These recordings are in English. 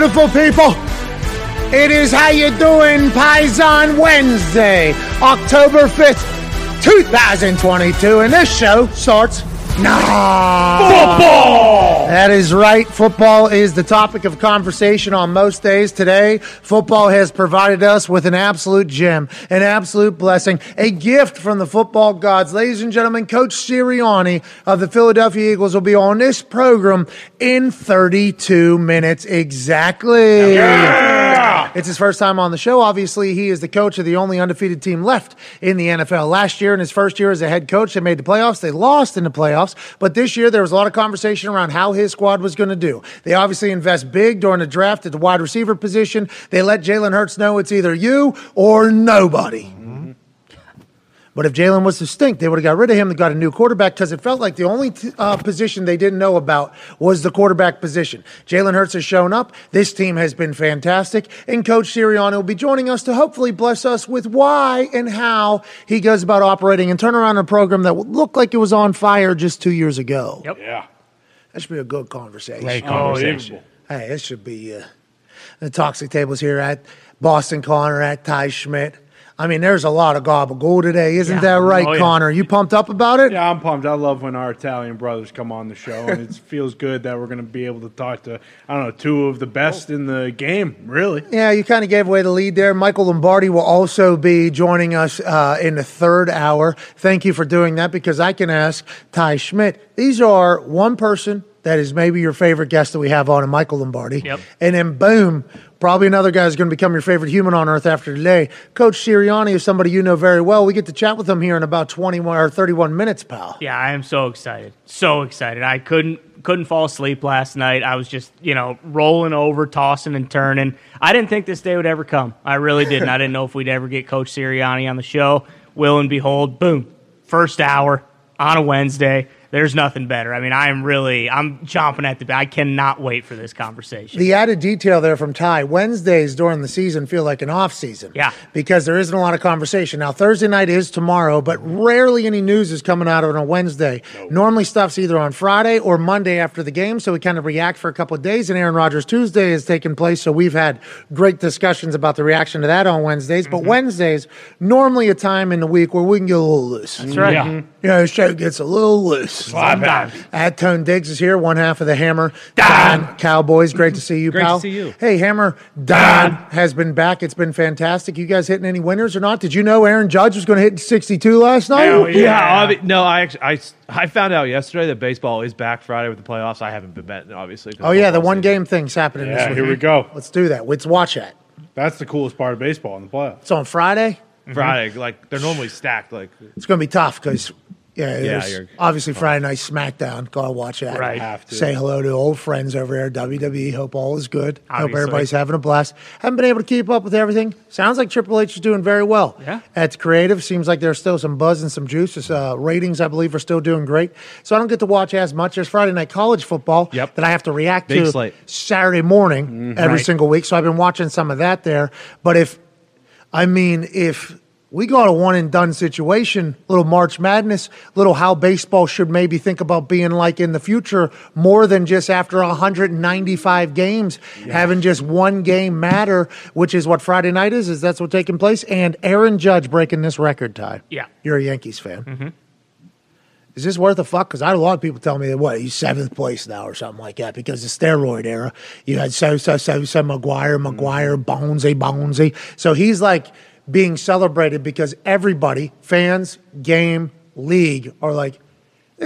beautiful people. It is How You Doing Pies Wednesday, October 5th, 2022, and this show starts now. Football! That is right. Football is the topic of conversation on most days. Today, football has provided us with an absolute gem, an absolute blessing, a gift from the football gods. Ladies and gentlemen, Coach Sirianni of the Philadelphia Eagles will be on this program in 32 minutes exactly. It's his first time on the show. Obviously, he is the coach of the only undefeated team left in the NFL. Last year, in his first year as a head coach, they made the playoffs. They lost in the playoffs. But this year, there was a lot of conversation around how his squad was going to do. They obviously invest big during the draft at the wide receiver position. They let Jalen Hurts know it's either you or nobody. But if Jalen was to stink, they would have got rid of him. They got a new quarterback because it felt like the only t- uh, position they didn't know about was the quarterback position. Jalen Hurts has shown up. This team has been fantastic. And Coach Sirianni will be joining us to hopefully bless us with why and how he goes about operating and turn around a program that looked like it was on fire just two years ago. Yep. Yeah. That should be a good conversation. Great Oh. Hey, this should be uh, the toxic tables here at Boston Connor at Ty Schmidt. I mean, there's a lot of gabagool today, isn't Yeah. that right, Oh, yeah. Connor? You pumped up about it? Yeah, I'm pumped. I love when our Italian brothers come on the show, and it feels good that we're going to be able to talk to, I don't know, two of the best in the game, really. Yeah, you kind of gave away the lead there. Michael Lombardi will also be joining us uh, in the third hour. Thank you for doing that because I can ask Ty Schmidt. These are one person that is maybe your favorite guest that we have on, and Michael Lombardi. Yep. And then boom, probably another guy is going to become your favorite human on earth after today. Coach Sirianni is somebody you know very well. We get to chat with him here in about 21 or 31 minutes, pal. Yeah, I am so excited. So excited. I couldn't couldn't fall asleep last night. I was just, you know, rolling over, tossing and turning. I didn't think this day would ever come. I really didn't. I didn't know if we'd ever get Coach Sirianni on the show. Will and behold, boom. First hour on a Wednesday. There's nothing better. I mean, I am really I'm chomping at the bit. I cannot wait for this conversation. The added detail there from Ty Wednesdays during the season feel like an off season. Yeah. Because there isn't a lot of conversation. Now, Thursday night is tomorrow, but rarely any news is coming out on a Wednesday. Normally, stuff's either on Friday or Monday after the game, so we kind of react for a couple of days. And Aaron Rodgers Tuesday is taking place, so we've had great discussions about the reaction to that on Wednesdays. But mm-hmm. Wednesdays, normally a time in the week where we can get a little loose. That's right. Yeah. Mm-hmm. You know, the show gets a little loose. Sometimes. At Tone Digz is here, one half of the Hammer. Don Cowboys, great to see you, Great to see you. Hey, Hammer, Don has been back. It's been fantastic. You guys hitting any winners or not? Did you know Aaron Judge was going to hit 62 last night? Hell yeah. Yeah, obvi- no, I actually I, I found out yesterday that baseball is back Friday with the playoffs. I haven't been betting, obviously. Oh yeah, the one season. game thing's happening Yeah, this week. here we go. Let's do that. Let's watch that. That's the coolest part of baseball in the playoffs. It's on Friday. Friday. Like they're normally stacked. Like It's going to be tough because yeah, Yeah, there's you're- obviously Friday night SmackDown. Gotta watch that. Right. Have to. Say hello to old friends over there, WWE. Hope all is good. Hope Obviously. everybody's having a blast. Haven't been able to keep up with everything. Sounds like Triple H is doing very well. Yeah. At Creative, seems like there's still some buzz and some juice. Uh, ratings, I believe, are still doing great. So I don't get to watch as much as Friday night college football Yep. that I have to react Big to slate. Saturday morning every Right. single week. So I've been watching some of that there. But if I mean, if we got a one and done situation, little March Madness, little how baseball should maybe think about being like in the future, more than just after 195 games, having just one game matter, which is what Friday night is, is that's what's taking place. And Aaron Judge breaking this record tie. Yeah. You're a Yankees fan. Mm-hmm. Is this worth a fuck? Because I had a lot of people tell me that what he's seventh place now or something like that because the steroid era. You had so so so so McGwire, McGwire, mm-hmm. Bonesy, Bonesy. So he's like being celebrated because everybody, fans, game, league, are like,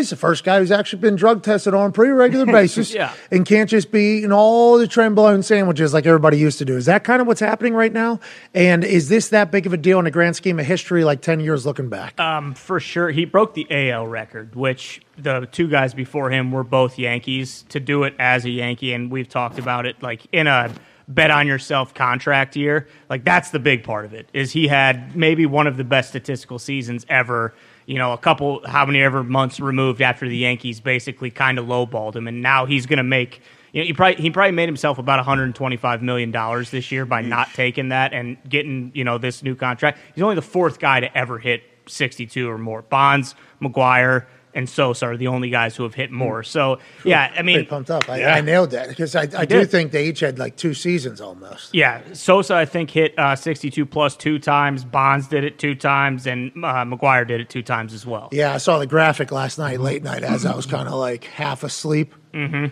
is the first guy who's actually been drug tested on a pretty regular basis Yeah. and can't just be eating all the trenbolone sandwiches like everybody used to do. Is that kind of what's happening right now? And is this that big of a deal in the grand scheme of history, like 10 years looking back? Um, for sure, he broke the AL record, which the two guys before him were both Yankees. To do it as a Yankee, and we've talked about it, like in a bet on yourself contract year, like that's the big part of it. Is he had maybe one of the best statistical seasons ever. You know, a couple, how many ever months removed after the Yankees basically kind of lowballed him, and now he's going to make. You know, he probably he probably made himself about 125 million dollars this year by not taking that and getting you know this new contract. He's only the fourth guy to ever hit 62 or more. Bonds, McGwire, and Sosa are the only guys who have hit more. So yeah, I mean, Pretty pumped up. I, Yeah. I nailed that because I, I do did. think they each had like two seasons almost. Yeah, Sosa I think hit uh, 62 plus two times. Bonds did it two times, and uh, McGwire did it two times as well. Yeah, I saw the graphic last night, late night, as I was kind of like half asleep. Mm-hmm.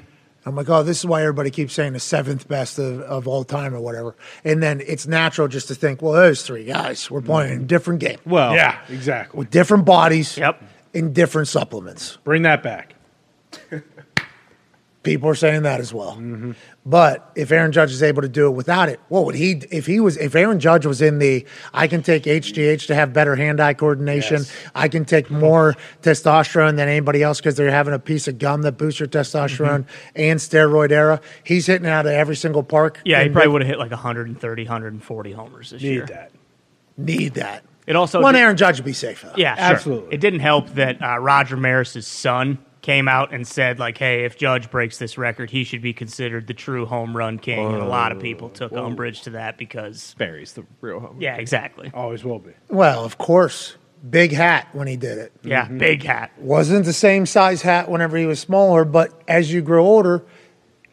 I'm like, oh, this is why everybody keeps saying the seventh best of, of all time or whatever. And then it's natural just to think, well, those three guys were playing a different game Well, Yeah, exactly. with different bodies Yep. In different supplements. Bring that back. People are saying that as well. But if Aaron Judge is able to do it without it, what would he? If he was, if Aaron Judge was in the, I can take HGH to have better hand-eye coordination. Yes. I can take more testosterone than anybody else because they're having a piece of gum that boosts your testosterone mm-hmm. and steroid era. He's hitting out of every single park. Yeah, he probably would have hit like 130, 140 homers this year. Need that. need that. It also one Aaron Judge would be safe though. Yeah, sure. Absolutely. It didn't help that uh, Roger Maris's son came out and said like, "Hey, if Judge breaks this record, he should be considered the true home run king." and a lot of people took umbrage to that because, Barry's the real home. yeah, exactly. Always will be. Well, of course, big hat when he did it. Yeah, big hat. wasn't the same size hat whenever he was smaller, but as you grow older,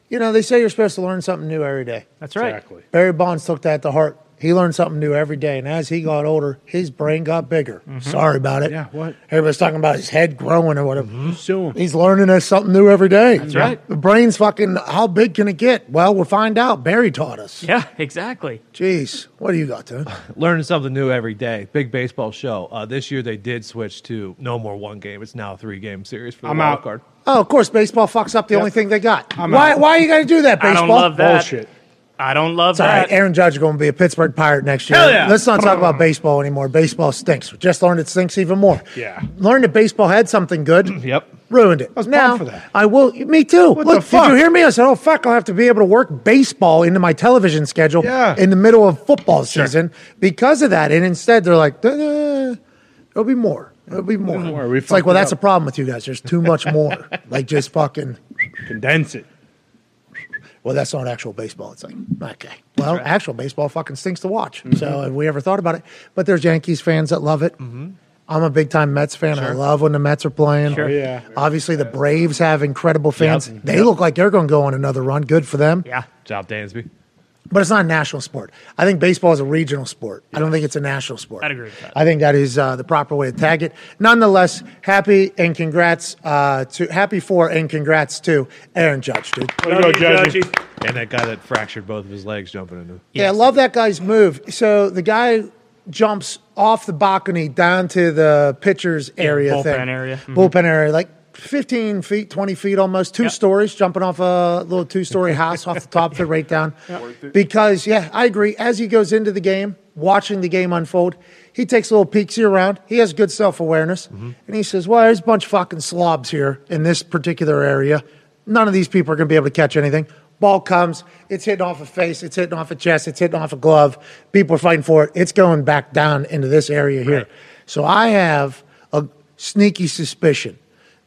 you know, they say you're supposed to learn something new every day. That's right. Exactly. Barry Bonds took that to heart. He learned something new every day, and as he got older, his brain got bigger. Sorry about it. Yeah, what? Everybody's talking about his head growing or whatever. Sue him. He's learning us something new every day. That's right. The brain's fucking. How big can it get? Well, we'll find out. Barry taught us. Yeah, exactly. Jeez, what do you got, Tim? Learning something new every day. Big baseball show. Uh, this year they did switch to no more one game. It's now a three game series for the I'm wild out. card. Oh, of course, baseball fucks up the only thing they got. I'm why? out. Why you got to do that, I baseball? don't love that. Bullshit. I don't love It's that. right. Aaron Judge is going to be a Pittsburgh Pirate next year. Hell yeah. Let's not talk about baseball anymore. Baseball stinks. We just learned it stinks even more. Yeah. Learned that baseball had something good. Yep. Ruined it. I was now, for that. I will. Me too. What Look, the fuck? Did you hear me? I said, "Oh fuck! I'll have to be able to work baseball into my television schedule Yeah. in the middle of football season because of that." And instead, they're like, "Duh, duh, "There'll be more. There'll be more." more. It's like, well, that's a problem with you guys. There's too much more. like just fucking. Condense it. Well, that's not actual baseball. It's like, okay. Well, actual baseball fucking stinks to watch. Mm-hmm. So have we ever thought about it? But there's Yankees fans that love it. Mm-hmm. I'm a big time Mets fan. I love when the Mets are playing. Sure. Oh, yeah. Obviously, the Braves have incredible fans. They look like they're going to go on another run. Good for them. yeah. Job Dansby. But it's not a national sport. I think baseball is a regional sport. I don't think it's a national sport. I'd agree with that. I think that is uh, the proper way to tag it. Nonetheless, happy and congrats uh, to happy for and congrats to Aaron Judge, dude. Way to go, Judgy. And that guy that fractured both of his legs jumping into. Yeah, I love that guy's move. So the guy jumps off the balcony down to the pitcher's area thing. bullpen thing. area. Mhm. Bullpen area, like 15 feet, 20 feet almost, two Yep. stories, jumping off a little two story house off the top of it right down. Because, yeah, I agree. As he goes into the game, watching the game unfold, he takes little peeksy around. He has good self awareness. Mm-hmm. And he says, Well, there's a bunch of fucking slobs here in this particular area. None of these people are going to be able to catch anything. Ball comes, it's hitting off a face, it's hitting off a chest, it's hitting off a glove. People are fighting for it. It's going back down into this area here. So I have a sneaky suspicion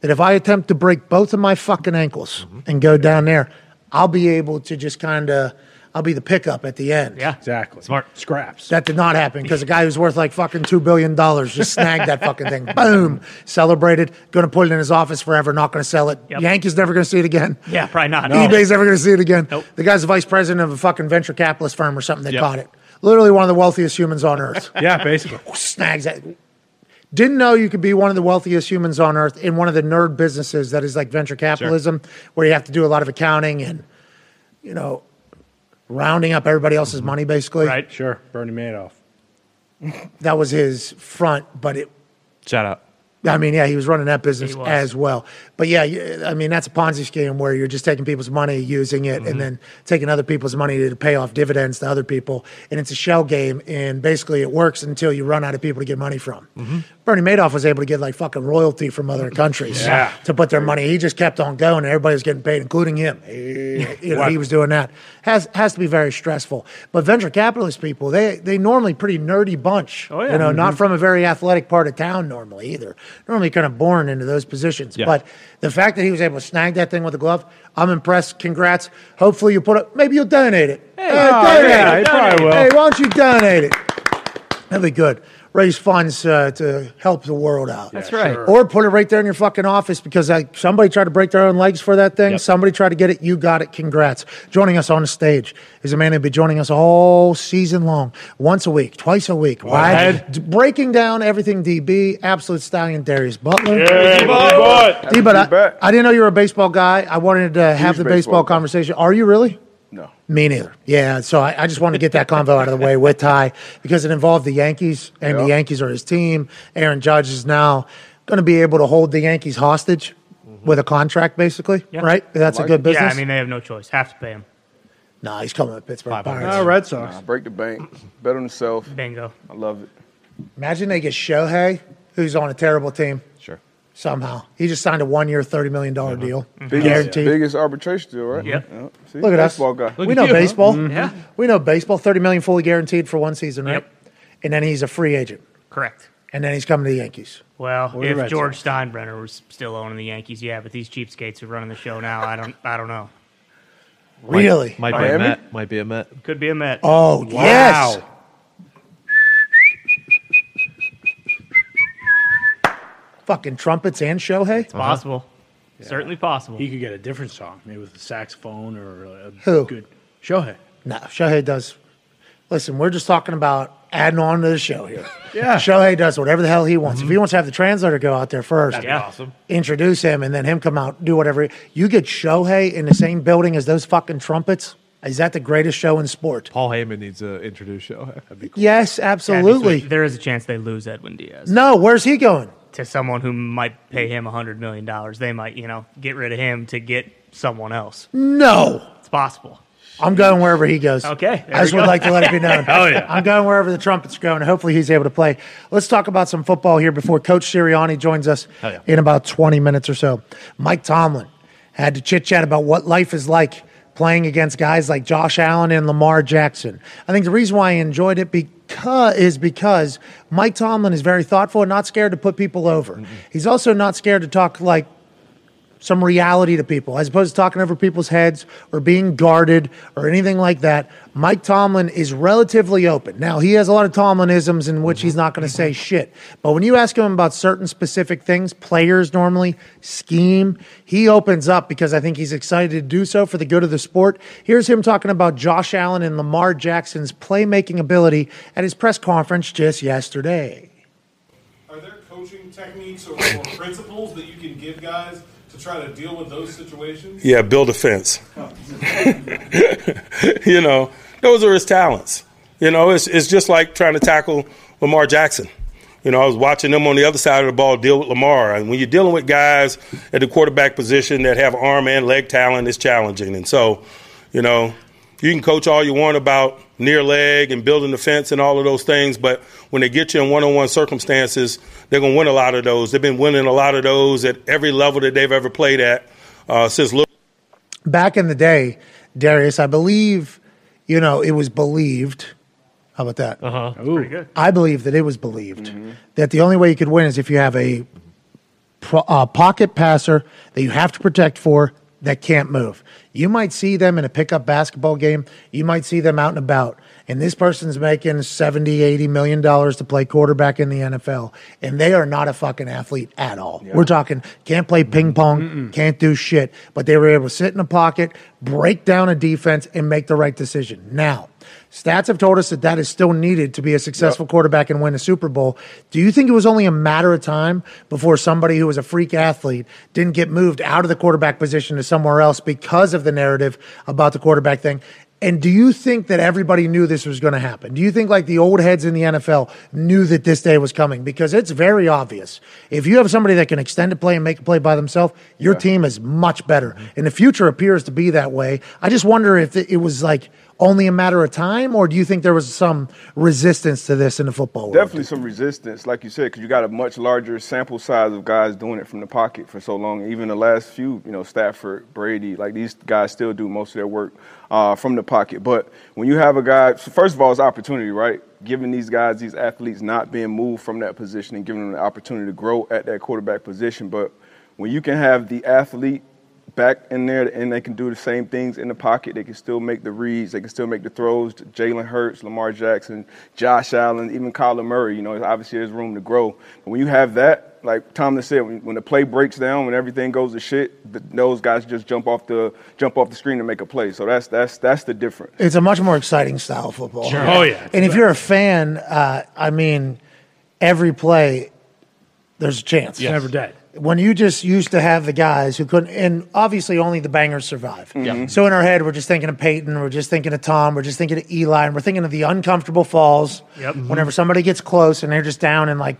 that if I attempt to break both of my fucking ankles mm-hmm. and go down there, I'll be able to just kind of, I'll be the pickup at the end. Yeah. Exactly. Smart. Scraps. That did not happen because a guy who's worth like fucking two billion dollars just snagged that fucking thing. Boom, celebrated. Going to put it in his office forever. Not going to sell it. Yep. Yankees never going to see it again. Yeah, probably not. eBay's never going to see it again. Nope. The guy's the vice president of a fucking venture capitalist firm or something that Yep. caught it. Literally one of the wealthiest humans on earth. yeah, basically. Snags that. Didn't know you could be one of the wealthiest humans on earth in one of the nerd businesses that is like venture capitalism, where you have to do a lot of accounting and, you know, rounding up everybody else's money basically. Right. Sure. Bernie Madoff. That was his front, but it Shout out. I mean, yeah, he was running that business as well. But yeah, I mean, that's a Ponzi scheme where you're just taking people's money, using it, Mm-hmm. and then taking other people's money to pay off dividends to other people. And it's a shell game. And basically, it works until you run out of people to get money from. Mm-hmm. Bernie Madoff was able to get like fucking royalty from other countries Yeah. to put their money. He just kept on going, and everybody was getting paid, including him. He, you know, he was doing that. Has has to be very stressful. But venture capitalist people, they they normally pretty nerdy bunch. Oh, yeah. You know, not mm-hmm. from a very athletic part of town normally either. Normally kind of born into those positions. Yeah. But the fact that he was able to snag that thing with a glove, I'm impressed. Congrats. Hopefully you put it. Maybe you'll donate it. Hey, Oh, donate yeah, it. he probably will. Hey, why don't you donate it? That'd be good. Raise funds uh, to help the world out. That's right. Or put it right there in your fucking office because like, somebody tried to break their own legs for that thing. Yep. Somebody tried to get it. You got it. Congrats. Joining us on the stage is a man who'll be joining us all season long, once a week, twice a week. Right? D- Breaking down everything DB, absolute stallion Darius Butler. But D, but be I. I didn't know you were a baseball guy. I wanted to have the baseball, baseball conversation. Are you really? No. Me neither. Yeah, so I, I just wanted to get that convo out of the way with Ty because it involved the Yankees, and the Yankees are his team. Aaron Judge is now going to be able to hold the Yankees hostage with a contract, basically, Yeah. right? That's a good it. business. Yeah, I mean they have no choice. Have to pay him. nah, he's coming to Pittsburgh Five hundred. Pirates. uh, Red Sox. Nah, break the bank. Bet on yourself. Bingo. I love it. Imagine they get Shohei, who's on a terrible team, Sure. Somehow. He just signed a one-year, thirty million dollar uh-huh. deal, mm-hmm. Biggest, guaranteed. biggest arbitration deal, right? Yep. Yeah. See, Look at us. baseball guy. Look we at know you, huh? baseball. Mm-hmm. Yeah. We know baseball. Thirty million fully guaranteed for one season, right? Yep. And then he's a free agent, Correct. and then he's coming to the Yankees. Well, Or if Red George Steinbrenner was still owning the Yankees, yeah, but these cheapskates who are running the show now, I don't, I don't know. Really? Might be a Miami? Met. Might be a Met. Could be a Met. Oh yes. Fucking trumpets and Shohei. It's possible. Certainly possible. He could get a different song, maybe with a saxophone or a Who? good Shohei. No, Shohei does. Listen, we're just talking about adding on to the show here. Yeah. Shohei does whatever the hell he wants. If he mm-hmm. wants to have the translator go out there first, yeah. Awesome. introduce him, and then him come out, do whatever. You get Shohei in the same building as those fucking trumpets. Is that the greatest show in sport? Paul Heyman needs to introduce Shohei. That'd be cool. Yes, Yeah, absolutely. There is a chance they lose Edwin Diaz No, where's he going? To someone who might pay him hundred million dollars. They might, you know, get rid of him to get someone else. No. It's possible. I'm going wherever he goes. Okay, there I just we would go. like to let it be known. Hell yeah. I'm going wherever the trumpets are going. Hopefully, he's able to play. Let's talk about some football here before Coach Sirianni joins us Hell yeah. in about 20 minutes or so. Mike Tomlin had to chit chat about what life is like playing against guys like Josh Allen and Lamar Jackson. I think the reason why I enjoyed it because is because Mike Tomlin is very thoughtful and not scared to put people over. Mm-hmm. He's also not scared to talk like some reality to people as opposed to talking over people's heads or being guarded or anything like that. Mike Tomlin is relatively open. Now, he has a lot of Tomlinisms in which he's not going to say shit. But when you ask him about certain specific things, players normally, scheme, he opens up because I think he's excited to do so for the good of the sport. Here's him talking about Josh Allen and Lamar Jackson's playmaking ability at his press conference just yesterday. Are there coaching techniques or, or principles that you can give guys try to deal with those situations? Yeah, build a fence. you know, those are his talents. You know, it's it's just like trying to tackle Lamar Jackson. You know, I was watching them on the other side of the ball deal with Lamar, and when you're dealing with guys at the quarterback position that have arm and leg talent, it's challenging. And so, you know, you can coach all you want about near leg and building the fence and all of those things, but when they get you in one-on-one circumstances, they're going to win a lot of those. They've been winning a lot of those at every level that they've ever played at uh, since. Little back in the day, Darius, I believe, you know, it was believed. How about that? Uh-huh. Pretty. I believe that it was believed that the only way you could win is if you have a pro, uh, pocket passer that you have to protect for that can't move. You might see them in a pickup basketball game. You might see them out and about. And this person's making 70, 80 million dollars to play quarterback in the NFL. And they are not a fucking athlete at all. We're talking can't play ping pong, can't do shit. But they were able to sit in a pocket, break down a defense, and make the right decision. Now, Stats have told us that that is still needed to be a successful quarterback and win a Super Bowl. Do you think it was only a matter of time before somebody who was a freak athlete didn't get moved out of the quarterback position to somewhere else because of the narrative about the quarterback thing? And do you think that everybody knew this was going to happen? Do you think like the old heads in the NFL knew that this day was coming? Because it's very obvious. If you have somebody that can extend a play and make a play by themselves, your team is much better. And the future appears to be that way. I just wonder if it was like only a matter of time, or do you think there was some resistance to this in the football world? Definitely some resistance, like you said, because you got a much larger sample size of guys doing it from the pocket for so long. Even the last few, you know, Stafford, Brady, like these guys still do most of their work uh, from the pocket. But when you have a guy, first of all, it's opportunity, right? Giving these guys, these athletes, not being moved from that position and giving them the opportunity to grow at that quarterback position. But when you can have the athlete back in there, and they can do the same things in the pocket. They can still make the reads. They can still make the throws. Jalen Hurts, Lamar Jackson, Josh Allen, even Kyler Murray. You know, obviously there's room to grow. But when you have that, like Thomas said, when, when the play breaks down, when everything goes to shit, th those guys just jump off the jump off the screen and make a play. So that's that's that's the difference. It's a much more exciting style of football. Oh, yeah. And if you're a fan, uh, I mean, every play, there's a chance. It's never dead. When you just used to have the guys who couldn't, and obviously only the bangers survive. Mm-hmm. So in our head, we're just thinking of Peyton, we're just thinking of Tom, we're just thinking of Eli, and we're thinking of the uncomfortable falls. Yep. Mm-hmm. Whenever somebody gets close and they're just down in like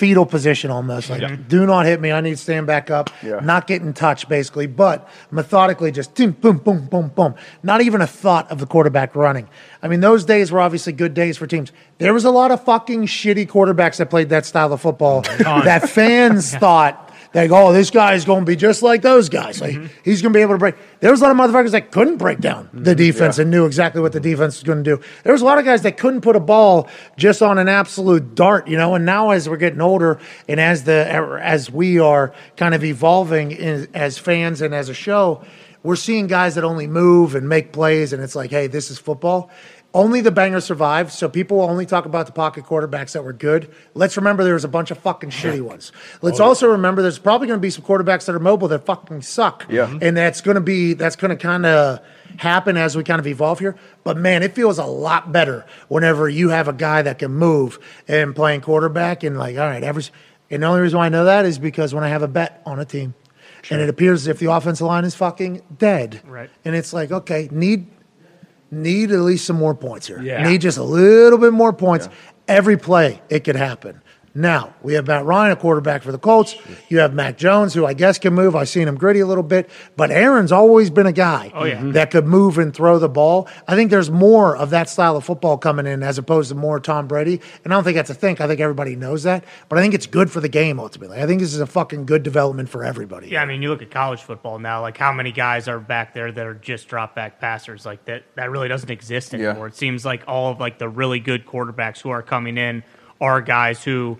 fetal position almost, like do not hit me, I need to stand back up, Yeah. not in touch, basically, but methodically just boom, boom, boom, boom, boom. Not even a thought of the quarterback running. I mean, those days were obviously good days for teams. There was a lot of fucking shitty quarterbacks that played that style of football that fans thought they go, oh, this guy's going to be just like those guys. Like mm-hmm. he's going to be able to break. There was a lot of motherfuckers that couldn't break down the mm-hmm. defense and knew exactly what the defense was going to do. There was a lot of guys that couldn't put a ball just on an absolute dart, you know. And now as we're getting older and as the as we are kind of evolving in, as fans and as a show, we're seeing guys that only move and make plays, and it's like, hey, this is football. Only the bangers survived, so people only talk about the pocket quarterbacks that were good. Let's remember there was a bunch of fucking shitty ones. Let's oh, also remember there's probably going to be some quarterbacks that are mobile that fucking suck. Yeah. and that's going to be that's going to kind of happen as we kind of evolve here. But man, it feels a lot better whenever you have a guy that can move and playing quarterback and like, all right, every. And the only reason why I know that is because when I have a bet on a team, and it appears as if the offensive line is fucking dead, Right. And it's like, okay, need need at least some more points here. Yeah. Need just a little bit more points. Every play, it could happen. Now, we have Matt Ryan, a quarterback for the Colts. You have Mac Jones, who I guess can move. I've seen him gritty a little bit, but Aaron's always been a guy Oh, yeah. that could move and throw the ball. I think there's more of that style of football coming in as opposed to more Tom Brady. And I don't think that's a thing. I think everybody knows that. But I think it's good for the game ultimately. I think this is a fucking good development for everybody. Yeah, I mean, you look at college football now. Like, how many guys are back there that are just drop back passers? Like that, that really doesn't exist Yeah. anymore. It seems like all of like the really good quarterbacks who are coming in are guys who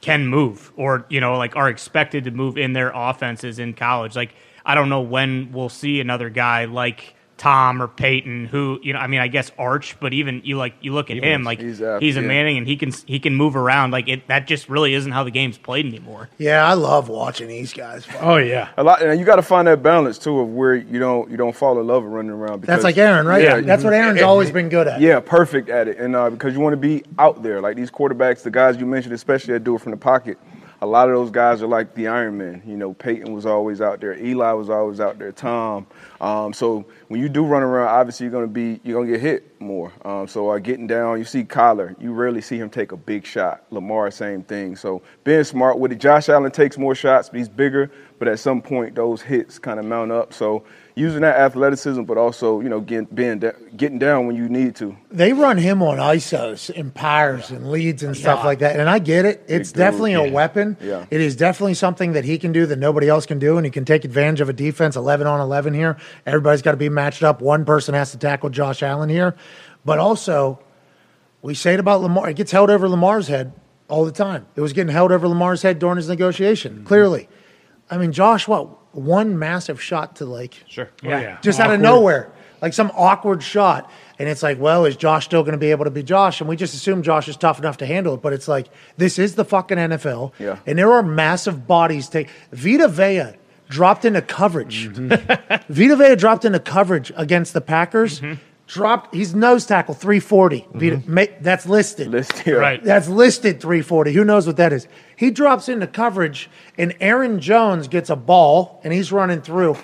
can move, or you know, like are expected to move in their offenses in college. Like, I don't know when we'll see another guy like Tom or Peyton, who you know, I mean, I guess Arch, but even you like you look at him, like he's, he's, a yeah. Manning, and he can he can move around. Like it, that just really isn't how the game's played anymore. Yeah, I love watching these guys. Oh yeah. A lot, and you got to find that balance too of where you don't you don't fall in love with running around. Because, That's like Aaron, right? Yeah, That's what Aaron's and- always been good at. Yeah, perfect at it, and uh, because you want to be out there, like these quarterbacks, the guys you mentioned, especially that do it from the pocket. A lot of those guys are like the Iron Man. You know, Peyton was always out there. Eli was always out there. Tom. Um, so when you do run around, obviously you're gonna be you're gonna get hit more. Um, so uh, getting down, you see Kyler, you rarely see him take a big shot. Lamar, same thing. So being smart with it. Josh Allen takes more shots, but he's bigger. But at some point, those hits kind of mount up. So using that athleticism, but also you know getting being da- getting down when you need to. They run him on ISOs and pyres and leads and stuff like that. And I get it. It's definitely a weapon. Yeah. It is definitely something that he can do that nobody else can do. And he can take advantage of a defense 11 on 11 here. Everybody's got to be matched up. One person has to tackle Josh Allen here. But also, we say it about Lamar. It gets held over Lamar's head all the time. It was getting held over Lamar's head during his negotiation, mm-hmm. clearly. I mean, Josh, what? One massive shot to like Sure. Yeah. yeah. just out of nowhere, like some awkward shot. And it's like, well, is Josh still going to be able to be Josh? And we just assume Josh is tough enough to handle it. But it's like, this is the fucking NFL. Yeah. And there are massive bodies. Take Vita Vea dropped into coverage. Mm-hmm. Vita Vea dropped into coverage against the Packers. Dropped, he's nose tackle 340. Mm-hmm. ma- that's listed. List here. Right. That's listed 340. Who knows what that is? He drops into coverage, and Aaron Jones gets a ball, and he's running through.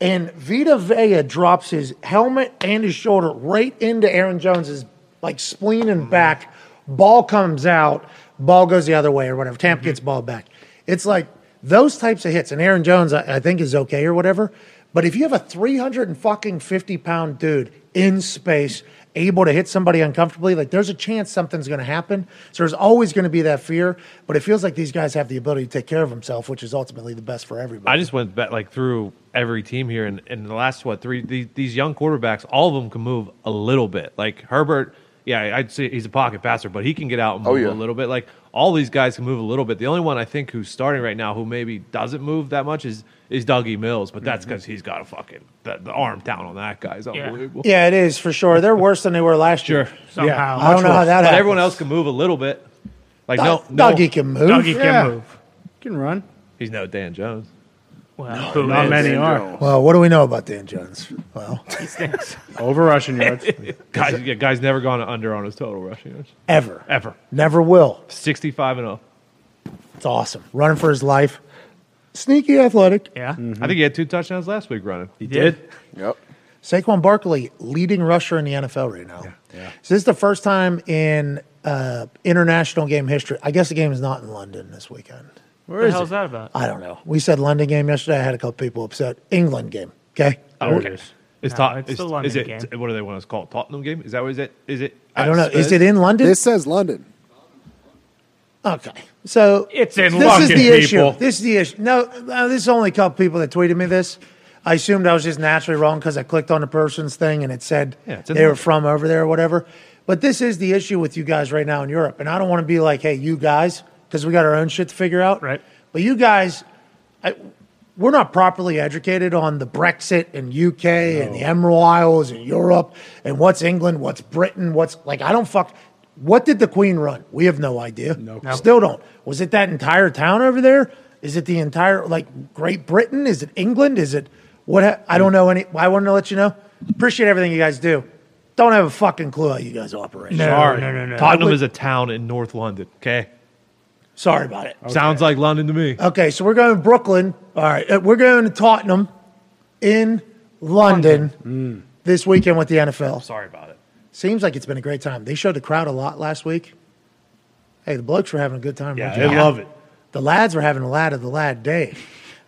And Vita Vea drops his helmet and his shoulder right into Aaron Jones's like spleen and back. Ball comes out, ball goes the other way or whatever. Tampa gets ball back. It's like those types of hits, and Aaron Jones, I, I think, is okay or whatever. But if you have a 300 and fucking 50 pound dude in space, able to hit somebody uncomfortably, like there's a chance something's going to happen. So there's always going to be that fear. But it feels like these guys have the ability to take care of themselves, which is ultimately the best for everybody. I just went back like through every team here, and in the last what three these, these young quarterbacks, all of them can move a little bit. Like Herbert, yeah, I'd say he's a pocket passer, but he can get out and Oh, move yeah. a little bit. Like all these guys can move a little bit. The only one I think who's starting right now who maybe doesn't move that much is is Dougie Mills, but that's mm-hmm. because he's got a fucking the, the arm down on that guy is unbelievable. Yeah, it is for sure. They're worse than they were last year. Sure, Somehow. I don't know how that happened. but happens. everyone else can move a little bit. Like no, no, Dougie can move. Dougie can Yeah. move. Can run. he's no Dan Jones. Well, who Not is? many Dan are. Jones. Well, what do we know about Dan Jones? Well, He stinks. Over rushing yards. Guys, yeah, guys never gone under on his total rushing yards ever, ever. never will. Sixty-five and oh. zero. It's awesome. Running for his life. Sneaky athletic. Yeah. I think he had two touchdowns last week running. He did. Yep. Saquon Barkley, leading rusher in the NFL right now. yeah. So this is the first time in uh, international game history. I guess the game is not in London this weekend. What the hell's that about? I don't know. We said London game yesterday. I had a couple people upset. England game. Okay. There it is. It's, No, Tot- it's is, the London is it, game. What do they want to call it? Tottenham game? Is that what is it? Is it? I don't know. Is it in London? This says London. Okay. So It's in this London, is the issue. This is the issue. No, uh, this is only a couple people that tweeted me this. I assumed I was just naturally wrong because I clicked on the person's thing and it said Yeah, it's in they were London. from over there or whatever. But this is the issue with you guys right now in Europe. And I don't want to be like, hey, you guys, because we got our own shit to figure out. Right. But you guys, I, we're not properly educated on the Brexit and UK and the Emerald Isles and Europe and what's England, what's Britain, what's like, I don't fuck. What did the Queen run? We have no idea. No. Still don't. Was it that entire town over there? Is it the entire, like, Great Britain? Is it England? Is it what? Ha- I don't know any. I wanted to let you know. Appreciate everything you guys do. Don't have a fucking clue how you guys operate. No, Sorry. no, no, no. Tottenham is a town in North London. Okay, Sorry about it. sounds like London to me. Okay, so we're going to Brooklyn. All right, uh, we're going to Tottenham in London this weekend with the NFL. Sorry about it. Seems like it's been a great time. They showed the crowd a lot last week. Hey, the blokes were having a good time. Yeah, they you? love it. The lads were having a lad of the lad day.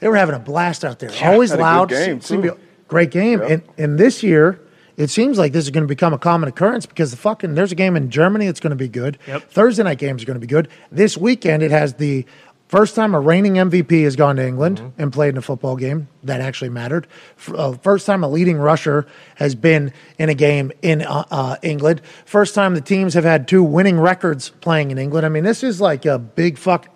They were having a blast out there. Always had a good loud. game, seemed to be a Great game. Yep. And, and this year, it seems like this is going to become a common occurrence because the fucking there's a game in Germany that's going to be good. Yep. Thursday night games are going to be good. This weekend, it has the first time a reigning MVP has gone to England Mm-hmm. and played in a football game that actually mattered. Uh, first time a leading rusher has been in a game in uh, uh, England. First time the teams have had two winning records playing in England. I mean, this is like a big fuck.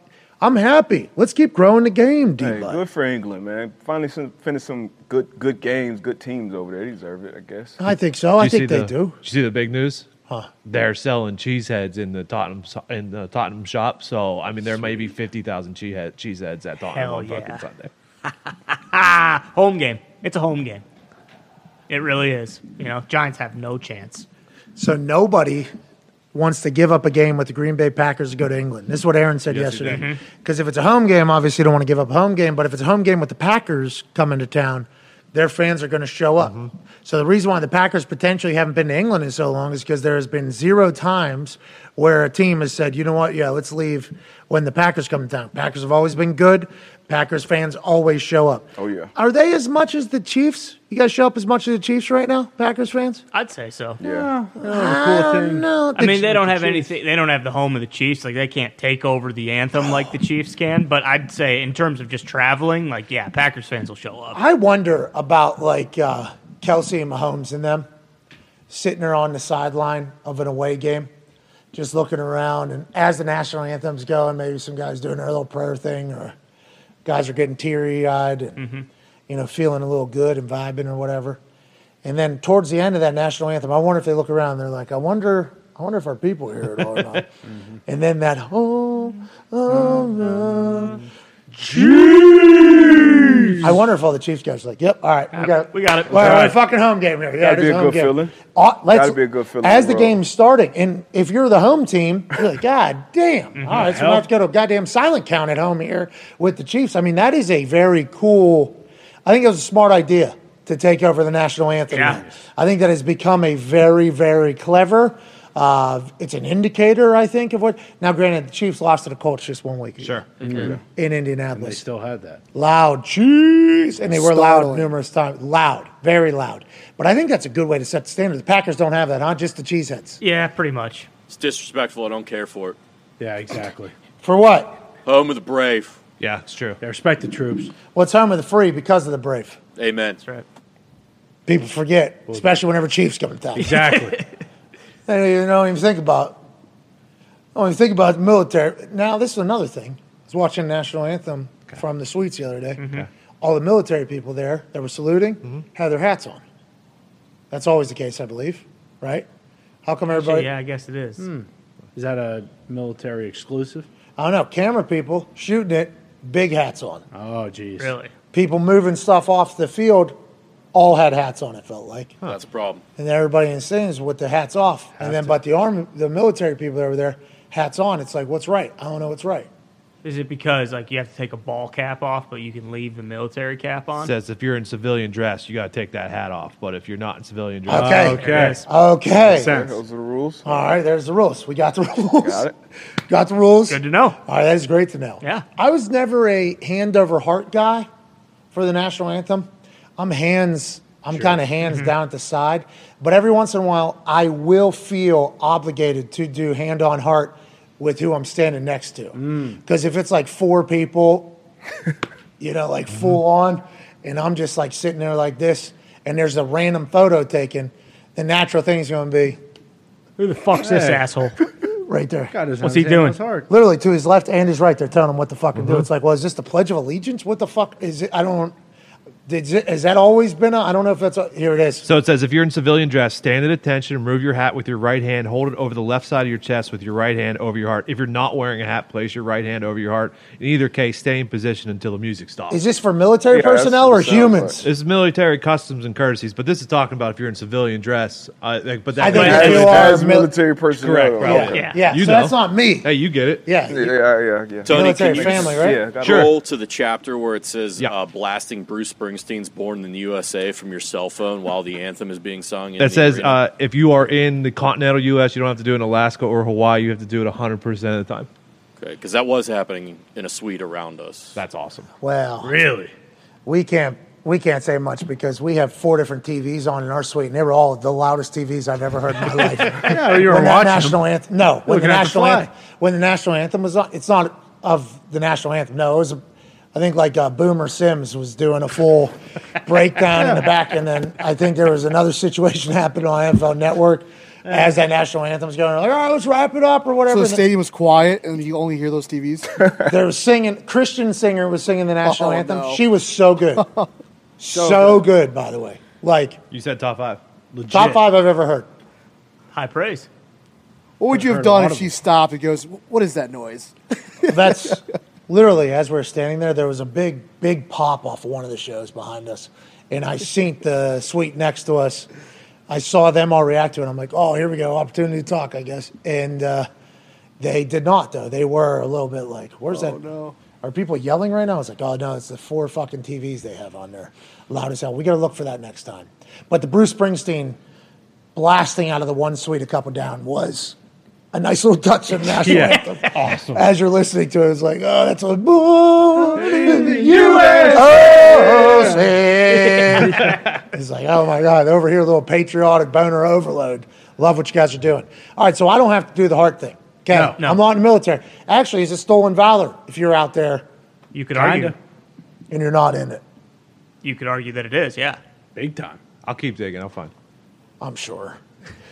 I'm happy. Let's keep growing the game, D. Hey, good for England, man. Finally, some, finished some good good games, good teams over there. They deserve it, I guess. I think so. I think see they the- do. Did you see the big news? Huh. They're selling cheese heads in the Tottenham in the Tottenham shop. So I mean, there may be fifty thousand cheese head, cheese heads at Tottenham Hell on fucking. Sunday. Home game. It's a home game. It really is. You know, Giants have no chance. So nobody wants to give up a game with the Green Bay Packers to go to England. This is what Aaron said Yes, yesterday. Mm-hmm. Because if it's a home game, obviously you don't want to give up a home game. But if it's a home game with the Packers coming to town, their fans are going to show up. Mm-hmm. So the reason why the Packers potentially haven't been to England in so long is because there has been zero times where a team has said, you know what, yeah, let's leave when the Packers come to town. Packers have always been good. Packers fans always show up. Oh, yeah. Are they as much as the Chiefs? You guys show up as much as the Chiefs right now, Packers fans? I'd say so. Yeah. I don't know. I mean, they don't have anything. They don't have the home of the Chiefs. Like they can't take over the anthem like the Chiefs can. But I'd say, in terms of just traveling, like yeah, Packers fans will show up. I wonder about like uh, Kelce and Mahomes and them sitting there on the sideline of an away game, just looking around, and as the national anthem's going, maybe some guys doing their little prayer thing, or guys are getting teary eyed and mm-hmm. you know feeling a little good and vibing or whatever. And then towards the end of that national anthem, I wonder if they look around. They're like, I wonder. I wonder if our people here at all or not. Mm-hmm. And then that, oh, oh, oh I wonder if all the Chiefs guys are like, "Yep, all right, we got it, we got it. Well, All all right. fucking home game here. Yeah, Gotta it is be a good game. feeling. Uh, let's, Gotta be a good feeling as the overall. game's starting, and if you're the home team, you're like, God damn! Mm-hmm. All right, so we have to go to a goddamn silent count at home here with the Chiefs. I mean, that is a very cool. I think it was a smart idea to take over the national anthem. Yeah. I think that has become a very, very clever. Uh, it's an indicator, I think, of what. Now, granted, the Chiefs lost to the Colts just one week ago Sure. in Indianapolis. They still had that. loud cheese, and they were loud Startling. numerous times. Loud, very loud. But I think that's a good way to set the standard. The Packers don't have that, huh? Just the cheeseheads. Yeah, pretty much. It's disrespectful. I don't care for it. Yeah, exactly. For what? Home of the brave. Yeah, it's true. They respect the troops. What's home of the free because of the brave? Amen. That's right. People forget, especially whenever Chiefs come to town. Exactly. They don't even, don't even think about. Don't even think about the military. Now, this is another thing. I was watching the national anthem from the suites the other day. all the military people there that were saluting Mm-hmm. had their hats on. That's always the case, I believe, right? How come everybody? yeah, I guess it is. Is that a military exclusive? I don't know. Camera people shooting it, big hats on. Oh, geez. Really? People moving stuff off the field, all had hats on. It felt like, That's a problem. and everybody in the stands with the hats off, and then but the army, the military people that were there, hats on. It's like, what's right? I don't know what's right. Is it because like you have to take a ball cap off, but you can leave the military cap on? says if you're in civilian dress, you got to take that hat off. But if you're not in civilian dress, Okay. Okay. Okay. Sense. Those are the rules. All right, there's the rules. We got the rules. Got it. Got the rules. Good to know. All right, that is great to know. Yeah. I was never a hand over heart guy for the national anthem. I'm hands. I'm kind of hands Mm-hmm. down at the side, but every once in a while, I will feel obligated to do hand on heart with who I'm standing next to. Mm. Because if it's like four people, you know, Mm-hmm. like full on, and I'm just like sitting there like this, and there's a random photo taken, the natural thing is going to be Who the fuck's this asshole? right there. Got his What's he doing? his literally to his left and his right. They're telling him what the fuck to Mm-hmm. do. It's like, well, is this the Pledge of Allegiance? What the fuck is it? I don't. Did has that always been? A, I don't know if that's a, here. It is. So it says if you're in civilian dress, stand at attention, remove your hat with your right hand, hold it over the left side of your chest with your right hand over your heart. If you're not wearing a hat, place your right hand over your heart. In either case, stay in position until the music stops. Is this for military Yeah, personnel or humans? like. this is military customs and courtesies, but this is talking about if you're in civilian dress. Uh, like, but that, I think As, you are as military personnel. Correct, bro. Yeah, Okay. yeah. Yeah. You so know. that's not me. hey, you get it. Yeah, Yeah, yeah, yeah. yeah. Tony, military can you family, right? Yeah, got. Sure. Scroll to the chapter where it says Yeah. uh, blasting Bruce Springsteen's "Born in the USA" from your cell phone while the anthem is being sung. in That the says arena? uh, if you are in the continental U.S., you don't have to do it in Alaska or Hawaii. You have to do it 100% of the time. okay, because that was happening in a suite around us. That's awesome. Well, Really? we can't. We can't say much because we have four different TVs on in our suite, and they were all the loudest TVs I've ever heard in my life. Yeah, you were when that watching national anthem. No, when the Looking at the national flag. anthem. When the national anthem was on, it's not of the national anthem. No, it was. A, I think like uh, Boomer Sims was doing a full breakdown in the back, and then I think there was another situation happening on NFL Network as that national anthem was going. Like, all right, let's wrap it up or whatever. So the stadium was quiet, and you only hear those TVs. They were singing. Christian singer was singing the national Oh, anthem. no. She was so good, so, good. By the way, like You said top five. top five I've ever heard. High praise. What would you have heard a done if she stopped and goes, "What is that noise?" That's literally as we are standing there. There was a big, big pop off of one of the shows behind us, and I seen the suite next to us. I saw them all react to it. I'm like, oh, here we go, opportunity to talk, I guess. And uh, they did not, though. They were a little bit like, where's that? no. Are people yelling right now? I was like, oh no, it's the four fucking TVs they have on there, loud as hell. We got to look for that next time. But the Bruce Springsteen blasting out of the one suite a couple down was a nice little touch of the national anthem. Awesome. As you're listening to it, it's like, oh, that's a born in the USA. Oh, it's like, oh my God, over here, a little patriotic boner overload. Love what you guys are doing. All right, so I don't have to do the heart thing. Okay, No, no. I'm not in the military. Actually, it's a stolen valor if you're out there You could Kinda. argue. and you're not in it. You could argue that it is. Yeah. Big time. I'll keep digging. I'm fine. I'm sure.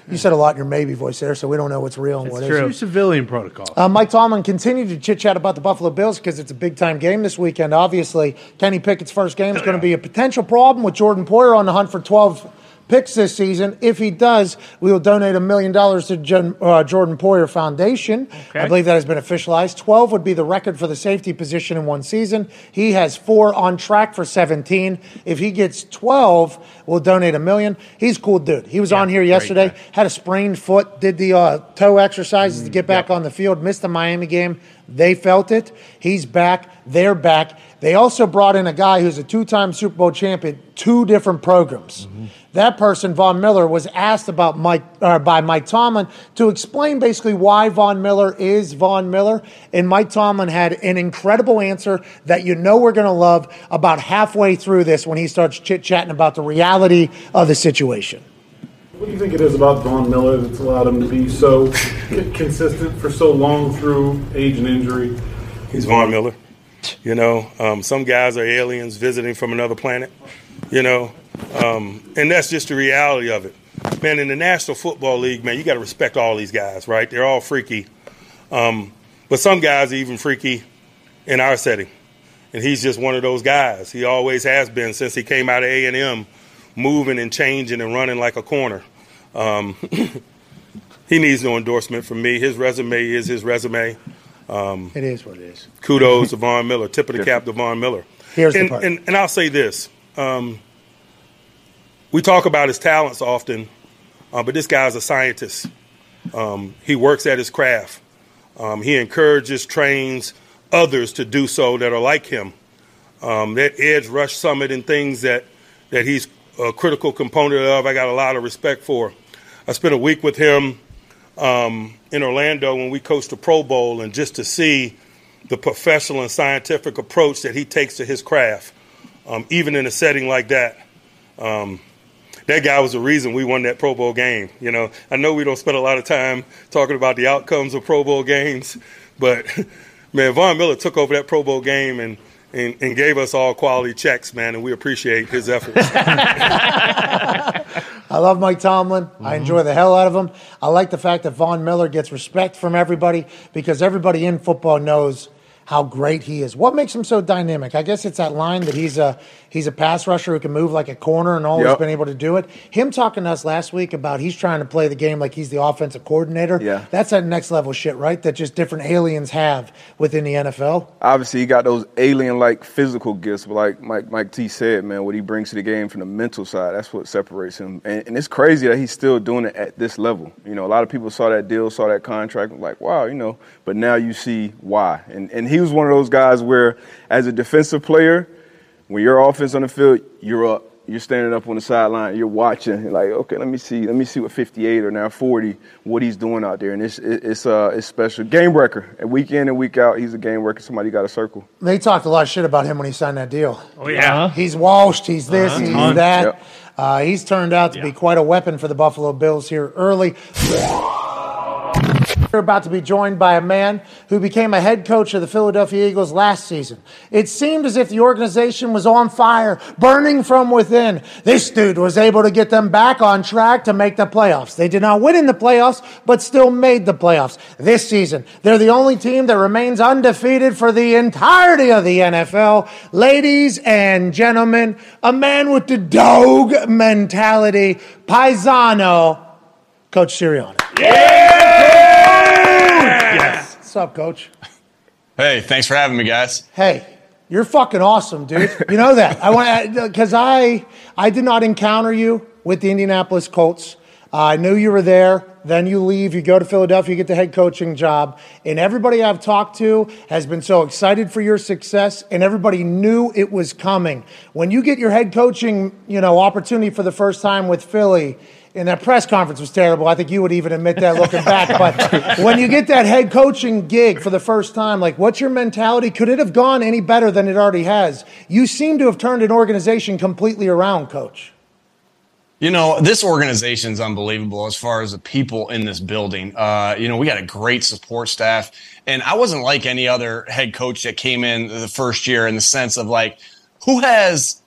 You said a lot in your maybe voice there, so we don't know what's real and It's what true. isn't. Civilian protocol. Uh, Mike Tomlin continued to chit chat about the Buffalo Bills because it's a big time game this weekend. Obviously, Kenny Pickett's first game is going to be a potential problem with Jordan Poyer on the hunt for 12 picks this season. If he does, we will donate a million dollars to Jen, uh, Jordan Poyer Foundation. Okay. I believe that has been officialized. 12 would be the record for the safety position in one season. He has four on track for 17. If he gets 12, we'll donate a million. He's a cool dude. He was on here yesterday, had a sprained foot, did the uh, toe exercises to get back on the field, missed the Miami game. They felt it. He's back. They're back. They also brought in a guy who's a two time Super Bowl champion, two different programs. That person, Von Miller, was asked about Mike uh, by Mike Tomlin to explain basically why Von Miller is Von Miller, and Mike Tomlin had an incredible answer that you know we're going to love about halfway through this when he starts chit chatting about the reality of the situation. What do you think it is about Von Miller that's allowed him to be so consistent for so long through age and injury? He's Von Miller. You know, um, some guys are aliens visiting from another planet. You know, um, and that's just the reality of it. Man, in the National Football League, man, you got to respect all these guys, right? They're all freaky, um, but some guys are even freaky in our setting. and he's just one of those guys. He always has been since he came out of A and M, moving and changing and running like a corner. Um, he needs no endorsement from me. His resume is his resume. Um, It is what it is. kudos to Von Miller. Tip of the cap to Von Miller. Here's the and, part. and, and I'll say this. Um, we talk about his talents often, uh, but this guy's a scientist. Um, he works at his craft. Um, he encourages, trains others to do so that are like him. Um, that edge rush summit and things that, that he's a critical component of, I got a lot of respect for. I spent a week with him um, in Orlando when we coached the Pro Bowl, and just to see the professional and scientific approach that he takes to his craft, um, even in a setting like that. Um, that guy was the reason we won that Pro Bowl game. You know, I know we don't spend a lot of time talking about the outcomes of Pro Bowl games, but man, Von Miller took over that Pro Bowl game and, and, and gave us all quality checks, man, and we appreciate his efforts. I love Mike Tomlin. I mm-hmm. enjoy the hell out of him. I like the fact that Von Miller gets respect from everybody because everybody in football knows how great he is. What makes him so dynamic? I guess it's that line that he's a he's a pass rusher who can move like a corner and always Yep. been able to do it. Him talking to us last week about he's trying to play the game like he's the offensive coordinator. Yeah. That's that next level shit, right? That just different aliens have within the NFL. obviously he got those alien-like physical gifts, but like Mike Mike T said, man, what he brings to the game from the mental side, that's what separates him. And, and it's crazy that he's still doing it at this level. You know, a lot of people saw that deal, saw that contract, like, wow, you know. But now you see why. And and he was one of those guys where, as a defensive player, when your offense on the field, you're up. You're standing up on the sideline. You're watching. You're like, okay, let me see. Let me see what 58 or now 40, what he's doing out there. And it's it- it's uh it's special. Game breaker. And week in and week out, he's a game breaker. Somebody got a circle. They talked a lot of shit about him when he signed that deal. Oh yeah. He's washed. He's this. Uh-huh. He's that. Yep. Uh, he's turned out to be quite a weapon for the Buffalo Bills here early. We're about to be joined by a man who became a head coach of the Philadelphia Eagles last season. It seemed as if the organization was on fire, burning from within. This dude was able to get them back on track to make the playoffs. They did not win in the playoffs, but still made the playoffs. This season, they're the only team that remains undefeated for the entirety of the NFL. Ladies and gentlemen, a man with the dog mentality, Paisano, Coach Sirianni. Yes. What's up, Coach? Hey, thanks for having me, guys. Hey, you're fucking awesome, dude. You know that. I want to because I I did not encounter you with the Indianapolis Colts. Uh, I knew you were there. Then you leave. You go to Philadelphia. You get the head coaching job. And everybody I've talked to has been so excited for your success, and everybody knew it was coming. When you get your head coaching, you know, opportunity for the first time with Philly. And that press conference was terrible. I think you would even admit that looking back. But when you get that head coaching gig for the first time, like what's your mentality? Could it have gone any better than it already has? You seem to have turned an organization completely around, coach. You know, this organization's unbelievable as far as the people in this building. Uh, you know, we got a great support staff. And I wasn't like any other head coach that came in the first year in the sense of like, who has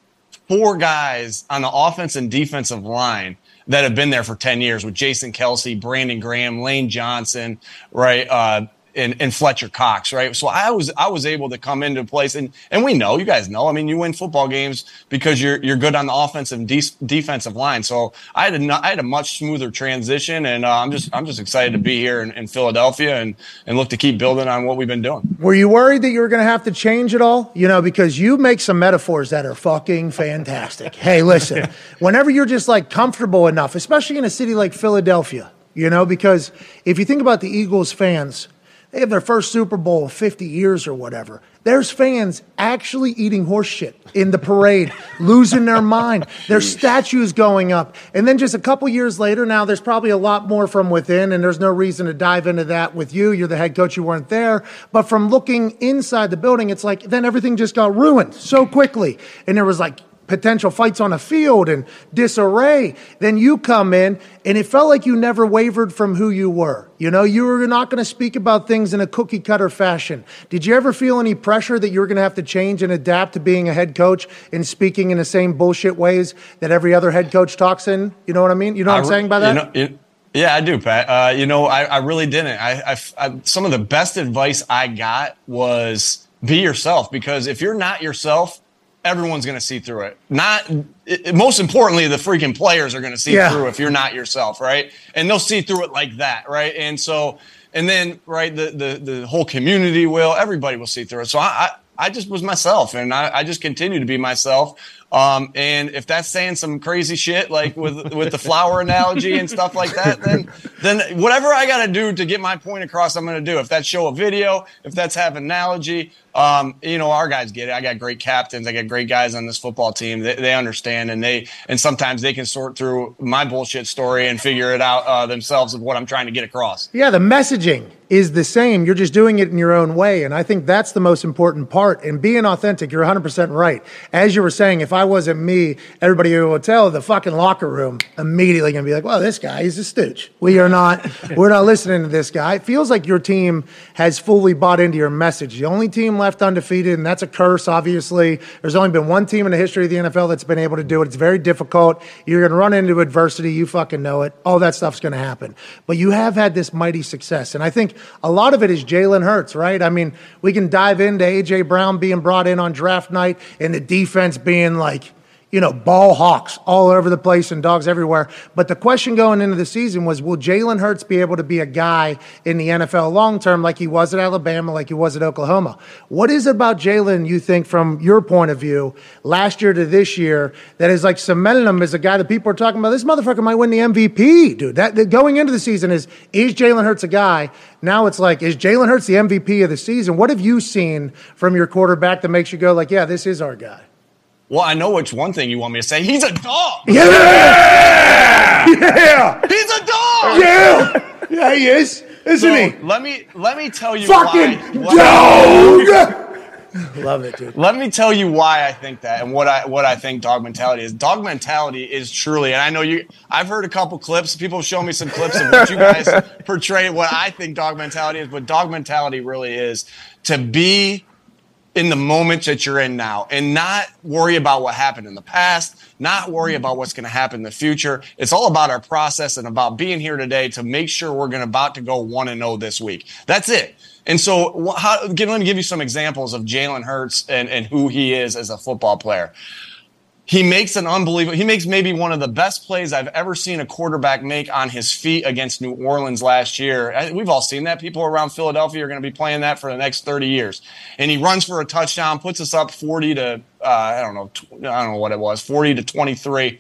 four guys on the offense and defensive line that have been there for 10 years with Jason Kelce, Brandon Graham, Lane Johnson, right? Uh, and, and Fletcher Cox, right? So I was I was able to come into place, and and we know you guys know. I mean, you win football games because you're you're good on the offensive and de- defensive line. So I had a I had a much smoother transition, and uh, I'm just I'm just excited to be here in, in Philadelphia and and look to keep building on what we've been doing. Were you worried that you were going to have to change it all? You know, because you make some metaphors that are fucking fantastic. hey, listen, whenever you're just like comfortable enough, especially in a city like Philadelphia, you know, because if you think about the Eagles fans, they have their first Super Bowl in 50 years or whatever. There's fans actually eating horse shit in the parade, losing their mind. There's statues going up. And then just a couple years later, now there's probably a lot more from within, and there's no reason to dive into that with you. You're the head coach, you weren't there. But from looking inside the building, it's like then everything just got ruined so quickly. And there was like potential fights on a field and disarray. Then you come in, and it felt like you never wavered from who you were. You know, you were not going to speak about things in a cookie cutter fashion. Did you ever feel any pressure that you were going to have to change and adapt to being a head coach and speaking in the same bullshit ways that every other head coach talks in? You know what I mean? You know what I'm I re- saying by that? You know, you- yeah, I do, Pat. Uh, you know, I, I really didn't. I, I, I, some of the best advice I got was be yourself because if you're not yourself, everyone's going to see through it. Not it, most importantly, the freaking players are going to see Yeah. through if you're not yourself, right? And they'll see through it like that, right? And so, and then right, the the the whole community will, everybody will see through it. So I. I I just was myself, and I, I just continue to be myself. Um, and if that's saying some crazy shit, like with with the flower analogy and stuff like that, then then whatever I got to do to get my point across, I'm going to do. If that's show a video, if that's have analogy, um, you know, our guys get it. I got great captains. I got great guys on this football team. They, they understand, and they and sometimes they can sort through my bullshit story and figure it out uh, themselves of what I'm trying to get across. Yeah, the messaging is the same. You're just doing it in your own way. And I think that's the most important part. And being authentic, you're 100% right. As you were saying, if I wasn't me, everybody in the hotel, the fucking locker room, immediately going to be like, well, this guy, he's a stooge. We are not, we're not listening to this guy. It feels like your team has fully bought into your message. The only team left undefeated, and that's a curse, obviously. There's only been one team in the history of the NFL that's been able to do it. It's very difficult. You're going to run into adversity. You fucking know it. All that stuff's going to happen. But you have had this mighty success. And I think a lot of it is Jalen Hurts, right? I mean, we can dive into A.J. Brown being brought in on draft night and the defense being like, you know, ball hawks all over the place and dogs everywhere. But the question going into the season was will Jalen Hurts be able to be a guy in the NFL long term like he was at Alabama, like he was at Oklahoma? What is it about Jalen, you think, from your point of view, last year to this year, that is like cementing him as a guy that people are talking about? This motherfucker might win the MVP, dude. That, that going into the season is is Jalen Hurts a guy? Now it's like, is Jalen Hurts the MVP of the season? What have you seen from your quarterback that makes you go like, yeah, this is our guy? Well, I know which one thing you want me to say. He's a dog. Yeah! Yeah! He's a dog. Yeah! Yeah, he is, isn't So, he? Let me let me tell you Fucking why. dog! Love it, dude. Let me tell you why I think that and what I what I think dog mentality is. Dog mentality is truly, and I know you. I've heard a couple clips. People show me some clips of what you guys portray. What I think dog mentality is, but dog mentality really is to be in the moment that you're in now and not worry about what happened in the past, not worry about what's going to happen in the future. It's all about our process and about being here today to make sure we're going about to go 1 and 0 this week. That's it. And so how, let me give you some examples of Jalen Hurts and, and who he is as a football player. He makes an unbelievable, he makes maybe one of the best plays I've ever seen a quarterback make on his feet against New Orleans last year. We've all seen that. People around Philadelphia are going to be playing that for the next 30 years. And he runs for a touchdown, puts us up 40 to, uh, I don't know, tw- I don't know what it was, 40 to 23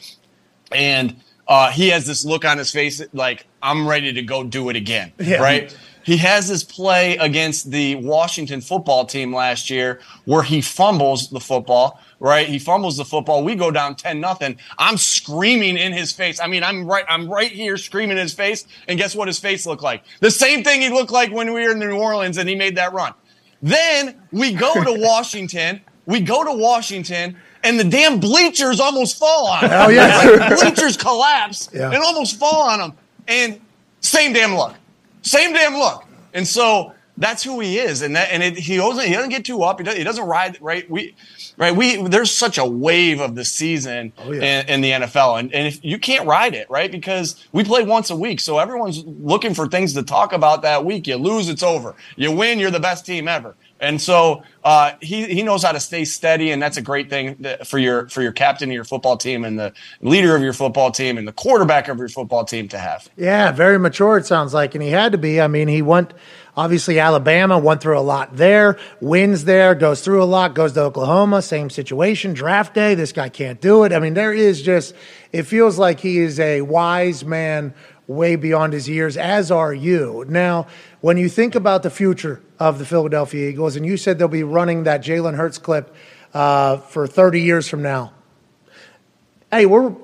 and uh, he has this look on his face like I'm ready to go do it again, Yeah. right? He has this play against the Washington football team last year where he fumbles the football, right? He fumbles the football. We go down 10 nothing. I'm screaming in his face. I mean, I'm right I'm right here screaming in his face and guess what his face looked like? The same thing he looked like when we were in New Orleans and he made that run. Then we go to Washington. We go to Washington, and the damn bleachers almost fall on him. Hell yeah. Like, bleachers collapse Yeah. and almost fall on him. And same damn look, same damn look. And so that's who he is. And that, and it, he doesn't he doesn't get too up. He doesn't, he doesn't ride right. We right we there's such a wave of the season oh, in, in the NFL, and and if you can't ride it right because we play once a week, so everyone's looking for things to talk about that week. You lose, it's over. You win, you're the best team ever. And so uh, he he knows how to stay steady, and that's a great thing that- for your for your captain of your football team and the leader of your football team and the quarterback of your football team to have. Yeah, very mature, it sounds like. And he had to be. I mean, he went, obviously, Alabama, went through a lot there, wins there, goes through a lot, goes to Oklahoma, same situation, draft day. This guy can't do it. I mean, there is just, it feels like he is a wise man way beyond his years, as are you. Now, when you think about the future of the Philadelphia Eagles, and you said they'll be running that Jalen Hurts clip uh, for 30 years from now, hey, we're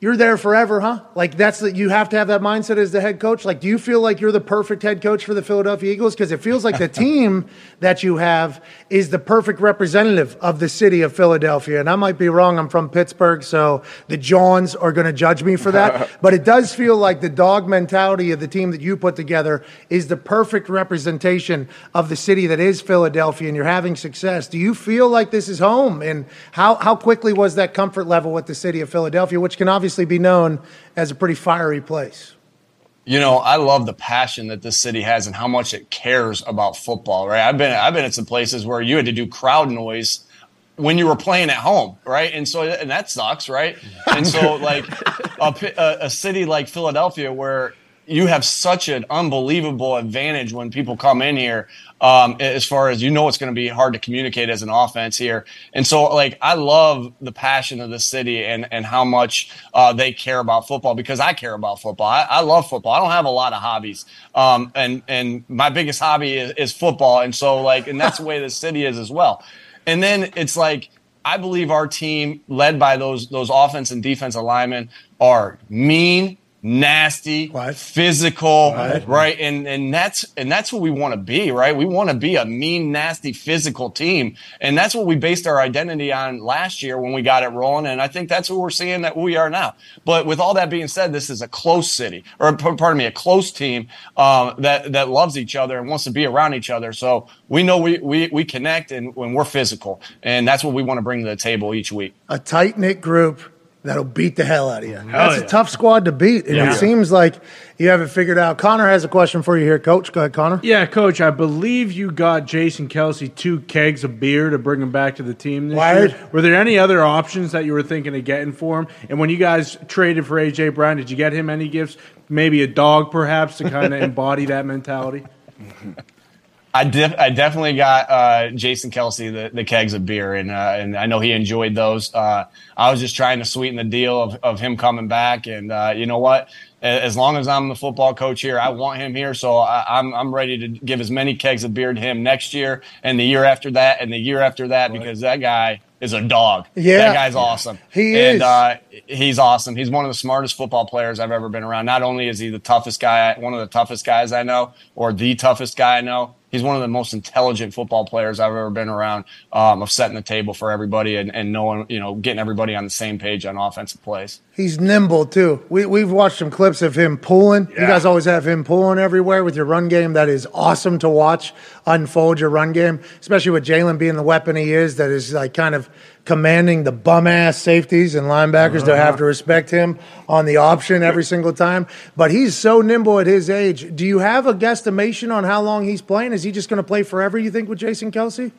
you're there forever, huh? Like that's the, you have to have that mindset as the head coach. Like, do you feel like you're the perfect head coach for the Philadelphia Eagles? Because it feels like the team that you have is the perfect representative of the city of Philadelphia. And I might be wrong. I'm from Pittsburgh, so the Johns are going to judge me for that. but it does feel like the dog mentality of the team that you put together is the perfect representation of the city that is Philadelphia, and you're having success. Do you feel like this is home? And how how quickly was that comfort level with the city of Philadelphia, which can obviously be known as a pretty fiery place? you know, I love the passion that this city has and how much it cares about football. Right? I've been I've been at some places where you had to do crowd noise when you were playing at home, right? And so and that sucks, right? And so like a, a, a city like Philadelphia where you have such an unbelievable advantage when people come in here um, as far as you know it's going to be hard to communicate as an offense here. And so like i love the passion of the city and and how much uh, they care about football because i care about football. I, I love football. I don't have a lot of hobbies. Um, and and my biggest hobby is, is football. And so like and that's the way the city is as well. And then it's like I believe our team, led by those those offense and defense alignment, are mean, nasty, physical, right? And and that's and that's what we want to be, right? We want to be a mean, nasty, physical team, and that's what we based our identity on last year when we got it rolling. And I think that's what we're seeing that we are now. But with all that being said, this is a close city, or pardon me, a close team um, that that loves each other and wants to be around each other. So we know we we, we connect and when we're physical, and that's what we want to bring to the table each week. a tight knit group that'll beat the hell out of you. Mm-hmm. That's yeah. a tough squad to beat, and Yeah. it seems like you haven't figured out. Connor has a question for you here, Coach. Go ahead, Connor. Yeah, Coach, I believe you got Jason Kelce two kegs of beer to bring him back to the team this Wired. year. Were there any other options that you were thinking of getting for him? And when you guys traded for AJ Brown, did you get him any gifts? Maybe a dog, perhaps, to kind of embody that mentality. I, def- I definitely got uh, Jason Kelce the, the kegs of beer, and uh, and I know he enjoyed those. Uh, I was just trying to sweeten the deal of, of him coming back, and uh, you know what? As long as I'm the football coach here, I want him here, so I, I'm I'm ready to give as many kegs of beer to him next year, and the year after that, and the year after that, because that guy is a dog. Yeah. that guy's awesome. He and, is. Uh, he's awesome. He's one of the smartest football players I've ever been around. Not only is he the toughest guy, one of the toughest guys I know, or the toughest guy I know, he's one of the most intelligent football players I've ever been around. Um, of setting the table for everybody and, and knowing, you know, getting everybody on the same page on offensive plays. He's nimble too. We we've watched some clips of him pulling. You guys always have him pulling everywhere with your run game. That is awesome to watch unfold your run game, especially with Jalen being the weapon he is. That is like kind of commanding the bum ass safeties and linebackers to have to uh-huh. respect him on the option every single time. But he's so nimble at his age. Do you have a guesstimation on how long he's playing? Is he just going to play forever? You think with Jason Kelce?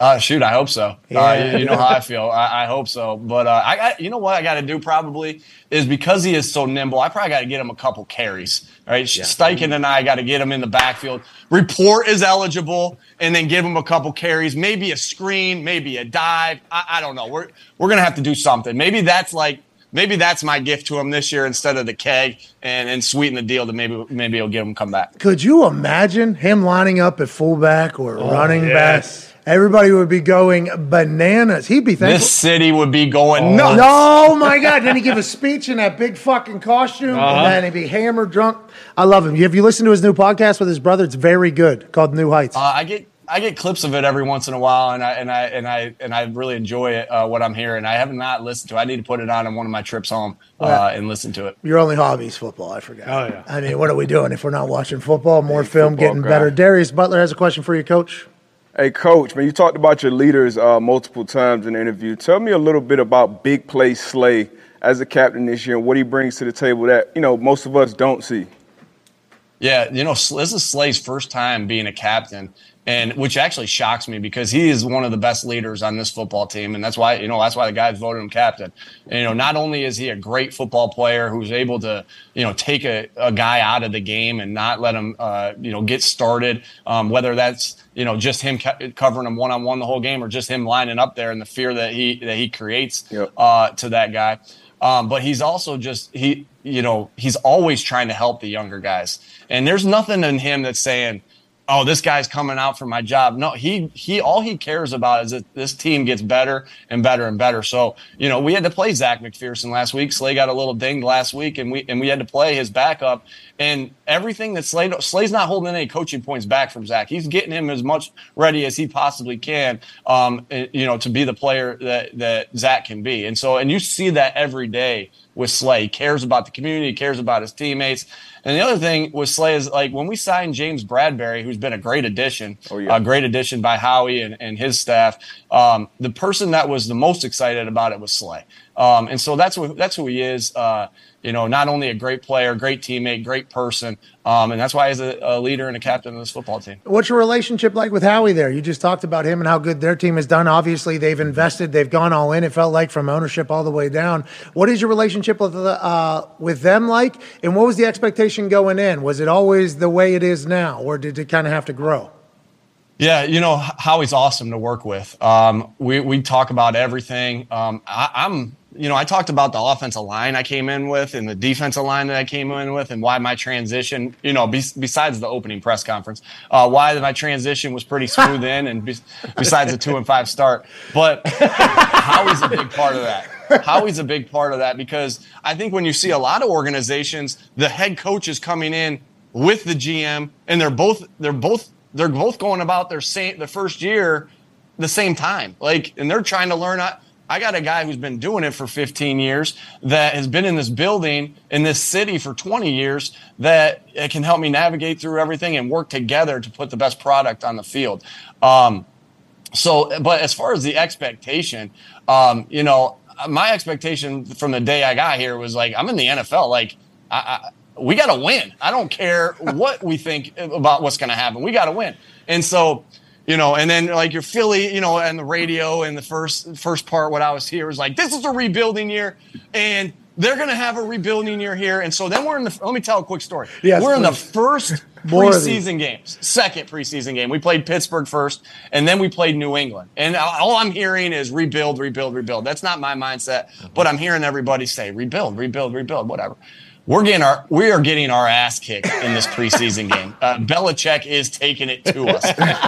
Uh, shoot, I hope so. Uh, you, you know how I feel. I, I hope so. But uh, I got, you know what I got to do probably is because he is so nimble. I probably got to get him a couple carries. Right, Steichen and I got to get him in the backfield. Report is eligible, and then give him a couple carries, maybe a screen, maybe a dive. I, I don't know. We're we're gonna have to do something. Maybe that's like. Maybe that's my gift to him this year instead of the keg and, and sweeten the deal to maybe maybe he'll get him come back. Could you imagine him lining up at fullback or running yes. back? Everybody would be going bananas. He'd be thankful. This city would be going nuts. No, my God. Then he give a speech in that big fucking costume, and then he'd be hammered drunk. I love him. Have you listened to his new podcast with his brother? It's very good, called New Heights. Uh, I get I get clips of it every once in a while, and I and I and I and I really enjoy it. Uh, what I'm hearing, I have not listened to. it. I need to put it on on one of my trips home uh, and listen to it. Your only hobby is football. I forgot. Oh, yeah. I mean, what are we doing if we're not watching football? More film, football getting guy. better. Darius Butler has a question for you, Coach. Hey, Coach, man, you talked about your leaders uh, multiple times in the interview. Tell me a little bit about Big Play Slay as a captain this year and what he brings to the table that you know most of us don't see. Yeah, you know, this is Slay's first time being a captain, and which actually shocks me because he is one of the best leaders on this football team, and that's why you know that's why the guys voted him captain. And, you know, not only is he a great football player who's able to you know take a, a guy out of the game and not let him uh, you know get started, um, whether that's you know just him co- covering him one on one the whole game or just him lining up there and the fear that he that he creates Yep. uh, to that guy. Um, but he's also just he, you know, he's always trying to help the younger guys. And there's nothing in him that's saying, "Oh, this guy's coming out for my job." No, he he all he cares about is that this team gets better and better and better. So you know, we had to play Zach McPhearson last week. Slay got a little dinged last week, and we and we had to play his backup. And everything that Slay Slay's not holding any coaching points back from Zach. He's getting him as much ready as he possibly can. Um, you know, to be the player that that Zach can be. And so, and you see that every day with Slay. He cares about the community, he cares about his teammates. And the other thing with Slay is like when we signed James Bradberry, who's been a great addition, Oh, yeah. a great addition by Howie and, and his staff. Um, the person that was the most excited about it was Slay. Um, and so that's who, that's who he is. Uh, you know, not only a great player, great teammate, great person, um, and that's why he's a, a leader and a captain of this football team. What's your relationship like with Howie there? You just talked about him and how good their team has done. Obviously, they've invested, they've gone all in. It felt like from ownership all the way down. What is your relationship with uh, with them like? And what was the expectation going in? Was it always the way it is now, or did it kind of have to grow? Yeah, you know, Howie's awesome to work with. Um, we we talk about everything. Um, I, I'm, you know, I talked about the offensive line I came in with and the defensive line that I came in with, and why my transition. You know, be, besides the opening press conference, uh, why my transition was pretty smooth in, and be, besides the two and five start. But Howie's a big part of that. Howie's a big part of that because I think when you see a lot of organizations, the head coach is coming in with the GM, and they're both they're both they're both going about their same the first year the same time. Like, and they're trying to learn. I, I got a guy who's been doing it for 15 years that has been in this building in this city for 20 years that it can help me navigate through everything and work together to put the best product on the field. Um, so, but as far as the expectation, um, you know, my expectation from the day I got here was like, I'm in the NFL. Like, I, I we got to win. I don't care what we think about what's going to happen. We got to win. And so, you know, and then like your Philly, you know, and the radio and the first first part, what I was here was like, this is a rebuilding year, and they're going to have a rebuilding year here. And so then we're in the. Let me tell a quick story. Yes, we're in the first preseason games, second preseason game. We played Pittsburgh first, and then we played New England. And all I'm hearing is rebuild, rebuild, rebuild. That's not my mindset, but I'm hearing everybody say rebuild, rebuild, rebuild, whatever. We're getting our we are getting our ass kicked in this preseason game. Uh, Belichick is taking it to us,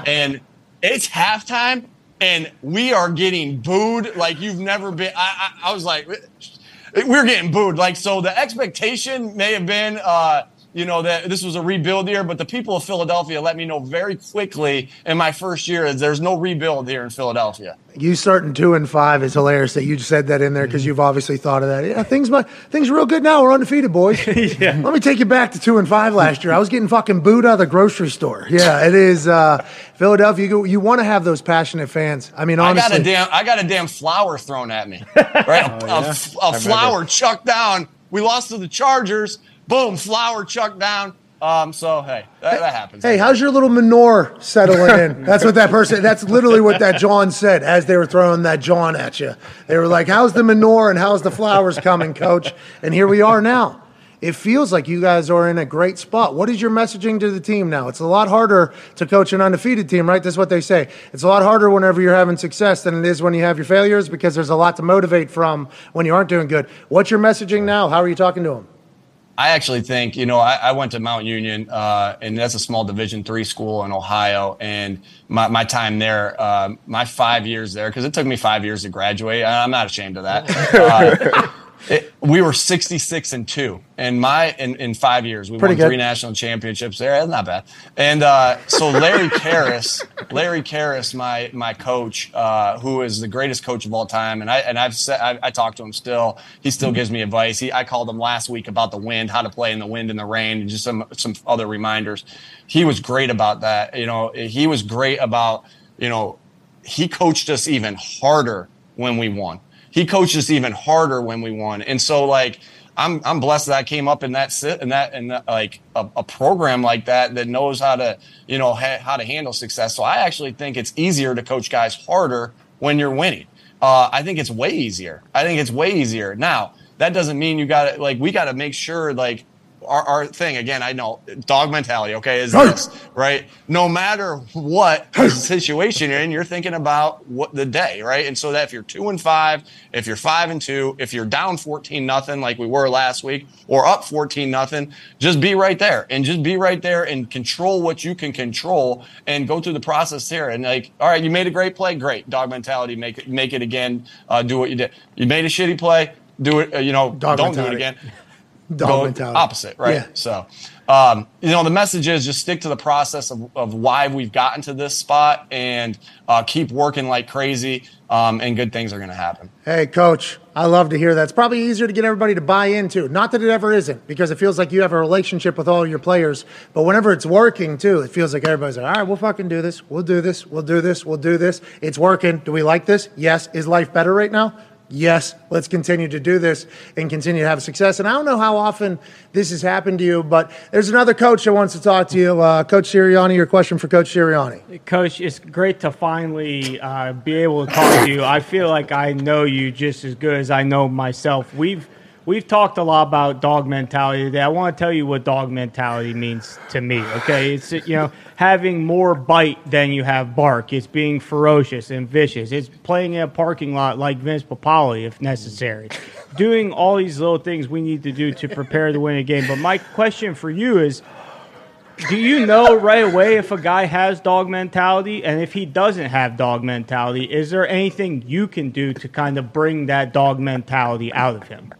and it's halftime, and we are getting booed like you've never been. I, I, I was like, we're getting booed. Like so, the expectation may have been. Uh, you know that this was a rebuild year, but the people of Philadelphia let me know very quickly in my first year is there's no rebuild here in Philadelphia. You starting two and five is hilarious that you said that in there because you've obviously thought of that. Yeah, things might, things are real good now. We're undefeated, boys. yeah. Let me take you back to two and five last year. I was getting fucking booed out of the grocery store. Yeah, it is uh, Philadelphia. You, you want to have those passionate fans. I mean, honestly, I got a damn I got a damn flower thrown at me. Right? a, a- a flower chucked down. We lost to the Chargers. Boom, flower chucked down. Um, so hey, that, that happens. Hey, how's your little manure settling in? That's what that person. That's literally what that John said as they were throwing that John at you. They were like, "How's the manure and how's the flowers coming, Coach?" And here we are now. It feels like you guys are in a great spot. What is your messaging to the team now? It's a lot harder to coach an undefeated team, right? That's what they say. It's a lot harder whenever you're having success than it is when you have your failures because there's a lot to motivate from when you aren't doing good. What's your messaging now? How are you talking to them? I actually think you know I, I went to Mount Union, uh, and that's a small Division three school in Ohio. And my, my time there, uh, my five years there, because it took me five years to graduate. I'm not ashamed of that. Uh, it, we were 66 and two, and my in, in five years we Pretty won good. three national championships there. That's not bad. And uh, so Larry Karras, Larry Kehres, my my coach, uh, who is the greatest coach of all time, and I and I've said I, I talk to him still. He still gives me advice. He, I called him last week about the wind, how to play in the wind and the rain, and just some some other reminders. He was great about that. You know, he was great about you know he coached us even harder when we won. He coached us even harder when we won. And so like I'm I'm blessed that I came up in that sit in that that, like a, a program like that that knows how to you know ha- how to handle success. So I actually think it's easier to coach guys harder when you're winning. Uh, I think it's way easier. I think it's way easier. Now that doesn't mean you got to like we got to make sure like our, our thing. Again i know dog mentality okay is this right? No matter what situation you're in you're thinking about what the day right? And so that if you're two and five if you're five and two if you're down 14 nothing like we were last week or up 14 nothing just be right there and just be right there and control what you can control and go through the process here. And like all right you made a great play great dog mentality make it make it again uh, do what you did. You made a shitty play do it uh, you know Dog don't do it again Dog go mentality. opposite, right? Yeah. So, um, you know, the message is just stick to the process of, of why we've gotten to this spot and uh, keep working like crazy, um, and good things are going to happen. Hey, coach, I love to hear that. It's probably easier to get everybody to buy into. Not that it ever isn't, because it feels like you have a relationship with all your players. But whenever it's working, too, it feels like everybody's like, all right, we'll fucking do this. We'll do this. We'll do this. We'll do this. It's working. Do we like this? Yes. Is life better right now? Yes, let's continue to do this and continue to have success. And I don't know how often this has happened to you, but there's another coach that wants to talk to you. Uh, coach Sirianni, your question for Coach Sirianni. Coach, it's great to finally uh, be able to talk to you. I feel like I know you just as good as I know myself. We've we've talked a lot about dog mentality today. I want to tell you what dog mentality means to me. Okay, it's you know having more bite than you have bark. It's being ferocious and vicious. It's playing in a parking lot like Vince Papale if necessary. Doing all these little things we need to do to prepare to win a game. But my question for you is do you know right away if a guy has dog mentality and if he doesn't have dog mentality is there anything you can do to kind of bring that dog mentality out of him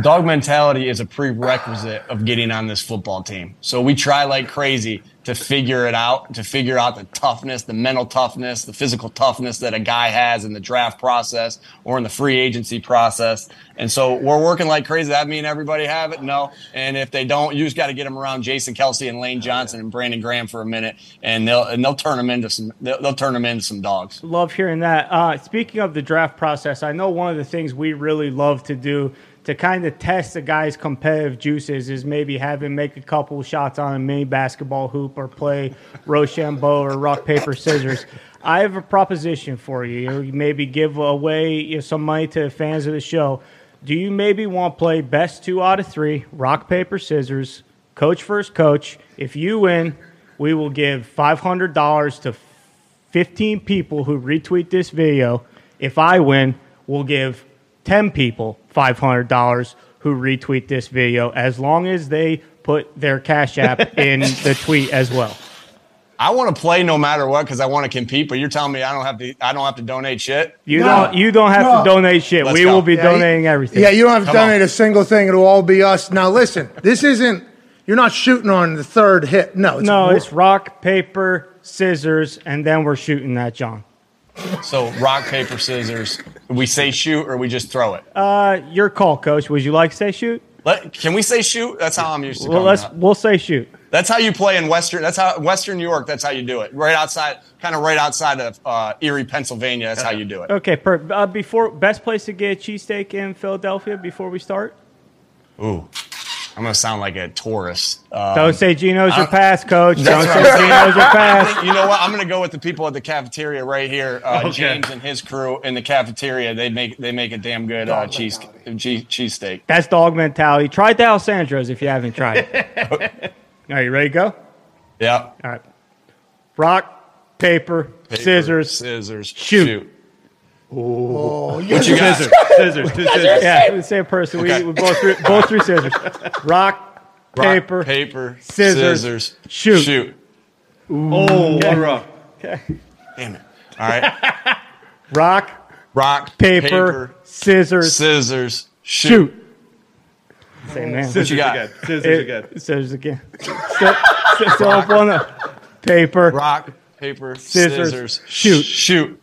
Dog mentality is a prerequisite of getting on this football team. So we try like crazy to figure it out, to figure out the toughness, the mental toughness, the physical toughness that a guy has in the draft process or in the free agency process. And so we're working like crazy. That mean everybody have it? No. And if they don't, you just got to get them around Jason Kelce and Lane Johnson and Brandon Graham for a minute, and they'll and they'll turn them into some they'll, they'll turn them into some dogs. love hearing that uh, speaking of the draft process i know one of the things we really love to do to kind of test a guy's competitive juices is maybe have him make a couple shots on a mini basketball hoop or play Rochambeau or rock paper scissors. I have a proposition for you. Maybe give away some money to the fans of the show. Do you maybe want to play best two out of three, rock paper scissors, coach first coach? If you win, we will give five hundred dollars to 15 people who retweet this video. If I win, we'll give 10 people $500 who retweet this video as long as they put their Cash App in the tweet as well. I want to play no matter what because I want to compete. But you're telling me I don't have to. I don't have to donate shit. You don't you don't have No. to donate shit. Let's we go. will be Yeah, you- donating everything. Yeah, you don't have to Come on. donate a single thing. It'll all be us. Now, listen, this isn't, you're not shooting on the third hit. No, it's, no, it's rock, paper, scissors, and then we're shooting that John. So rock paper scissors. We say shoot or we just throw it. Uh, your call, coach. Would you like to say shoot? Let, can we say shoot? That's how I'm used to. Well, let's up. we'll say shoot. That's how you play in Western. That's how Western New York. That's how you do it. Right outside, kind of right outside of uh, Erie, Pennsylvania. That's how you do it. Okay, per, uh, before best place to get a cheesesteak in Philadelphia before we start. Ooh, I'm gonna sound like a tourist. Um, Don't say Geno's your I'm- pass, coach. Don't That's say right. Geno's your pass. you know what? I'm gonna go with the people at the cafeteria right here. Uh, Okay. James and his crew in the cafeteria. They make they make a damn good uh, cheese cheese cheesesteak. That's dog mentality. Try D'Alessandro's if you haven't tried it. Are you ready to go? Yeah. All right. Rock, paper, Paper, scissors. scissors, shoot. Oh. Oh, what you got? Scissors, scissors, two scissors. Yeah, the same person. Okay. We, we both threw, both threw scissors. Rock, Rock, paper, paper, scissors, scissors, shoot. shoot. Oh, one rough. Damn it! All right. rock, Rock, paper, scissors, scissors, shoot. shoot. Same oh. man. Scissors you got? again. Scissors It- again. Scissors again. Still, still, still up on the paper. Rock, paper, Scissors, scissors, shoot. shoot.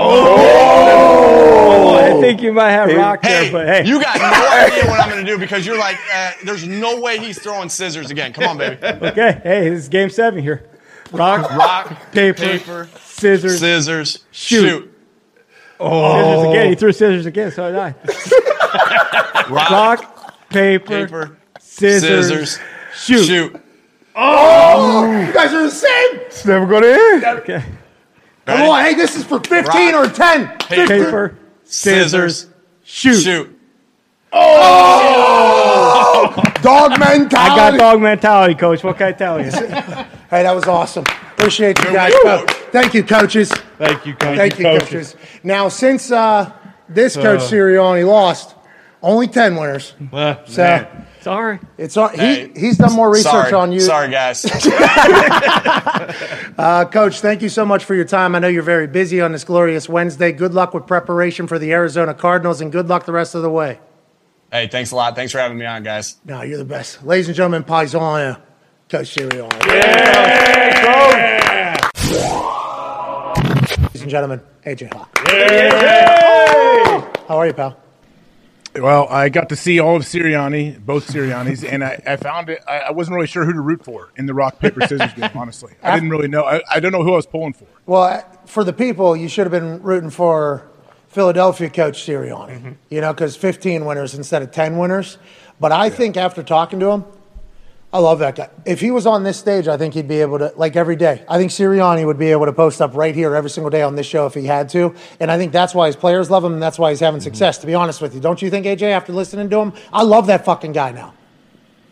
Oh, I think you might have rock Hey, there, but hey, you got no idea what I'm going to do because you're like, uh, there's no way he's throwing scissors again. Come on, baby. okay. Hey, this is game seven here. Rock, Rock, paper, paper, scissors, scissors, Shoot. shoot. scissors again. He threw scissors again, so did I. Rock, Rock, paper, paper, scissors, scissors, shoot. shoot. oh You guys are the same. It's never going to end. Okay. Come on, hey, this is for 15 Rock. or 10. Paper, scissors, Scissors, shoot. shoot. Dog mentality. I got dog mentality, coach. What can I tell you? Hey, that was awesome. Appreciate you guys. welcome. Thank you, coaches. Thank you, coach. Thank you, coaches. Now, since uh, this coach Sirianni lost, only 10 winners. Uh, So man. Sorry. it's on, he, Hey, he's done more research Sorry, on you. sorry, guys. Uh, Coach, thank you so much for your time. I know you're very busy on this glorious Wednesday. Good luck with preparation for the Arizona Cardinals and good luck the rest of the way. hey, thanks a lot. Thanks for having me on, guys. No, you're the best. Ladies and gentlemen, Paisan, Coach Sirianni. Ladies and gentlemen, AJ Hawk. How are you, pal? Well, I got to see all of Sirianni, both Siriannis, and I, I found it. I, I wasn't really sure who to root for in the rock paper scissors game. Honestly, I didn't really know. I, I don't know who I was pulling for. Well, for the people, you should have been rooting for Philadelphia coach Sirianni. Mm-hmm. You know, because 15 winners instead of 10 winners. But I think after talking to him, I love that guy. If he was on this stage, I think he'd be able to, like every day. I think Sirianni would be able to post up right here every single day on this show if he had to. And I think that's why his players love him and that's why he's having success, to be honest with you. Don't you think, AJ, after listening to him? I love that fucking guy now.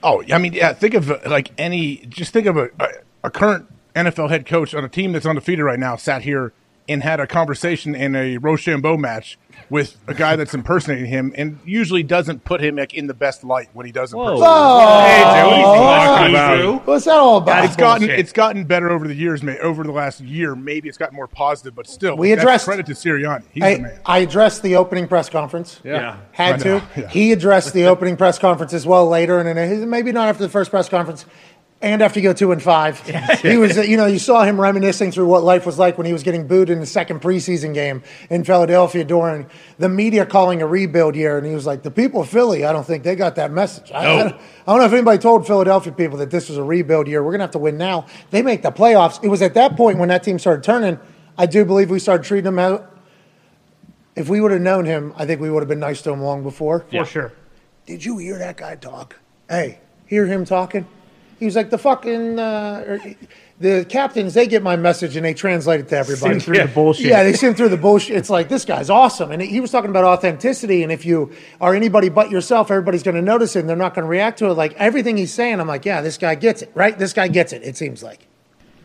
Oh, I mean, yeah. Think of uh, like any. Just think of a, a, a current NFL head coach on a team that's undefeated right now sat here and had a conversation in a Rochambeau match with a guy that's impersonating him, and usually doesn't put him like in the best light when he does impersonate. Oh, Hey, Joe, what are you oh. talking about? What's that all about? It's gotten Bullshit. it's gotten better over the years, mate. Over the last year, maybe it's gotten more positive, but still, We addressed- credit to Sirianni. He's I, the man. I addressed the opening press conference. Yeah. Had I to. yeah. He addressed the opening press conference as well later, and maybe not after the first press conference. And after you go two and five, he was, you know, you saw him reminiscing through what life was like when he was getting booed in the second preseason game in Philadelphia during the media calling a rebuild year. And he was like, the people of Philly, I don't think they got that message. I, I, don't, I don't know if anybody told Philadelphia people that this was a rebuild year. We're going to have to win now. They make the playoffs. It was at that point when that team started turning. I do believe we started treating them out. If we would have known him, I think we would have been nice to him long before. For sure. Did you hear that guy talk? Hey, hear him talking? He was like the fucking uh, or- the captains. They get my message and they translate it to everybody. Sim through the bullshit. Yeah, they sim through the bullshit. It's like this guy's awesome, and he was talking about authenticity. And if you are anybody but yourself, everybody's going to notice it, and they're not going to react to it. Like everything he's saying, I'm like, yeah, this guy gets it, right? This guy gets it. It seems like.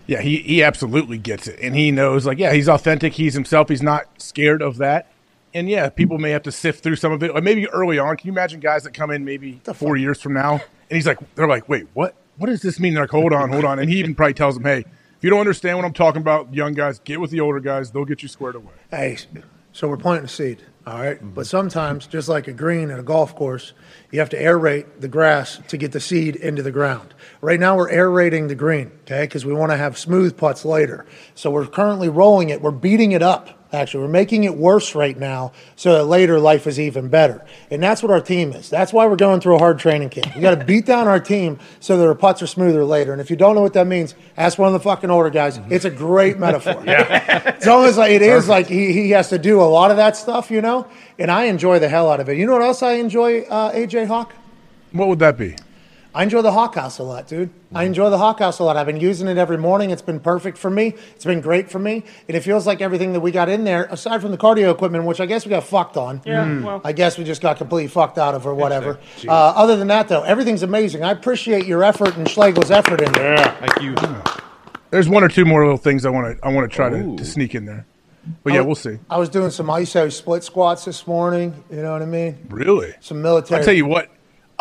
Yeah, he, he absolutely gets it. And he knows, like, yeah, he's authentic. He's himself. He's not scared of that. And yeah, people may have to sift through some of it. Or maybe early on, can you imagine guys that come in maybe four years from now? And he's like, they're like, wait, what? What does this mean? They're like, hold on, hold on. And he even probably tells them, hey, if you don't understand what I'm talking about, young guys, get with the older guys. They'll get you squared away. Hey, so we're planting a seed, all right? Mm-hmm. But sometimes, just like a green at a golf course, you have to aerate the grass to get the seed into the ground. Right now, we're aerating the green, okay? Because we want to have smooth putts later. So we're currently rolling it. We're beating it up. Actually, we're making it worse right now so that later life is even better. And that's what our team is. That's why we're going through a hard training camp. We got to beat down our team so that our putts are smoother later. And if you don't know what that means, ask one of the fucking older guys. It's a great metaphor. yeah. It's almost like it is like he, he has to do a lot of that stuff, you know? And I enjoy the hell out of it. You know what else I enjoy, uh, AJ Hawk? What would that be? I enjoy the Hawk House a lot, dude. I enjoy the Hawk House a lot. I've been using it every morning. It's been perfect for me. It's been great for me. And it feels like everything that we got in there, aside from the cardio equipment, which I guess we got fucked on. Yeah, Mm. well. I guess we just got completely fucked out of or whatever. Uh, other than that, though, everything's amazing. I appreciate your effort and Schlegel's effort in there. Thank you. There's one or two more little things I want to I want to try to, to sneak in there. But yeah, we'll see. I was doing some ISO split squats this morning. You know what I mean? Really? Some military. I tell you what,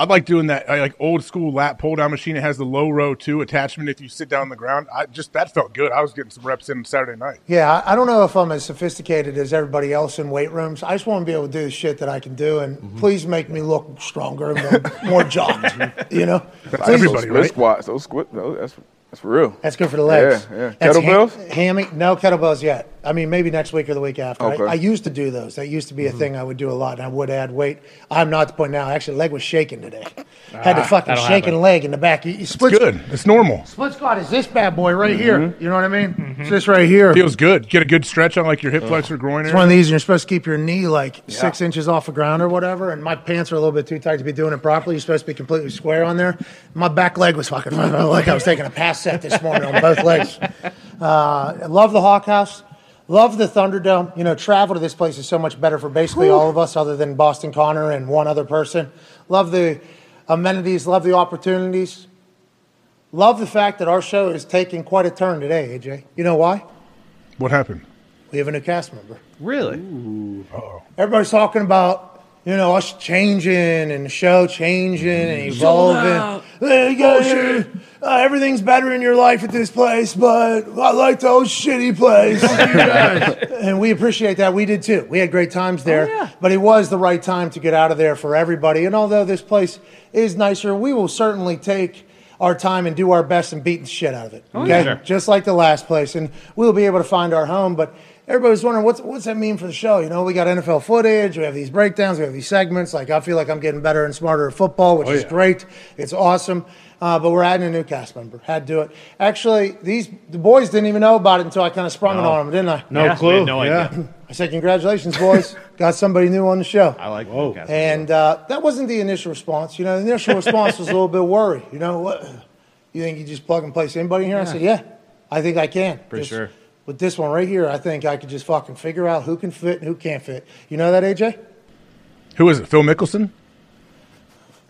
I like doing that. I like old school lat pull down machine. It has the low row two attachment. If you sit down on the ground, I just that felt good. I was getting some reps in Saturday night. Yeah, I I don't know if I'm as sophisticated as everybody else in weight rooms. I just want to be able to do the shit that I can do, and Mm-hmm. please make me look stronger and more, more jocked. You know, That's Please- everybody, Split right? squats, those squat, those, that's that's for real. That's good for the legs. Yeah, yeah. That's Kettlebells? ha- hammy? No kettlebells yet. I mean, maybe next week or the week after. I- Okay. I, used to do those. That used to be a mm-hmm. thing I would do a lot, and I would add weight. I'm not at the point now. Actually, leg was shaking today. Had the ah, fucking shaking happen. leg in the back. You, you split, Good. It's normal. split squat is this bad boy right here. Mm-hmm. You know what I mean? Mm-hmm. It's this right here. Feels good. Get a good stretch on like your hip flexor groin It's area. one of these, and you're supposed to keep your knee like six inches off the ground or whatever. And my pants are a little bit too tight to be doing it properly. You're supposed to be completely square on there. My back leg was fucking like I was taking a pass set this morning on both legs. Uh, I love the Hawk House. Love the Thunderdome. You know, travel to this place is so much better for basically all of us, other than Boston Connor and one other person. Love the amenities. Love the opportunities. Love the fact that our show is taking quite a turn today, AJ. You know why? What happened? We have a new cast member. Really? Everybody's talking about, you know, us changing and the show changing and evolving. Hey, you guys, uh, everything's better in your life at this place, but I like the old shitty place. and we appreciate that. We did too. We had great times there, but it was the right time to get out of there for everybody. And although this place is nicer, we will certainly take our time and do our best and beat the shit out of it. Okay, Sure. just like the last place, and we'll be able to find our home. But everybody's wondering what's what's that mean for the show? You know, we got NFL footage, we have these breakdowns, we have these segments. Like I feel like I'm getting better and smarter at football, which is yeah. great. It's awesome. Uh, but we're adding a new cast member. Had to do it. Actually, these the boys didn't even know about it until I kind of sprung it on them, didn't I? No Yeah, clue. no yeah. idea. I said, "Congratulations, boys! Got somebody new on the show." I like Whoa. cast And uh, that wasn't the initial response. You know, the initial response was a little bit worry. You know what? You think you just plug and place anybody in here? I said, "Yeah, I think I can." For Just sure. With this one right here, I think I could just fucking figure out who can fit and who can't fit. You know that, AJ? Who is it? Phil Mickelson.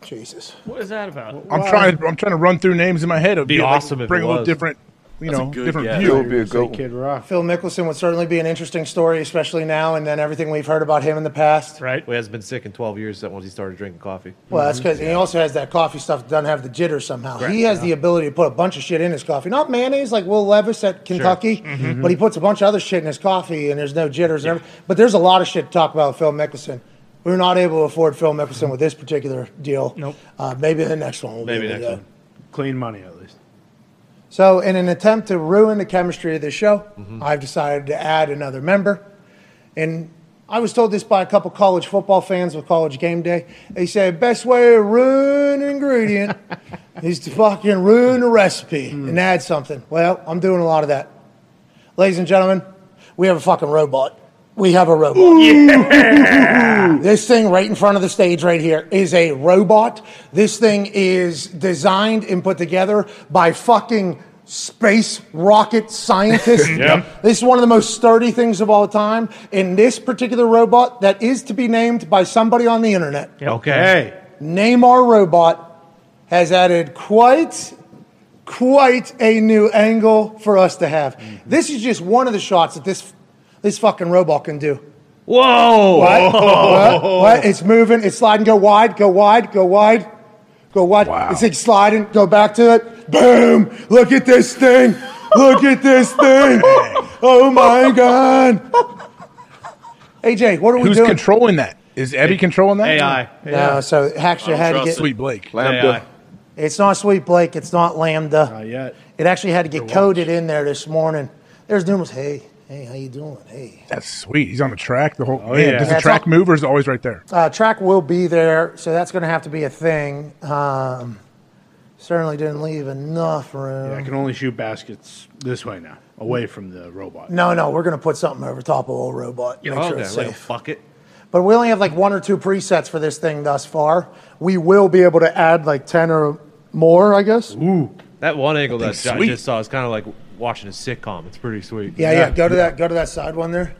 Jesus. What is that about? I'm trying. To, I'm trying to run through names in my head. It'd Be like, awesome if bring it a little different, you know, different guess. view. It would be a good one. Kid Rock. Phil Mickelson would certainly be an interesting story, especially now and then everything we've heard about him in the past. Right. Well, he hasn't been sick in 12 years once he started drinking coffee. Well, that's because he also has that coffee stuff that doesn't have the jitters somehow. Correct, he has the ability to put a bunch of shit in his coffee. Not mayonnaise like Will Levis at Kentucky, Mhm. but he puts a bunch of other shit in his coffee and there's no jitters. and everything. But there's a lot of shit to talk about with Phil Mickelson. We were not able to afford Phil Mickelson with this particular deal. Nope. Uh, maybe the next one will Maybe be able next one. Clean money at least. So, in an attempt to ruin the chemistry of the show, Mm-hmm. I've decided to add another member. And I was told this by a couple college football fans with college game day. They said, best way to ruin an ingredient is to fucking ruin a recipe Mm. and add something. Well, I'm doing a lot of that. Ladies and gentlemen, we have a fucking robot. We have a robot. This thing right in front of the stage right here is a robot. This thing is designed and put together by fucking space rocket scientists. Yeah. This is one of the most sturdy things of all time. And this particular robot that is to be named by somebody on the internet. Okay. Neymar robot has added quite quite a new angle for us to have. Mm-hmm. This is just one of the shots that this this fucking robot can do. Whoa! What? What? What? It's moving. It's sliding. Go wide. Go wide. Go wide. Go wide. It's like sliding. Go back to it. Boom! Look at this thing. Look at this thing. Oh my god. AJ, what are we doing? Who's doing? controlling that? Is Eddie controlling that? AI. No, so it actually had to get Sweet Blake. Lambda. It's not Sweet Blake. It's not Lambda. Not yet. It actually had to get coded in there this morning. There's numerous. Hey, hey, how you doing? Hey. That's sweet. He's on the track. The whole Oh, man. yeah. Does the That's track all- move or is always right there? Uh, track will be there, so that's going to have to be a thing. Um, certainly didn't leave enough room. Yeah, I can only shoot baskets this way now, away from the robot. No, no, we're going to put something over top of old robot. Make sure okay, it's like a safe. bucket. But we only have like one or two presets for this thing thus far. We will be able to add like 10 or more, I guess. Ooh. That one angle that thing's I just saw is kind of like watching a sitcom. It's pretty sweet. Yeah, yeah, Go to that. Go to that side one there.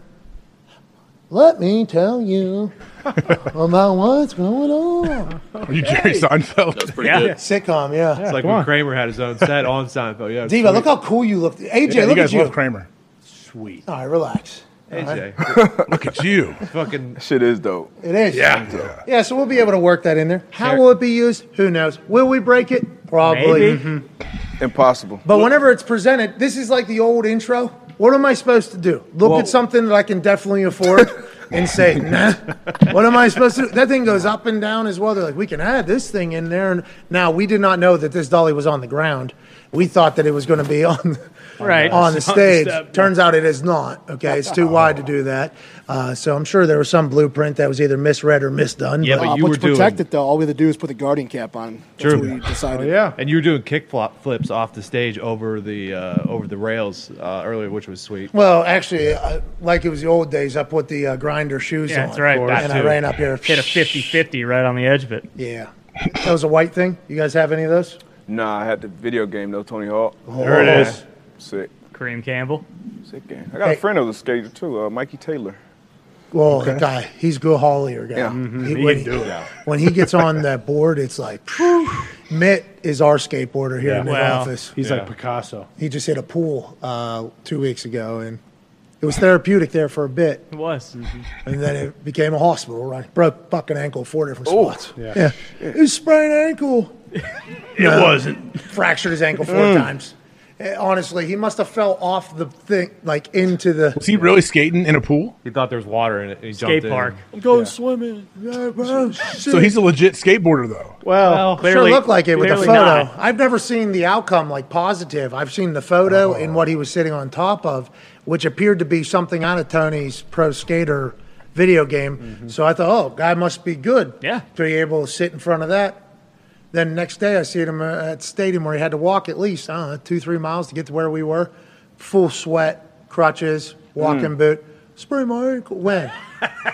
Let me tell you about what's going on. Are you Jerry Seinfeld? That's pretty Yeah. good. Sitcom, yeah. It's like come when on. Kramer had his own set on Seinfeld. Yeah, it's Diva, sweet. look how cool you look. AJ, Yeah, you look guys at you. You guys love Kramer. Sweet. All right, relax. All right. AJ. Look at you. Fucking Shit is dope. It is. Yeah. Yeah, so we'll be able to work that in there. How will it be used? Who knows? Will we break it? Probably. Maybe. Mm-hmm. Impossible. But whenever it's presented, this is like the old intro. What am I supposed to do? Look at something that I can definitely afford and say, nah. What am I supposed to do? That thing goes up and down as well. They're like, we can add this thing in there. And now we did not know that this dolly was on the ground. We thought that it was going to be on Right. on the It's on stage. the step. Turns out it is not. Okay, it's too wide to do that. Uh, so I'm sure there was some blueprint that was either misread or misdone. Yeah, but- but Uh, you but were to protect it though, all we had to do is put the guardian cap on. That's True. what we decided. Oh, yeah. And you were doing kick flop flips off the stage over the uh, over the rails uh, earlier, which was sweet. Well, actually, uh, like it was the old days, I put the uh, grinder shoes Yeah, on. that's right. That And I ran up here. Hit a 50-50 right on the edge of it. Yeah. That was a white thing. You guys have any of those? Nah, I had the video game though, Tony Hawk. There it is. Sick. Kareem Campbell. Sick game. I got Hey. a friend who's a skater too, uh, Mikey Taylor. Well, the guy, he's a good haulier guy. Yeah. He- He when, can do it. when he gets on that board, it's like, Mitt is our skateboarder here in the Well, office. He's Yeah. like Picasso. He just hit a pool uh, two weeks ago, and it was therapeutic there for a bit. It was. And then it became a hospital, right? Broke fucking ankle four different spots. yeah. yeah. It was sprained ankle. It wasn't. Fractured his ankle four Mm. times. Eh, Honestly, he must have fell off the thing, like into the. Was he really skating in a pool? He thought there was water in it. And he Skate jumped in. park. I'm going swimming. So he's a legit skateboarder though. Well, sure Clearly- looked like it with the photo. not. I've never seen the outcome like positive. I've seen the photo and what he was sitting on top of, which appeared to be something out of Tony's pro skater video game. So I thought, oh, guy must be good. Yeah. To be able to sit in front of that. Then next day, I see him uh, at the stadium where he had to walk at least I don't know, two, three miles to get to where we were. Full sweat, crutches, walking Mm. boot. Sprained my ankle. When?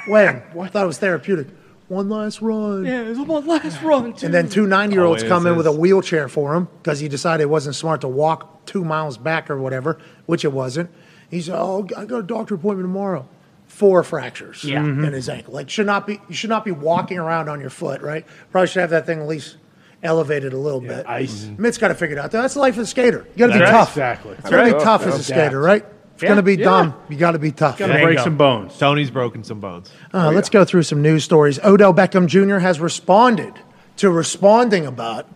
when? I thought it was therapeutic. One last run. Yeah, it was one last run. And then two 90 year olds Always come in with a wheelchair for him because he decided it wasn't smart to walk two miles back or whatever, which it wasn't. He said, "Oh, I got a doctor appointment tomorrow." Four fractures Yeah. in his ankle. Like should not be you should not be walking around on your foot, right? Probably should have that thing at least elevated a little bit. ice. Mitt's got to figure it out. That's the life of a skater. You got to be That's tough. exactly. It's got to be tough as a Adapt. skater, right? It's Yeah. going to be Yeah. dumb. You got to be tough. Gotta There you break go. some bones. Tony's broken some bones. Uh, let's go through some news stories. Odell Beckham Jr. has responded to responding about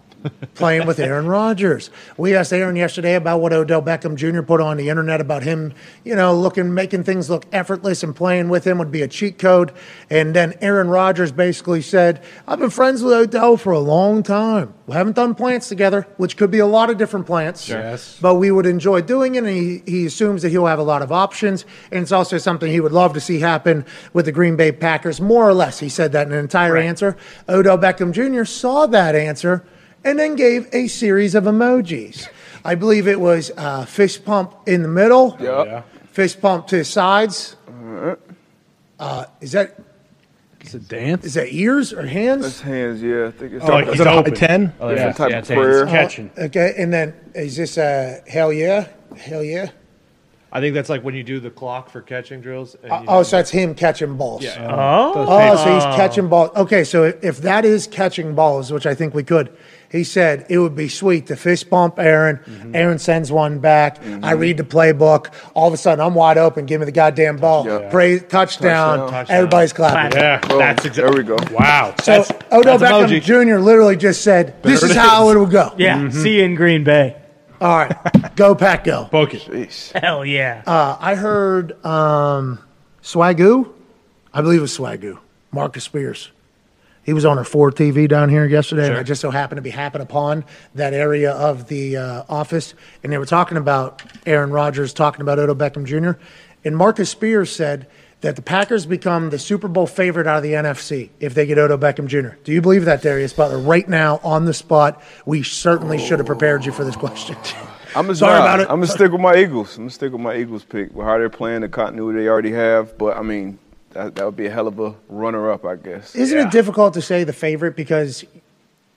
playing with Aaron Rodgers. We asked Aaron yesterday about what Odell Beckham Jr. put on the internet about him, you know, looking, making things look effortless and playing with him would be a cheat code. And then Aaron Rodgers basically said, I've been friends with Odell for a long time. We haven't done plants together, which could be a lot of different plants. Yes. But we would enjoy doing it, and he, he assumes that he'll have a lot of options. And it's also something he would love to see happen with the Green Bay Packers, more or less. He said that in an entire answer. Odell Beckham Jr. saw that answer and then gave a series of emojis. I believe it was uh, fist pump in the middle, Yep. Yeah. fist pump to the sides. Uh, is that It's a dance. is that ears or hands? That's hands, yeah. I think it's Oh, is it a high ten? Oh, different yeah. type yeah, of it's hands. prayer. Catching. Okay, and then is this uh, hell yeah, hell yeah? I think that's like when you do the clock for catching drills. And you Oh, so that's him catching balls. Yeah. Oh, Oh, so he's catching balls. Okay, so if, if that is catching balls, which I think we could, he said it would be sweet to fist bump Aaron. Mm-hmm. Aaron sends one back. I read the playbook. All of a sudden, I'm wide open. Give me the goddamn ball. Yeah. Praise touchdown. Touchdown. Everybody's clapping. Yeah. Boom. That's there we go. Wow. So Odell that's Beckham emoji. Jr. literally just said, "This is, it how is. it would go." yeah. See you in Green Bay. All right, go pack, go. Book it. Jeez. Hell yeah. Uh, I heard um, Swagu. I believe it was Swagu. Marcus Spears. He was on our Ford TV down here yesterday, and I just so happened to be happen upon that area of the uh, office, and they were talking about Aaron Rodgers, talking about Odell Beckham Jr. And Marcus Spears said that the Packers become the Super Bowl favorite out of the NFC if they get Odell Beckham Jr. Do you believe that, Darius Butler? Right now, on the spot, we certainly should have prepared you for this question. I'm gonna Sorry about it. I'm gonna stick with my Eagles. I'm gonna stick with my Eagles pick. With how they're playing, the continuity they already have. But I mean, that, that would be a hell of a runner-up, I guess. Isn't it difficult to say the favorite because,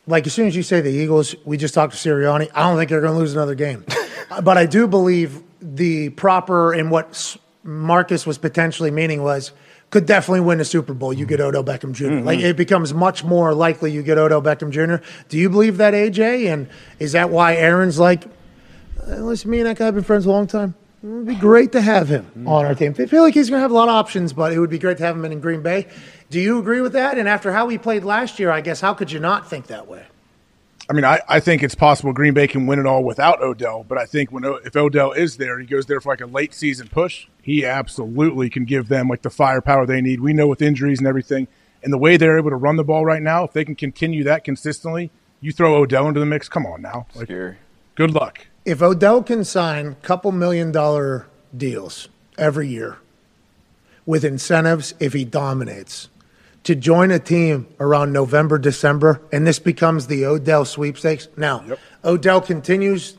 like, as soon as you say the Eagles, we just talked to Sirianni. I don't think they're going to lose another game, but I do believe the proper and what Marcus was potentially meaning was could definitely win the Super Bowl. You get Odell Beckham junior Like it becomes much more likely you get Odell Beckham Jr. Do you believe that, AJ? And is that why Aaron's like, uh, listen, me and that guy have been friends a long time. It would be great to have him mm-hmm. on our team. I feel like he's going to have a lot of options, but it would be great to have him in Green Bay. Do you agree with that? And after how he played last year, I guess, how could you not think that way? I mean, I, I think it's possible Green Bay can win it all without Odell, but I think when if Odell is there, he goes there for like a late season push. He absolutely can give them like the firepower they need. We know with injuries and everything, and the way they're able to run the ball right now, if they can continue that consistently, you throw Odell into the mix. Come on now, like, Scary. good luck. If Odell can sign a couple million dollar deals every year with incentives if he dominates to join a team around November, December, and this becomes the Odell sweepstakes. Now, Odell continues,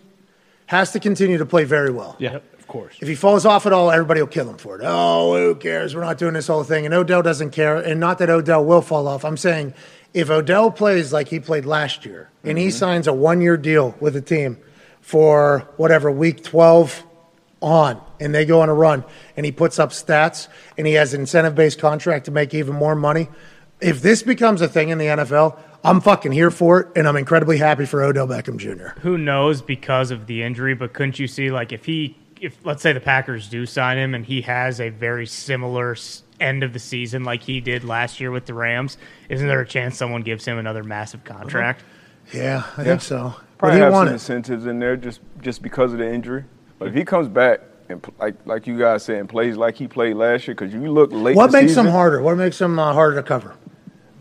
has to continue to play very well. Yeah. Of course. If he falls off at all, everybody will kill him for it. Oh, who cares? We're not doing this whole thing. And Odell doesn't care. And not that Odell will fall off. I'm saying if Odell plays like he played last year and he mm-hmm. signs a one year deal with a team for whatever, week 12 on, and they go on a run and he puts up stats and he has an incentive based contract to make even more money. If this becomes a thing in the NFL, I'm fucking here for it, and I'm incredibly happy for Odell Beckham Jr. Who knows because of the injury, but couldn't you see like if he if let's say the Packers do sign him and he has a very similar end of the season like he did last year with the Rams, isn't there a chance someone gives him another massive contract? Uh-huh. Yeah, I think so. But Probably he have some wanted. incentives in there just just because of the injury. But if he comes back and like like you guys said, and plays like he played last year, because you look late. What makes season, him harder? What makes him uh, harder to cover?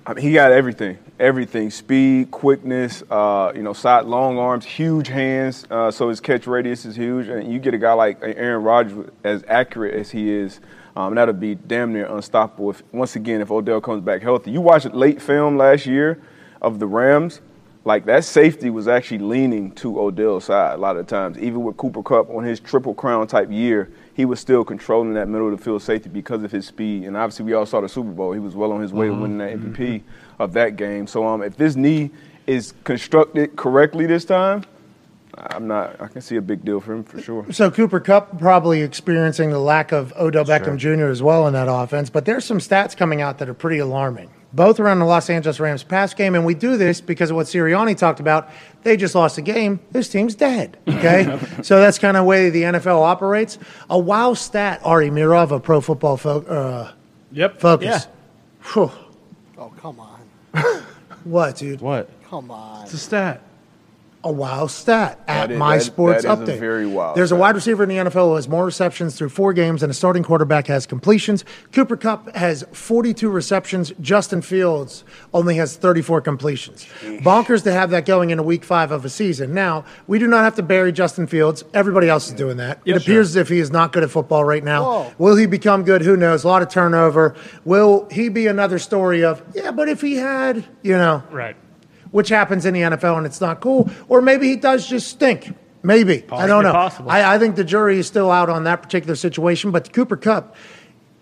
I mean, he got everything, everything: speed, quickness, uh, you know, side long arms, huge hands. Uh, so his catch radius is huge, and you get a guy like Aaron Rodgers as accurate as he is. Um, that'll be damn near unstoppable. If, once again, if Odell comes back healthy, you watch watched late film last year of the Rams. Like that safety was actually leaning to Odell's side a lot of times. Even with Cooper Kupp on his triple crown type year, he was still controlling that middle of the field safety because of his speed. And obviously, we all saw the Super Bowl. He was well on his way to winning that MVP of that game. So um, if this knee is constructed correctly this time, I'm not. I can see a big deal for him for sure. So Cooper Kupp probably experiencing the lack of Odell Beckham Jr. as well in that offense, but there's some stats coming out that are pretty alarming. Both around the Los Angeles Rams pass game, and we do this because of what Sirianni talked about. They just lost a game. This team's dead. Okay, so that's kind of the way the NFL operates. A wow stat, Ari Meirov of Pro Football Fo- uh, Yep. Focus. Whew. Oh, come on. What, dude? What? Come on. It's a stat. A wow stat at That is- my that- sports that is a update. very wild There's a wide receiver in the NFL who has more receptions through four games, and a starting quarterback has completions. Cooper Kupp has 42 receptions. Justin Fields only has 34 completions. Bonkers to have that going into week five of a season. Now, we do not have to bury Justin Fields. Everybody else is doing that. it appears as if he is not good at football right now. Whoa. Will he become good? Who knows? A lot of turnover. Will he be another story of, yeah, but if he had, you know, Right. Which happens in the NFL and it's not cool. Or maybe he does just stink. Maybe. I don't know. possible. I, I think the jury is still out on that particular situation. But Cooper Kupp,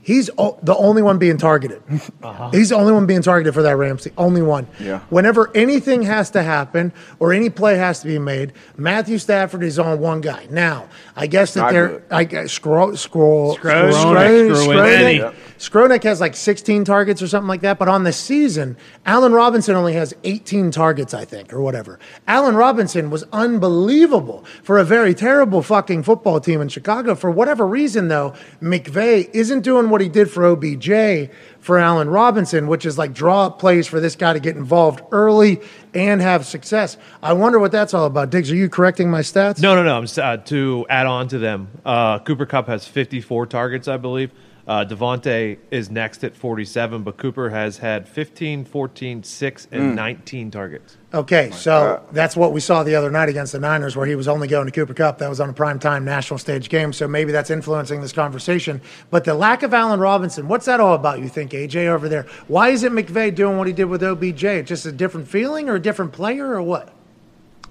he's o- the only one being targeted. He's the only one being targeted for that Rams. The only one. Yeah. Whenever anything has to happen or any play has to be made, Matthew Stafford is on one guy. Now, I guess that Not they're. I guess scroll scroll scroll scroll Skowronek, Skowronek has like 16 targets or something like that, but on the season, Allen Robinson only has 18 targets, I think, or whatever. Allen Robinson was unbelievable for a very terrible fucking football team in Chicago. For whatever reason, though, McVay isn't doing what he did for OBJ for Allen Robinson, which is like draw up plays for this guy to get involved early and have success. I wonder what that's all about. Digz, are you correcting my stats? No, no, no. I'm uh, to add on to them. Uh, Cooper Kupp has 54 targets, I believe. Uh, Devontae is next at 47, but Cooper has had 15, 14, 6, and 19 targets. Okay, so that's what we saw the other night against the Niners, where he was only going to Cooper Kupp. That was on a primetime national stage game, so maybe that's influencing this conversation. But the lack of Allen Robinson, what's that all about, you think, AJ, over there? Why isn't McVay doing what he did with OBJ? Just a different feeling or a different player or what?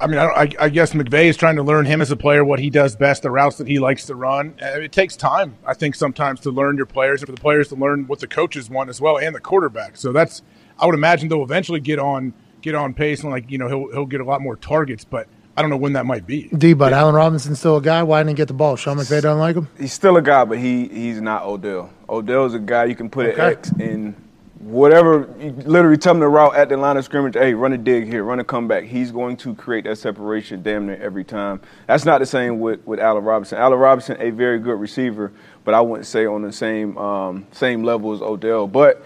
I mean, I, I, I guess McVay is trying to learn him as a player, what he does best, the routes that he likes to run. Uh, It takes time, I think, sometimes to learn your players and for the players to learn what the coaches want as well and the quarterback. So that's, I would imagine they'll eventually get on get on pace and like you know he'll he'll get a lot more targets, but I don't know when that might be. D, but Allen Robinson's still a guy. Why didn't he get the ball? Sean McVay don't like him? He's still a guy, but he he's not Odell. Odell's a guy you can put Okay. an X in whatever. You literally tell him the route at the line of scrimmage. Hey, run a dig here, run a comeback. He's going to create that separation damn near every time. That's not the same with with Allen Robinson. Allen Robinson, a very good receiver, but I wouldn't say on the same um, same level as Odell. But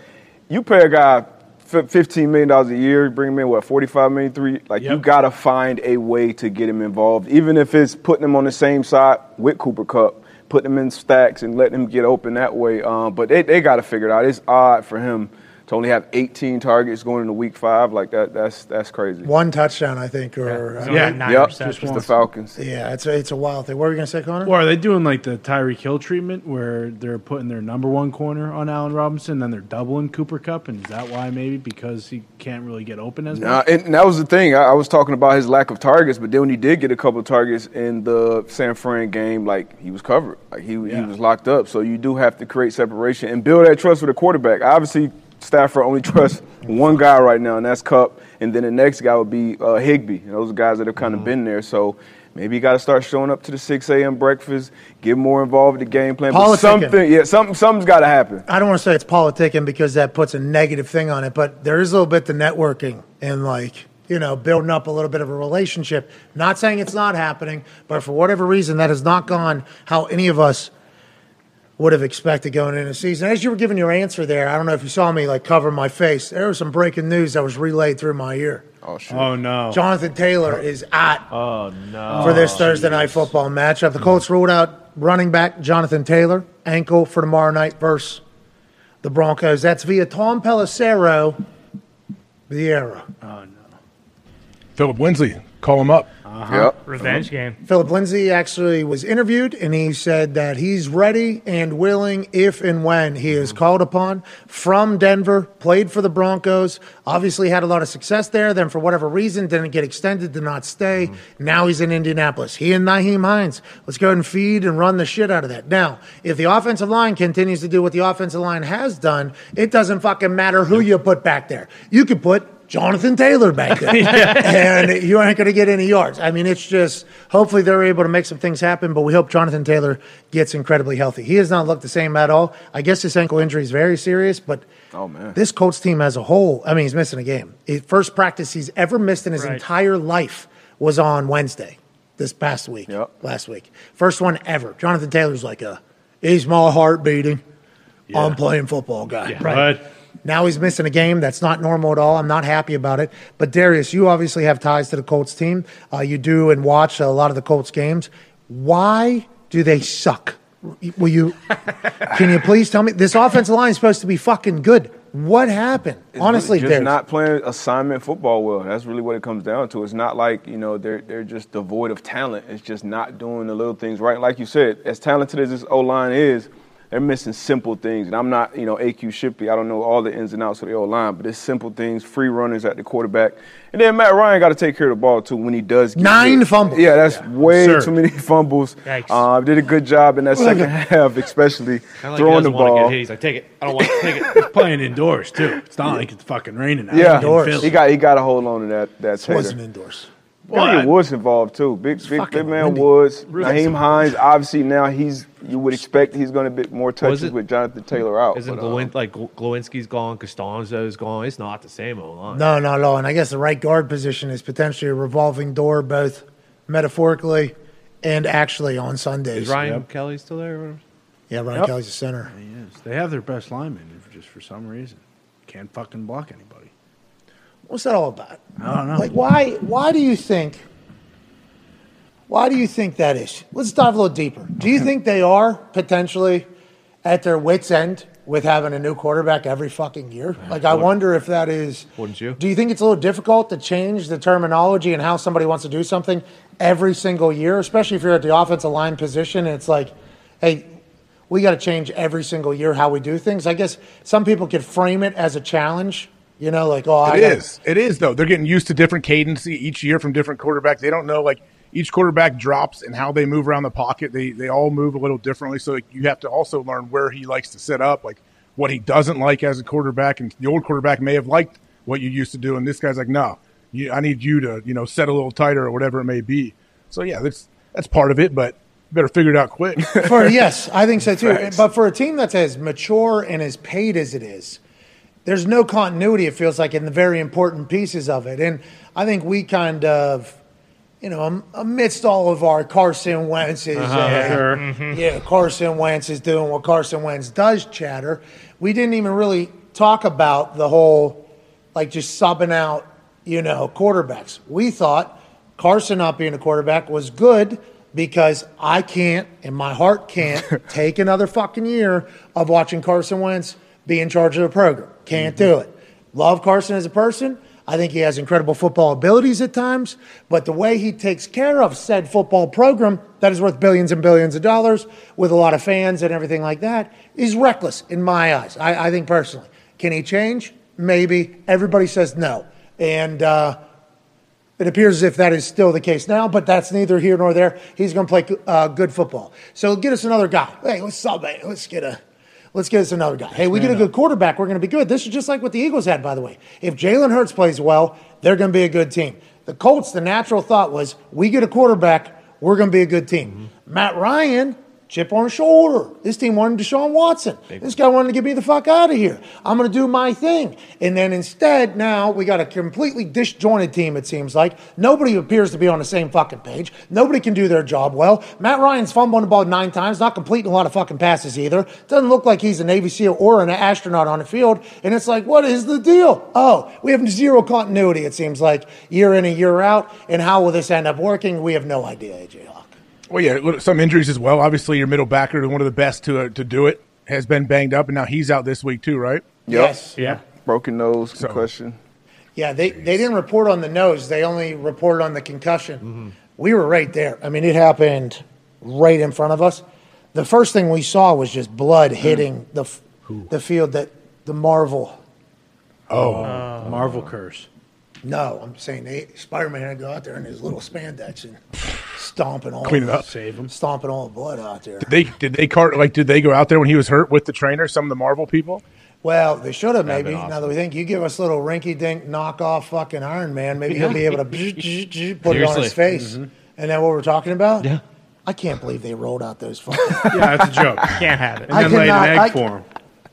you pay a guy. Fifteen million dollars a year, bring him in what forty-five million three. Like you gotta find a way to get him involved, even if it's putting him on the same side with Cooper Kupp, putting him in stacks and letting him get open that way. Um, but they they gotta figure it out. It's odd for him to only have 18 targets going into week five. Like that, that's that's crazy. One touchdown, I think, or He's uh, Yeah. nine Yep, receptions. just the Falcons. yeah, it's a, it's a wild thing. What were you gonna say, Connor? Well, are they doing like the Tyreek Hill treatment where they're putting their number one corner on Allen Robinson, then they're doubling Cooper Kupp, and is that why maybe because he can't really get open as Nah, much? and, and that was the thing. I, I was talking about his lack of targets, but then when he did get a couple of targets in the San Fran game, like he was covered, like he he was locked up. So you do have to create separation and build that trust with the quarterback. Obviously, Stafford only trusts one guy right now, and that's Kupp. And then the next guy would be uh, Higbee. And those are guys that have kind of been there. So maybe you got to start showing up to the 6 a.m. breakfast, get more involved with the game plan. But Politicking. something, yeah, something, something's got to happen. I don't want to say it's politicking because that puts a negative thing on it, but there is a little bit the networking and like, you know, building up a little bit of a relationship. Not saying it's not happening, but for whatever reason, that has not gone how any of us would have expected going into the season. As you were giving your answer there, I don't know if you saw me like cover my face. There was some breaking news that was relayed through my ear. Oh, shit. Oh no! Jonathan Taylor is out Oh, no. for this oh, Thursday night football matchup. The Colts ruled out running back Jonathan Taylor, ankle for tomorrow night versus the Broncos. That's via Tom Pelissero, Vieira. oh no! Phillip Lindsay, call him up. Uh-huh. Yep. Revenge uh-huh. game. Phillip Lindsay actually was interviewed, and he said that he's ready and willing if and when he is mm-hmm. called upon from Denver. Played for the Broncos, obviously had a lot of success there. Then, for whatever reason, didn't get extended, did not stay. Mm-hmm. Now he's in Indianapolis. He and Nyheim Hines. Let's go ahead and feed and run the shit out of that. Now, if the offensive line continues to do what the offensive line has done, it doesn't fucking matter who you put back there. You could put Jonathan Taylor back there, and you aren't going to get any yards. I mean, it's just hopefully they're able to make some things happen, but we hope Jonathan Taylor gets incredibly healthy. He has not looked the same at all. I guess his ankle injury is very serious, but Oh man. this Colts team as a whole, I mean, he's missing a game. His first practice he's ever missed in his Right. entire life was on Wednesday, this past week, Yep. last week. First one ever. Jonathan Taylor's like a, he's my heart beating. I'm playing football guy. Right. But Now he's missing a game. That's not normal at all. I'm not happy about it. But Darius, you obviously have ties to the Colts team. Uh, you do and watch a lot of the Colts games. Why do they suck? Will you? can you please tell me? This offensive line is supposed to be fucking good. What happened? Honestly, just Darius. not playing assignment football well. That's really what it comes down to. It's not like you know they're they're just devoid of talent. It's just not doing the little things right. Like you said, as talented as this O line is, they're missing simple things. And I'm not you know AQ Shipley. I don't know all the ins and outs of the O line, but it's simple things. Free runners at the quarterback, and then Matt Ryan got to take care of the ball too when he does. Get Nine hit. fumbles. Yeah, that's way Absurd. too many fumbles. Yikes. Uh, did a good job in that second half, especially like throwing he the doesn't want to ball. get hit. He's like, take it. I don't want to take it. he's playing indoors too. It's not like it's fucking raining out. Yeah, in Philly. he got he got to hold on to that that wasn't indoors. Well, Well, Woods involved too. Big, big, fucking big man windy. Woods. Nyheim Hines. Obviously now he's. You would expect he's going to be more touches it- with Jonathan Taylor out. Isn't but, Glowin, um, like Gl- Glowinski's gone, Castonzo's gone. It's not the same O line. No, not at all. And I guess the right guard position is potentially a revolving door, both metaphorically and actually on Sundays. Is Ryan Kelly still there? or whatever? Yeah, Ryan Yep. Kelly's the center. He is. They have their best lineman if- just for some reason. Can't fucking block anybody. What's that all about? I don't know. Like, why? Why do you think? Why do you think that is? Let's dive a little deeper. Do you think they are potentially at their wits' end with having a new quarterback every fucking year? Like, I wonder if that is. Wouldn't you? Do you think it's a little difficult to change the terminology and how somebody wants to do something every single year, especially if you're at the offensive line position? And it's like, hey, we got to change every single year how we do things. I guess some people could frame it as a challenge. You know, like, oh, I It is. It is though. They're getting used to different cadence each year from different quarterbacks. They don't know like each quarterback drops and how they move around the pocket. They they all move a little differently. So like, you have to also learn where he likes to set up, like what he doesn't like as a quarterback. And the old quarterback may have liked what you used to do, and this guy's like, no, you, I need you to you know set a little tighter or whatever it may be. So yeah, that's that's part of it, but better figure it out quick. for yes, I think so too. Facts. But for a team that's as mature and as paid as it is, there's no continuity. It feels like in the very important pieces of it, and I think we kind of, you know, amidst all of our Carson Wentz's, uh, yeah, Carson Wentz is doing what Carson Wentz does. Chatter. We didn't even really talk about the whole, like just subbing out, you know, quarterbacks. We thought Carson not being a quarterback was good because I can't, and my heart can't, take another fucking year of watching Carson Wentz be in charge of the program. Can't do it. Love Carson as a person. I think he has incredible football abilities at times, but the way he takes care of said football program that is worth billions and billions of dollars with a lot of fans and everything like that is reckless in my eyes. I, I think personally. Can he change? Maybe. Everybody says no. And, uh, it appears as if that is still the case now, but that's neither here nor there. He's going to play uh, good football. So get us another guy. Hey, let's sub it. Let's get a. Let's get us another guy. Hey, we get a good quarterback. We're going to be good. This is just like what the Eagles had, by the way. If Jalen Hurts plays well, they're going to be a good team. The Colts, the natural thought was, we get a quarterback, we're going to be a good team. Mm-hmm. Matt Ryan, chip on his shoulder. This team wanted Deshaun Watson. This guy wanted to get me the fuck out of here. I'm going to do my thing. And then instead, now we got a completely disjointed team, it seems like. Nobody appears to be on the same fucking page. Nobody can do their job well. Matt Ryan's fumbling the ball nine times, not completing a lot of fucking passes either. Doesn't look like he's a Navy SEAL or an astronaut on the field. And it's like, what is the deal? Oh, we have zero continuity, it seems like, year in and year out. And how will this end up working? We have no idea, AJ. Well, yeah, some injuries as well. Obviously, your middle backer, one of the best to uh, to do it, has been banged up, and now he's out this week too, right? Yep. Yes. Yeah. Broken nose, So- concussion. Yeah, they, they didn't report on the nose. They only reported on the concussion. we were right there. I mean, it happened right in front of us. The first thing we saw was just blood hitting the f- the field that the Marvel. Oh, Marvel curse. No, I'm saying they, Spider-Man had to go out there in his little spandex and stomping all Clean it up. Save him. stomping all the blood out there. Did they did they cart like did they go out there when he was hurt with the trainer? Some of the Marvel people. Well, they should have maybe. awesome. Now that we think you give us a little rinky dink knockoff fucking Iron Man, maybe he'll be able to put it on his Seriously. face. Mhm. And then what we're talking about? Yeah. I can't believe they rolled out those fucking. Yeah, it's a joke. Can't have it. And then laid an egg for him.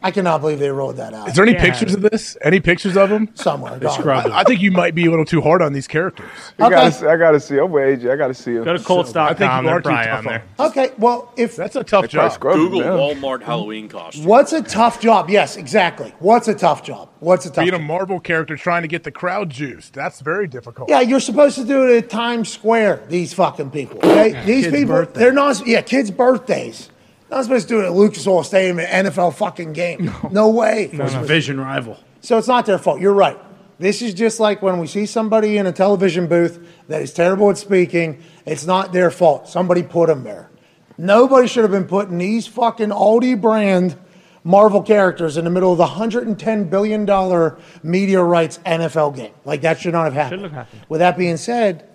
I cannot believe they rolled that out. Is there any pictures of this? Any pictures of them? Somewhere. They. I, I think you might be a little too hard on these characters. You gotta see, I gotta see. I'm with AJ. I gotta see him. Go to Colts.com. I think you they're too tough on there. Okay, well, if That's a tough job. scrubbed Google down. Walmart Halloween costume. what's a tough job? Yes, exactly. What's a tough job? What's a tough Being a? Marvel character trying to get the crowd juiced. That's very difficult. Yeah, you're supposed to do it at Times Square. These fucking people. Okay? these people, birthday. they're not. Yeah, kids' birthdays. Not supposed to do it at Lucas Oil Stadium, an NFL fucking game. No, way. Was a vision rival. So it's not their fault. You're right. This is just like when we see somebody in a television booth that is terrible at speaking. It's not their fault. Somebody put them there. Nobody should have been putting these fucking Aldi brand Marvel characters in the middle of the 110 billion dollar media rights NFL game. Like that should not have happened. Shouldn't have happened. With that being said,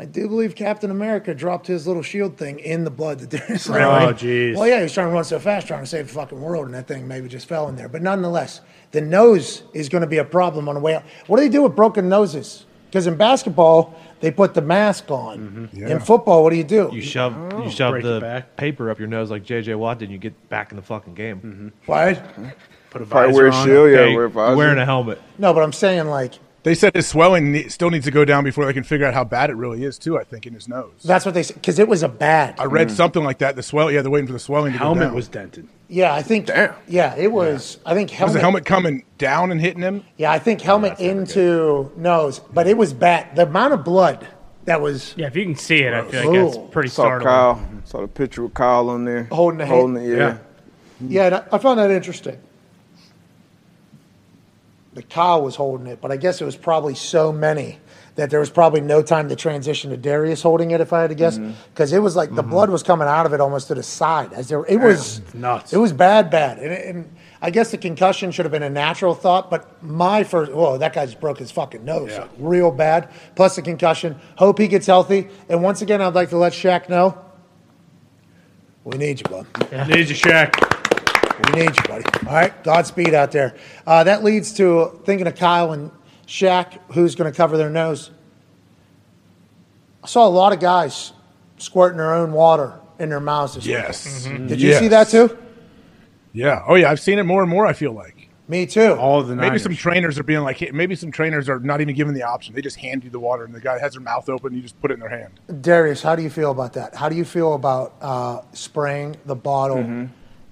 I do believe Captain America dropped his little shield thing in the blood that there's. Oh, jeez. Well, yeah, he was trying to run so fast, trying to save the fucking world, and that thing maybe just fell in there. But nonetheless, the nose is going to be a problem on the way out. What do they do with broken noses? Because in basketball, they put the mask on. Yeah. In football, what do you do? You shove you shove Break it the back. paper up your nose like JJ Watt did, and you get back in the fucking game. Mm-hmm. What? Put a Probably visor wear a on. shield. Yeah, Okay, wear a visor. wearing a helmet. No, but I'm saying like They said his swelling still needs to go down before they can figure out how bad it really is too. I think in his nose. that's what they said because it was a bad. I read hmm. something like that. The swell. Yeah, they're waiting for the swelling to go Helmet down. was dented. Yeah, I think. Damn. Yeah, it was. I think helmet. was the helmet coming down and hitting him? Yeah, I think oh, helmet into nose, but it was bad. The amount of blood that was Yeah, if you can see it, I feel like that's Ooh. pretty Saw startling. Kyle. Saw the picture with Kyle on there. Holding the hand. Holding it. Yeah. Yeah, and I- I found that interesting. The Kyle was holding it, but I guess it was probably so many that there was probably no time to transition to Darius holding it, if I had to guess, mm-hmm. because it was like the mm-hmm. blood was coming out of it almost to the side as there. It was nuts. It was bad, bad, and, and I guess the concussion should have been a natural thought. But my first, whoa, that guy just broke his fucking nose, Yeah. like, real bad. Plus the concussion. Hope he gets healthy. And once again, I'd like to let Shaq know. We need you, bud. Need you, Shaq. We need you, buddy. All right, Godspeed out there. Uh, that leads to thinking of Kyle and Shaq, who's going to cover their nose. I saw a lot of guys squirting their own water in their mouths this Yes. week. Did you see that too? Yeah. Oh yeah, I've seen it more and more. I feel like Me too. All of the maybe some trainers are being like, hey, maybe some trainers are not even given the option. They just hand you the water, and the guy has their mouth open. And you just put it in their hand. Darius, how do you feel about that? How do you feel about uh, spraying the bottle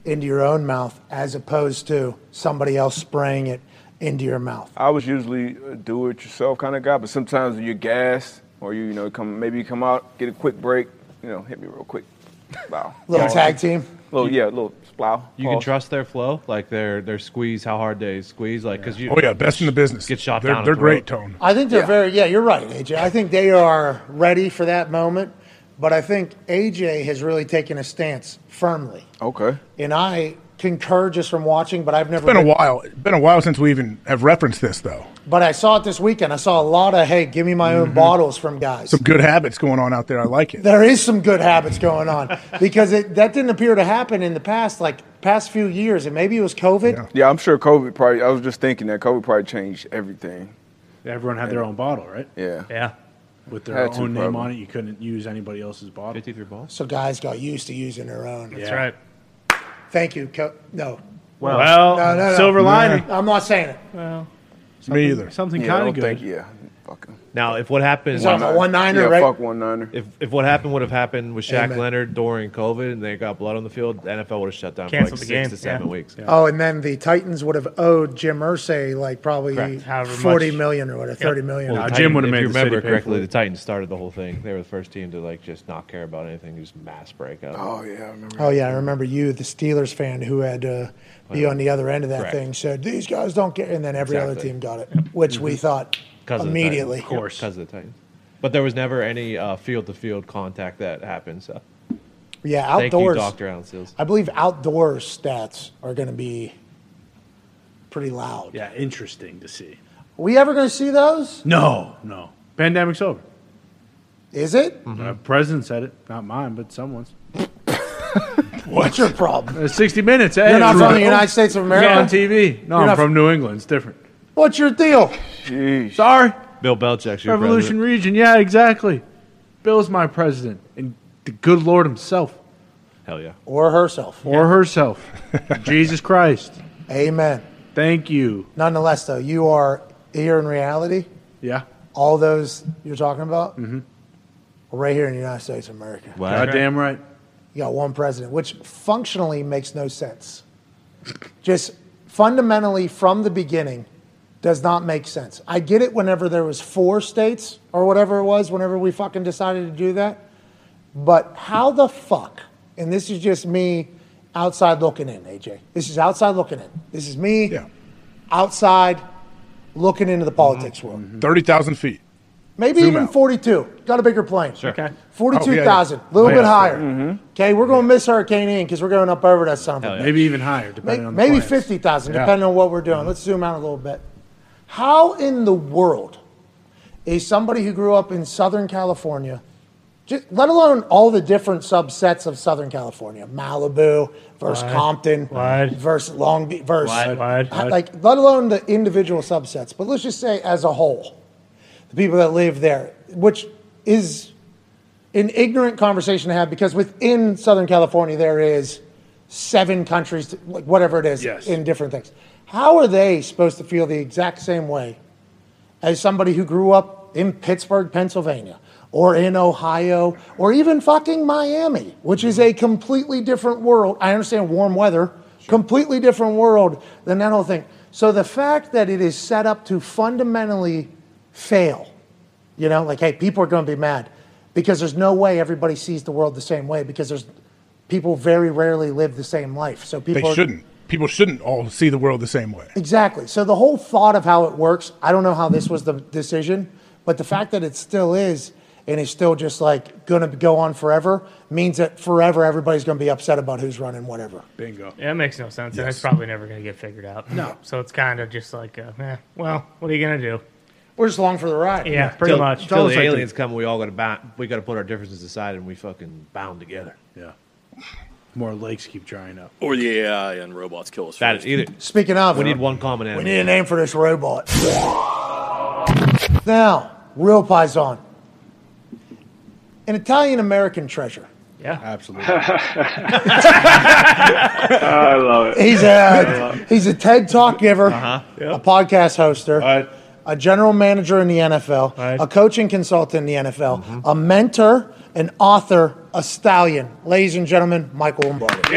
into your own mouth as opposed to somebody else spraying it into your mouth? I was usually a do it yourself kind of guy, but sometimes you're gassed or you, you know, come maybe you come out, get a quick break, you know, hit me real quick. Wow. Little tag team. Little, yeah, little splow. You can trust their flow, like their their squeeze, how hard they squeeze, like because you. Oh yeah, best in the business. Get shot They're, down. they're great. Tone. I think they're very, yeah, you're right, AJ. I think they are ready for that moment, but I think AJ has really taken a stance firmly. Okay. And I concur just from watching, but I've never It's been a while. It's been a while since we even have referenced this though. But I saw it this weekend. I saw a lot of, hey, give me my own mm-hmm. bottles from guys. Some good habits going on out there. I like it. There is some good habits going on because it, that didn't appear to happen in the past, like past few years, and maybe it was COVID. Yeah, I'm sure COVID probably. I was just thinking that COVID probably changed everything. Everyone had their own bottle, right? Yeah. Yeah. With their Had to, own name probably. on it. You couldn't use anybody else's bottle. 53 balls. So guys got used to using their own. That's Yeah. right. Thank you. Co- no, Well, no, no, no. silver lining. I'm not saying it. Well, Me either. Something Yeah, I kind of don't good. think. Yeah. Fucking. Now, if what happened, He's on a one niner, yeah, right? fuck one niner. if if what happened would have happened with Shaq Amen. Leonard during COVID and they got blood on the field, the NFL would have shut down Canceled for like the six game, to seven yeah. weeks. Oh, and then the Titans would have owed Jim Irsay like probably Correct. However forty much. million or whatever, thirty million. Well, Nah, the Jim would've if made you the city remember pay for correctly, it. the Titans started the whole thing. They were the first team to like just not care about anything, just mass breakout. Oh yeah, I remember. Oh yeah, I remember you, the Steelers fan who had to be on the other end of that Correct. thing, said these guys don't care, and then every other team got it, which we mm-hmm. thought 'Cause of the immediately. Titans. Of course, because of the Titans. But there was never any uh, field-to-field contact that happened. So Yeah, thank you, outdoors. Doctor Allen Sills. I believe outdoor stats are going to be pretty loud. Yeah, interesting to see. Are we ever going to see those? No, no. Pandemic's over. Is it? Uh, president said it, not mine, but someone's. What's your problem? Uh, 60 minutes. Hey, You're not everybody. from the United States of America. You're America? on TV. No, You're I'm not- from New England. It's different. What's your deal? Sorry. Bill Belichick's your Revolution president. region. Yeah, exactly. Bill's my president. And the good Lord himself. Hell yeah. Or herself. Or herself. Jesus Christ. Amen. Thank you. Nonetheless, though, you are here in reality. Yeah. All those you're talking about Mm-hmm. are right here in the United States of America. God damn right. You got one president, which functionally makes no sense. Just fundamentally from the beginning does not make sense. I get it whenever there was four states or whatever it was, whenever we fucking decided to do that. But how the fuck, and this is just me outside looking in, AJ. This is outside looking in. This is me yeah. outside looking into the mm-hmm. politics world. Mm-hmm. 30,000 feet. Maybe Zoom even out. 42. Got a bigger plane. Sure. Okay. 42,000. Oh, yeah, A little yeah. bit Yeah, higher. mhm. Okay, we're going to miss Hurricane Ian because we're going up over that something. of. Maybe even higher, May- depending on the Maybe 50,000, Yeah. depending on what we're doing. Mm-hmm. Let's zoom out a little bit. How in the world is somebody who grew up in Southern California, just, let alone all the different subsets of Southern California, Malibu versus What? Compton What? versus Long Beach versus? What? What? like let alone the individual subsets, but let's just say as a whole, the people that live there, which is an ignorant conversation to have because within Southern California there is seven countries, like whatever it is, Yes. in different things. How are they supposed to feel the exact same way as somebody who grew up in Pittsburgh, Pennsylvania, or in Ohio, or even fucking Miami, which is a completely different world? I understand warm weather, completely different world than that whole thing. So the fact that it is set up to fundamentally fail, you know, like, hey, people are going to be mad because there's no way everybody sees the world the same way because there's people very rarely live the same life. So people They shouldn't. People shouldn't all see the world the same way. Exactly. So the whole thought of how it works, I don't know how this was the decision, but the fact that it still is and it's still just like going to go on forever means that forever everybody's going to be upset about who's running whatever. Bingo. Yeah, it makes no sense, and Yes. it's probably never going to get figured out. No. So it's kind of just like, uh, eh, well, what are you going to do? We're just along for the ride. Yeah, pretty Till- much. Till Almost the like aliens come, we all got to ba- we got to put our differences aside and we fucking bound together. Yeah. More lakes keep drying up. Or the AI and robots kill us That first. either. Speaking of, We need one common name. we need a name for this robot. Now, real Paisan. An Italian American treasure. Yeah, absolutely. I love it. He's a he's a TED Talk giver, Uh-huh. a podcast hoster, a general manager in the NFL, a coaching consultant in the NFL, Mm-hmm. a mentor, an author, a stallion. Ladies and gentlemen, Michael Lombardi.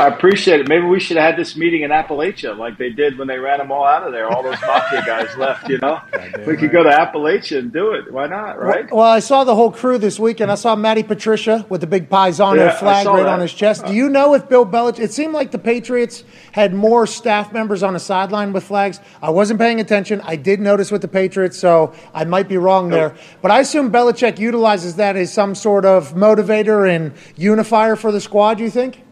I appreciate it. Maybe we should have had this meeting in Apalachin like they did when they ran them all out of there. All those mafia guys left, you know? We could go to Apalachin and do it. Why not, right? Well, I saw the whole crew this weekend. I saw Matty Patricia with the big Paisano Yeah, flag right that. on his chest. Do you know if Bill Belichick? It seemed like the Patriots had more staff members on the sideline with flags. I wasn't paying attention. I did notice with the Patriots, so I might be wrong there. But I assume Belichick utilizes that as some sort of motivator and unifier for the squad. You think?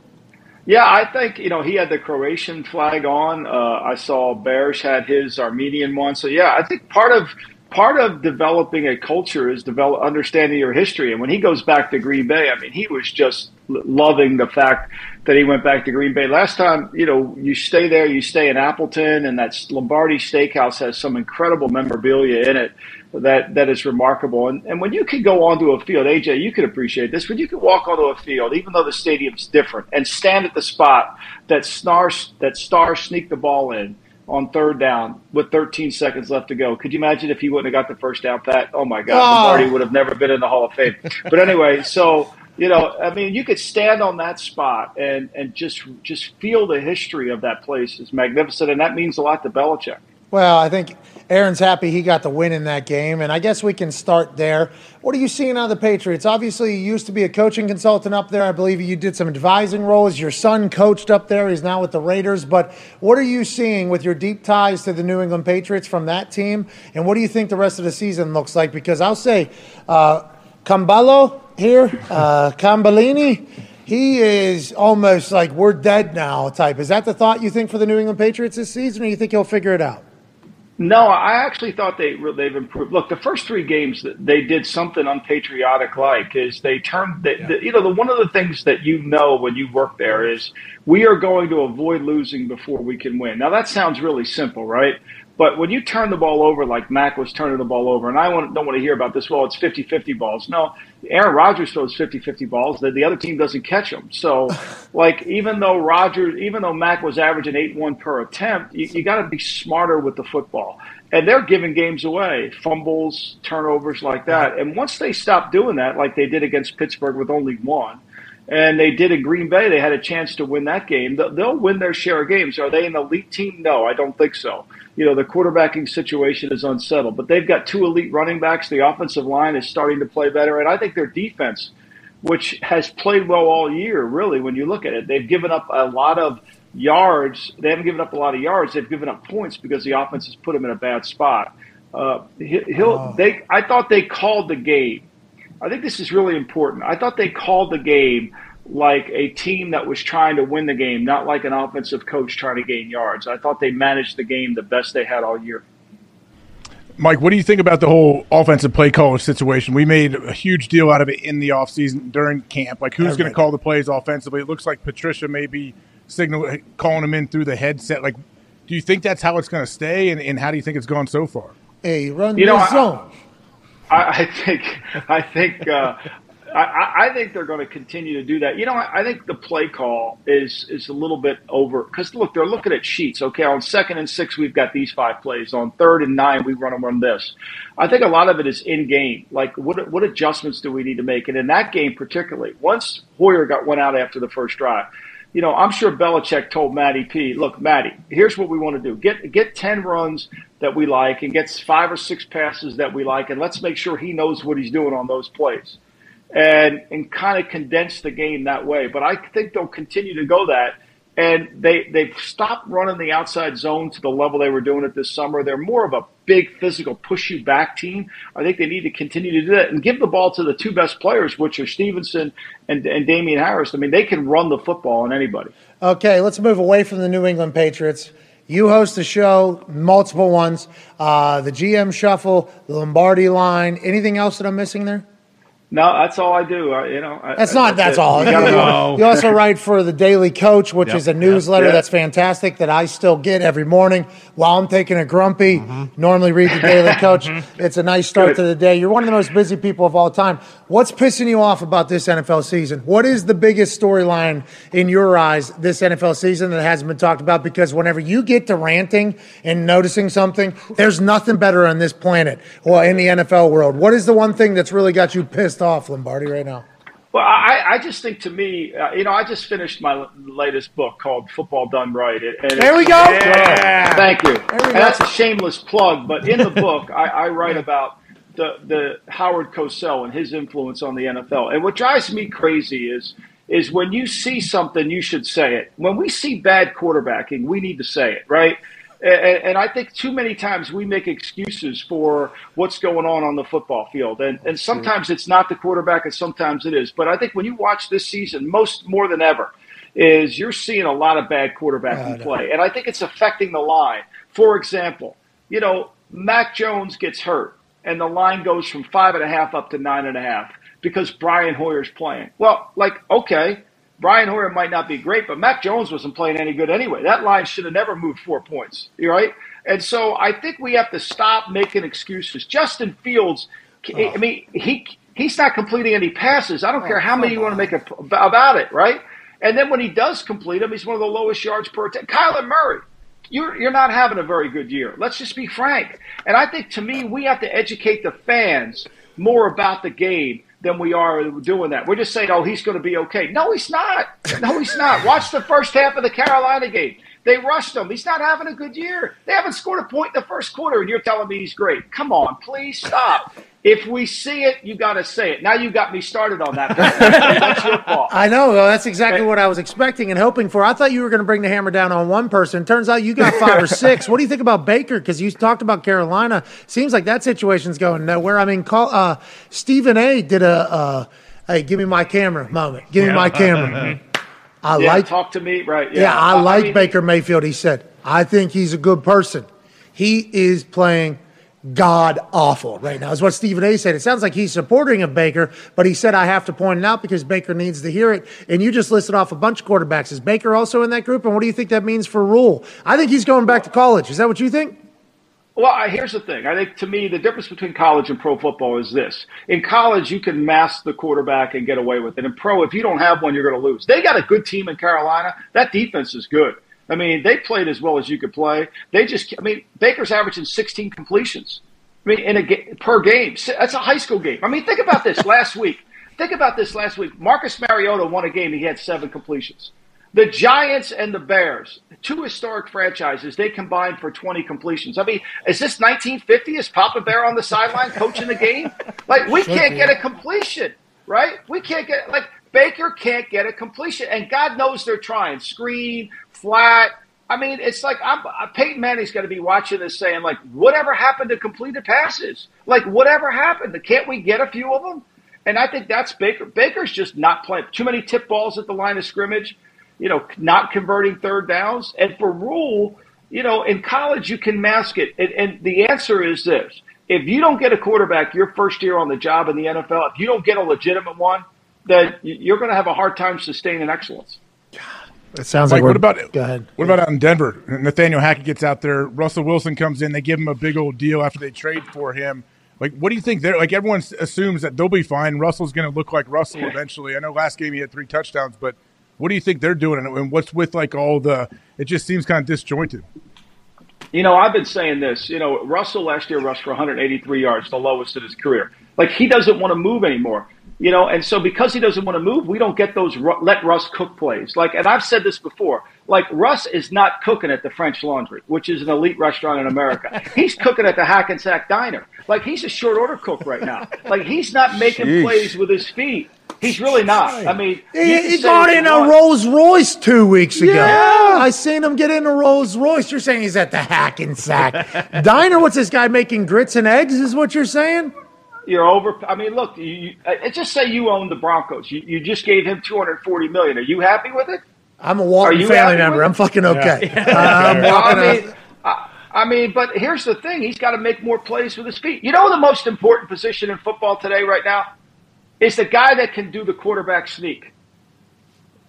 Yeah, I think you know he had the Croatian flag on. Uh, I saw Bearish had his Armenian one. So yeah, I think part of part of developing a culture is develop understanding your history. And when he goes back to Green Bay, I mean, he was just loving the fact that he went back to Green Bay. Last time, you know, you stay there, you stay in Appleton, and that Lombardi Steakhouse has some incredible memorabilia in it that that is remarkable. And and when you can go onto a field, AJ, you could appreciate this. When you can walk onto a field, even though the stadium's different, and stand at the spot that stars that stars sneak the ball in on third down with 13 seconds left to go. Could you imagine if he wouldn't have got the first down, Pat? Oh my God, Oh. Lombardi would have never been in the Hall of Fame. But anyway, so you know, I mean, you could stand on that spot and and just just feel the history of that place is magnificent, and that means a lot to Belichick. Well, I think Aaron's happy he got the win in that game, and I guess we can start there. What are you seeing out of the Patriots? Obviously, you used to be a coaching consultant up there. I believe you did some advising roles. Your son coached up there. He's now with the Raiders. But what are you seeing with your deep ties to the New England Patriots from that team? And what do you think the rest of the season looks like? Because I'll say, uh, Cambalo here, uh, Cambellini, he is almost like we're dead now type. Is that the thought you think for the New England Patriots this season, or you think he'll figure it out? No, I actually thought they they've improved. Look, the first three games that they did something unpatriotic like is they turned. The, the, you know, the one of the things that you know when you work there is we are going to avoid losing before we can win. Now that sounds really simple, right? But when you turn the ball over like Mac was turning the ball over, and I don't want to hear about this, well, it's 50 50 balls. No, Aaron Rodgers throws 50 50 balls, the, the other team doesn't catch them. So, like, even though Rodgers, even though Mac was averaging 8 1 per attempt, you, you got to be smarter with the football. And they're giving games away, fumbles, turnovers like that. Uh-huh. And once they stop doing that, like they did against Pittsburgh with only one, and they did in Green Bay. They had a chance to win that game. They'll win their share of games. Are they an elite team? No, I don't think so you know, the quarterbacking situation is unsettled. But they've got two elite running backs. The offensive line is starting to play better. And I think their defense, which has played well all year, really, when you look at it, they've given up a lot of yards. They haven't given up a lot of yards. They've given up points because the offense has put them in a bad spot. Uh, he'll, oh. they, I thought they called the game. I think this is really important. I thought they called the game like a team that was trying to win the game, not like an offensive coach trying to gain yards. I thought they managed the game the best they had all year. Mike, what do you think about the whole offensive play call situation? We made a huge deal out of it in the offseason during camp. Like, who's going to call the plays offensively? It looks like Patricia may be signal calling them in through the headset. Like, do you think that's how it's going to stay? And, and, how do you think it's gone so far? Hey, run you know, zone. I, I, think I think uh, I, I, think they're going to continue to do that. You know, I, I think the play call is is a little bit over because look, they're looking at sheets. Okay, on second and six, we've got these five plays. On third and nine, we run them on this. I think a lot of it is in game. Like, what what adjustments do we need to make? And in that game particularly, once Hoyer got went out after the first drive, you know, I'm sure Belichick told Matty P, look, Matty, here's what we want to do. Get get ten runs that we like and gets five or six passes that we like, and let's make sure he knows what he's doing on those plays and and kind of condense the game that way. But I think they'll continue to go that. And they they've stopped running the outside zone to the level they were doing it this summer. They're more of a big physical push you back team. I think they need to continue to do that and give the ball to the two best players, which are Stevenson and, and Damien Harris. I mean, they can run the football on anybody. Okay, let's move away from the New England Patriots. You host the show, multiple ones, uh, the GM shuffle, the Lombardi line. Anything else that I'm missing there? No, that's all I do. I, you know, that's I, not. That's, that's all. You, you, also write for the Daily Coach, which yep. is a newsletter yep. that's fantastic that I still get every morning while I'm taking a grumpy. Mm-hmm. Normally read the Daily Coach. It's a nice start Good. to the day. You're one of the most busy people of all time. What's pissing you off about this NFL season? What is the biggest storyline in your eyes this NFL season that hasn't been talked about? Because whenever you get to ranting and noticing something, there's nothing better on this planet or in the NFL world. What is the one thing that's really got you pissed? pissed off, Lombardi, right now? Well, I, I just think to me, uh, you know, I just finished my latest book called Football Done Right. And there we go. Yeah, thank you. And that's a shameless plug, but in the book, I, I write about the, the Howard Cosell and his influence on the NFL. And what drives me crazy is is when you see something, you should say it. When we see bad quarterbacking, we need to say it, right? And, and, I think too many times we make excuses for what's going on on the football field, and and sometimes it's not the quarterback, and sometimes it is. But I think when you watch this season, most more than ever, is you're seeing a lot of bad quarterbacking play, and I think it's affecting the line. For example, you know Mac Jones gets hurt, and the line goes from five and a half up to nine and a half because Brian Hoyer's playing. Well, like okay, Brian Hoyer might not be great, but Mac Jones wasn't playing any good anyway. That line should have never moved four points, right? And so I think we have to stop making excuses. Justin Fields, oh. I mean, he he's not completing any passes. I don't oh, care how many you want to make about it, right? And then when he does complete them, he's one of the lowest yards per attempt. Kyler Murray, you're you're not having a very good year. Let's just be frank. And I think to me, we have to educate the fans more about the game than we are doing that. We're just saying, oh, he's going to be okay. No, he's not. No, he's not. Watch the first half of the Carolina game. They rushed him. He's not having a good year. They haven't scored a point in the first quarter, and you're telling me he's great. Come on, please stop. If we see it, you got to say it. Now you got me started on that. That's your fault. I know. Well, that's exactly what I was expecting and hoping for. I thought you were going to bring the hammer down on one person. Turns out you got five or six. What do you think about Baker? Because you talked about Carolina. Seems like that situation's going nowhere. I mean, call, uh, Stephen A. did a uh, "Hey, give me my camera" moment. Give me my camera. I Yeah, like talk to me, right? Yeah, I like mean, Baker Mayfield. He said, I think he's a good person. He is playing god awful right now, is what Stephen A said. It sounds like he's supporting of Baker, but he said, I have to point it out because Baker needs to hear it. And you just listed off a bunch of quarterbacks. Is Baker also in that group? And what do you think that means for Rhule? I think he's going back to college. Is that what you think? Well, here's the thing. I think to me, the difference between college and pro football is this. In college, you can mask the quarterback and get away with it. In pro, if you don't have one, you're going to lose. They got a good team in Carolina. That defense is good. I mean, they played as well as you could play. They just, I mean, Baker's averaging 16 completions. I mean, in a per game. That's a high school game. I mean, think about this last week. Think about this last week. Marcus Mariota won a game. He had seven completions. The Giants and the Bears, two historic franchises, they combined for 20 completions. I mean, is this 1950? Is Papa Bear on the sideline coaching the game? Like, we can't get a completion, right? We can't get, like, Baker can't get a completion. And God knows they're trying. Screen, flat. I mean, it's like I'm, uh, Peyton Manning's going to be watching this saying, like, whatever happened to completed passes? Like, whatever happened? Can't we get a few of them? And I think that's Baker. Baker's just not playing. Too many tip balls at the line of scrimmage, you know, not converting third downs. And for Rhule, you know, in college, you can mask it. And, and the answer is this if you don't get a quarterback your first year on the job in the NFL, if you don't get a legitimate one, then you're going to have a hard time sustaining excellence. It sounds Mike, like we're, what about Go ahead. What about out in Denver? Nathaniel Hackett gets out there. Russell Wilson comes in. They give him a big old deal after they trade for him. Like, what do you think? They're like everyone assumes that they'll be fine. Russell's going to look like Russell eventually. I know last game he had three touchdowns, but what do you think they're doing? And- And what's with like all the? It just seems kind of disjointed. You know, I've been saying this. You know, Russell last year rushed for 183 yards, the lowest in his career. Like he doesn't want to move anymore. You know, and so because he doesn't want to move, we don't get those ru- let Russ cook plays. Like, and I've said this before. Like Russ is not cooking at the French Laundry, which is an elite restaurant in America. He's cooking at the Hackensack Diner. Like he's a short order cook right now. Like he's not making Jeez. plays with his feet. He's really not. I mean, He, he got in a. Rolls Royce two weeks ago. Yeah. I seen him get in a Rolls Royce. You're saying he's at the Hackensack Diner? What's this guy making grits and eggs? Is what you're saying? You're over. I mean, look. You, you, uh, just say you own the Broncos. You, you just gave him 240 million. Are you happy with it? I'm a Are Walton you family member. I'm fucking okay. Yeah. I'm walking I mean, I, I mean, but here's the thing: he's got to make more plays with his feet. You know, the most important position in football today, right now, is the guy that can do the quarterback sneak.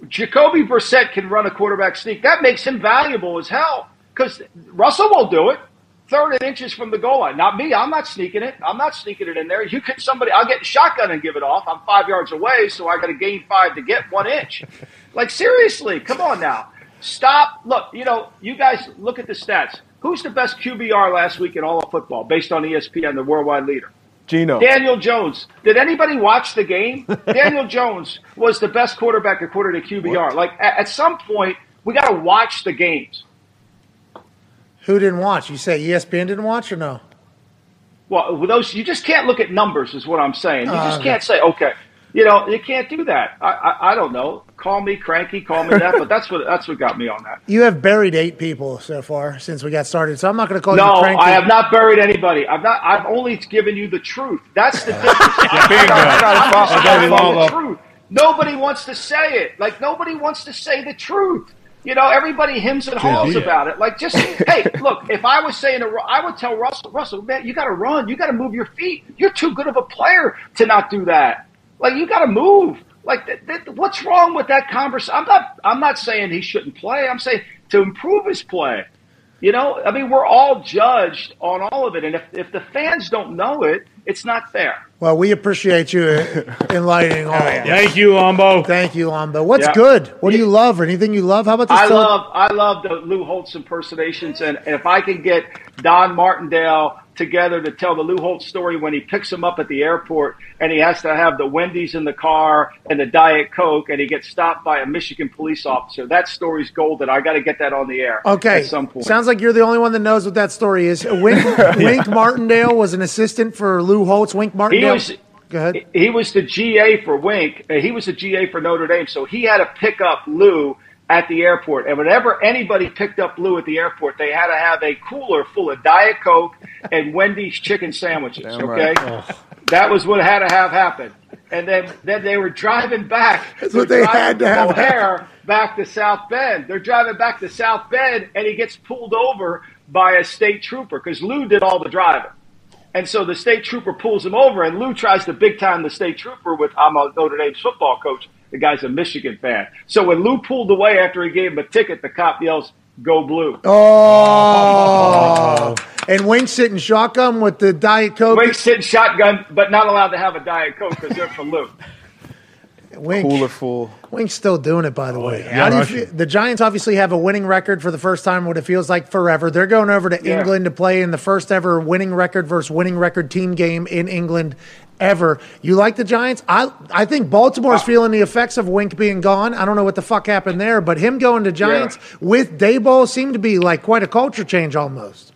Jacoby Brissett can run a quarterback sneak. That makes him valuable as hell because Russell won't do it. Third and inches from the goal line. Not me. I'm not sneaking it. I'm not sneaking it in there. You can somebody. I'll get shotgun and give it off. I'm five yards away, so I got to gain five to get one inch. Like seriously, come on now. Stop. Look, you know, you guys look at the stats. Who's the best QBR last week in all of football, based on ESPN, the worldwide leader? Geno. Daniel Jones. Did anybody watch the game? Daniel Jones was the best quarterback according to QBR. Like at, at some point, we got to watch the games. Who didn't watch? You say ESPN didn't watch or no? Well, with those you just can't look at numbers, is what I'm saying. You Oh, just okay. can't say, okay, you know, you can't do that. I, I, I don't know. Call me cranky, call me that, but that's what that's what got me on that. You have buried eight people so far since we got started, so I'm not going to call no, you cranky. I have not buried anybody. I've not. I've only given you the truth. That's the difference. I'm bingo. not- I'm just Okay, telling the truth. Nobody wants to say it. Like nobody wants to say the truth. You know, everybody hems and haws Yeah. about it. Like, just hey, look. If I was saying, to, I would tell Russell, Russell, man, you got to run. You got to move your feet. You're too good of a player to not do that. Like, you got to move. Like, th- th- what's wrong with that conversation? I'm not. I'm not saying he shouldn't play. I'm saying to improve his play. You know, I mean, we're all judged on all of it, and if if the fans don't know it, it's not fair. Well, we appreciate you uh, enlightening all. of us. Thank you, Lombo. Thank you, Lombo. What's Yeah. good? What do you love or anything you love? How about this? I tele- love I love the Lou Holtz impersonations, and if I can get Don Martindale together to tell the Lou Holtz story when he picks him up at the airport and he has to have the Wendy's in the car and the Diet Coke and he gets stopped by a Michigan police officer. That story's golden. I got to get that on the air Okay. at some point. Sounds like you're the only one that knows what that story is. Wink, Wink Martindale was an assistant for Lou Holtz. Wink he Martindale. was Go ahead. he was the GA for Wink. Uh, He was the GA for Notre Dame, so he had to pick up Lou at the airport. And whenever anybody picked up Lou at the airport, they had to have a cooler full of Diet Coke and Wendy's chicken sandwiches. Damn okay, right. Oh. that was what had to have happen. And then then they were driving back. That's what They're they driving had to have O'Hare back to South Bend. They're driving back to South Bend, and he gets pulled over by a state trooper because Lou did all the driving. And so the state trooper pulls him over, and Lou tries to big time the state trooper with I'm a Notre Dame's football coach. The guy's a Michigan fan. So when Lou pulled away after he gave him a ticket, the cop yells, "Go Blue!" Oh. And Wink sitting shotgun with the Diet Coke. Wink sitting shotgun, but not allowed to have a diet coke because they're for Lou. Wink. Cooler full. Wink's still doing it, by the way. yeah. How do you feel, the Giants obviously have a winning record for the first time, what it feels like forever. They're going over to Yeah. England to play in the first ever winning record versus winning record team game in England ever. You like the Giants? I I think Baltimore's ah. feeling the effects of Wink being gone. I don't know what the fuck happened there, but him going to Giants with Daboll seemed to be like quite a culture change almost.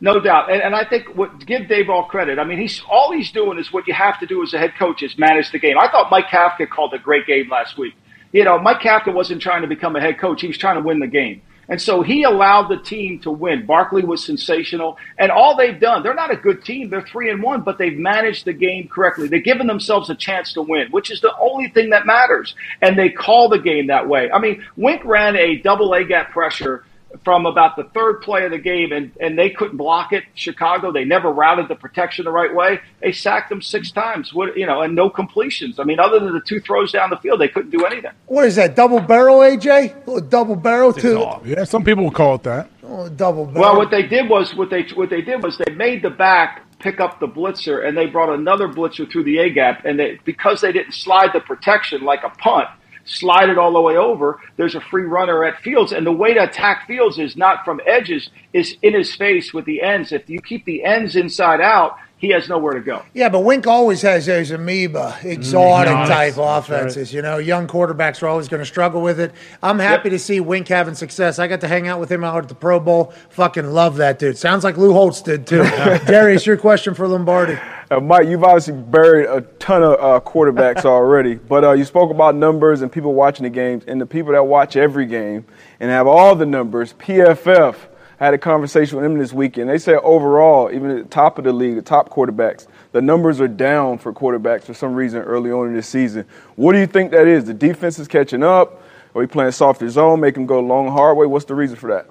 No doubt, and, and I think what give Dave all credit. I mean, he's all he's doing is what you have to do as a head coach is manage the game. I thought Mike Kafka called a great game last week. You know, Mike Kafka wasn't trying to become a head coach; he was trying to win the game, and so he allowed the team to win. Barkley was sensational, and all they've done—they're not a good team; they're three and one, but they've managed the game correctly. They've given themselves a chance to win, which is the only thing that matters, and they call the game that way. I mean, Wink ran a double A gap pressure from about the third play of the game, and, and they couldn't block it. Chicago, they never routed the protection the right way. They sacked them six times, what you know, and no completions. I mean, other than the two throws down the field, they couldn't do anything. What is that? Double barrel, AJ? Little oh, double barrel too. Yeah, some people will call it that. Oh, double barrel. Well, what they did was what they what they did was they made the back pick up the blitzer, and they brought another blitzer through the A gap, and they because they didn't slide the protection like a punt. Slide it all the way over. There's a free runner at Fields, and the way to attack Fields is not from edges, is in his face with the ends. If you keep the ends inside out, he has nowhere to go. Yeah, but Wink always has those amoeba, exotic Mm, type that's offenses. You know, young quarterbacks are always going to struggle with it. I'm happy to see Wink having success. I got to hang out with him out at the Pro Bowl. Fucking love that dude. Sounds like Lou Holtz did too. Darius, your question for Lombardi. Uh, Mike, you've obviously buried a ton of uh, quarterbacks already, but uh, you spoke about numbers and people watching the games, and the people that watch every game and have all the numbers. PFF had a conversation with them this weekend. They said overall, even at the top of the league, the top quarterbacks, the numbers are down for quarterbacks for some reason early on in this season. What do you think that is? The defense is catching up? Are we playing softer zone, make them go long, hard way? What's the reason for that?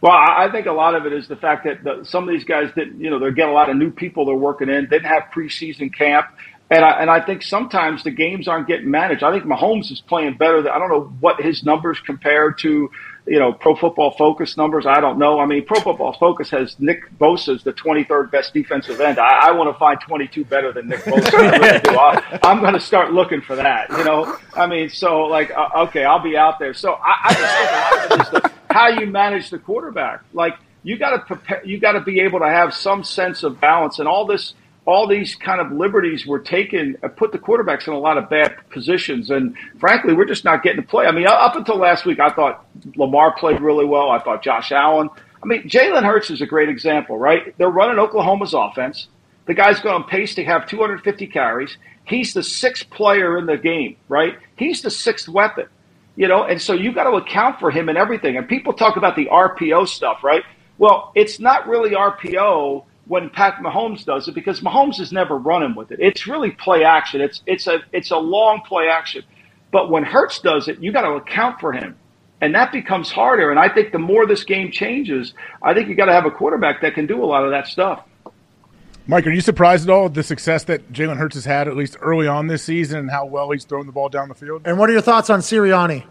Well, I think a lot of it is the fact that the, some of these guys didn't, you know, they're getting a lot of new people they're working in, didn't have preseason camp. And I, and I think sometimes the games aren't getting managed. I think Mahomes is playing better. Than, I don't know what his numbers compare to, you know, Pro Football Focus numbers. I don't know. I mean, Pro Football Focus has Nick Bosa as the 23rd best defensive end. I, I want to find 22 better than Nick Bosa. I really do. I, I'm going to start looking for that. You know, I mean, so like, uh, okay, I'll be out there. So I, I just think a lot of the, how you manage the quarterback. Like you got to prepare, you got to be able to have some sense of balance, and all this, all these kind of liberties were taken, uh, put the quarterbacks in a lot of bad positions, and frankly, we're just not getting to play. I mean, up until last week, I thought Lamar played really well. I thought Josh Allen. I mean, Jalen Hurts is a great example, right? They're running Oklahoma's offense. The guy's going on pace to have 250 carries. He's the sixth player in the game, right? He's the sixth weapon you know, and so you got to account for him and everything. And people talk about the RPO stuff, right? Well, it's not really RPO when Pat Mahomes does it because Mahomes is never running with it. It's really play action. It's it's a it's a long play action. But when Hurts does it, you got to account for him. And that becomes harder. And I think the more this game changes, I think you got to have a quarterback that can do a lot of that stuff. Mike, are you surprised at all at the success that Jalen Hurts has had, at least early on this season, and how well he's thrown the ball down the field? And what are your thoughts on Sirianni?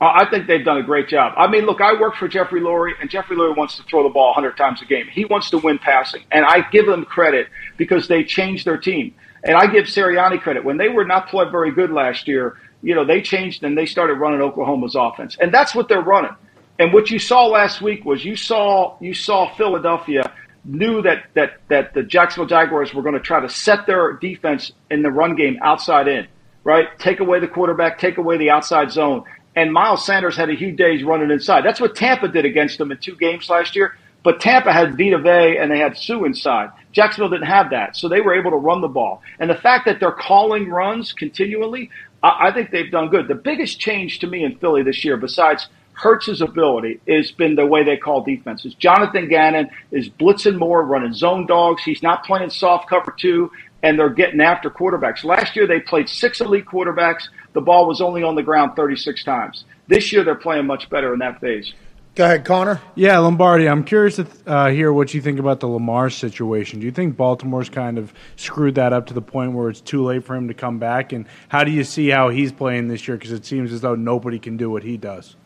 I think they've done a great job. I mean, look, I work for Jeffrey Lurie, and Jeffrey Lurie wants to throw the ball 100 times a game. He wants to win passing, and I give them credit because they changed their team. And I give Sirianni credit when they were not playing very good last year. You know, they changed and they started running Oklahoma's offense, and that's what they're running. And what you saw last week was you saw you saw Philadelphia knew that that that the Jacksonville Jaguars were going to try to set their defense in the run game outside in, right? Take away the quarterback, take away the outside zone. And Miles Sanders had a huge days running inside. That's what Tampa did against them in two games last year. But Tampa had Vita Vea and they had Suh inside. Jacksonville didn't have that, so they were able to run the ball. And the fact that they're calling runs continually, I, I think they've done good. The biggest change to me in Philly this year, besides Hurts's ability has been the way they call defenses. Jonathan Gannon is blitzing more, running zone dogs. He's not playing soft cover two, and they're getting after quarterbacks. Last year they played six elite quarterbacks. The ball was only on the ground 36 times. This year they're playing much better in that phase. Go ahead, Connor. Yeah, Lombardi. I'm curious to uh, hear what you think about the Lamar situation. Do you think Baltimore's kind of screwed that up to the point where it's too late for him to come back? And how do you see how he's playing this year? Because it seems as though nobody can do what he does.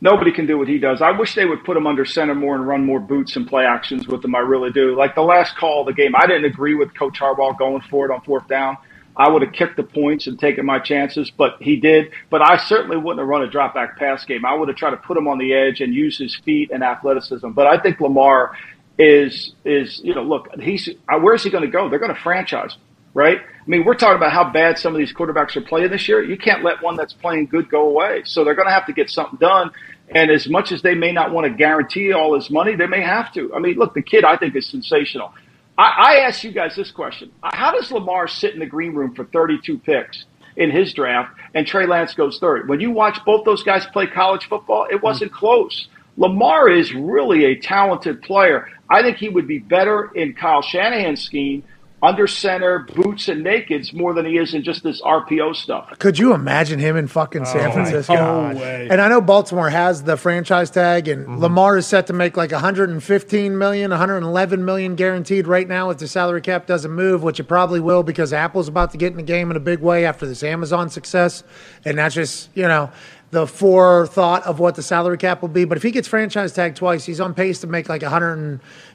Nobody can do what he does. I wish they would put him under center more and run more boots and play actions with him. I really do. Like the last call of the game, I didn't agree with Coach Harbaugh going for it on fourth down. I would have kicked the points and taken my chances, but he did. But I certainly wouldn't have run a drop back pass game. I would have tried to put him on the edge and use his feet and athleticism. But I think Lamar is is you know look he's where's he going to go? They're going to franchise, right? I mean, we're talking about how bad some of these quarterbacks are playing this year. You can't let one that's playing good go away. So they're going to have to get something done. And as much as they may not want to guarantee all his money, they may have to. I mean, look, the kid I think is sensational. I, I ask you guys this question: How does Lamar sit in the green room for 32 picks in his draft, and Trey Lance goes third? When you watch both those guys play college football, it wasn't close. Lamar is really a talented player. I think he would be better in Kyle Shanahan's scheme under center, boots and nakeds more than he is in just this RPO stuff. Could you imagine him in fucking San Oh, Francisco? no way. And I know Baltimore has the franchise tag, and mm-hmm. Lamar is set to make like 115 million, 111 million guaranteed right now if the salary cap doesn't move, which it probably will because Apple's about to get in the game in a big way after this Amazon success, and that's just you know the forethought of what the salary cap will be. But if he gets franchise tag twice, he's on pace to make like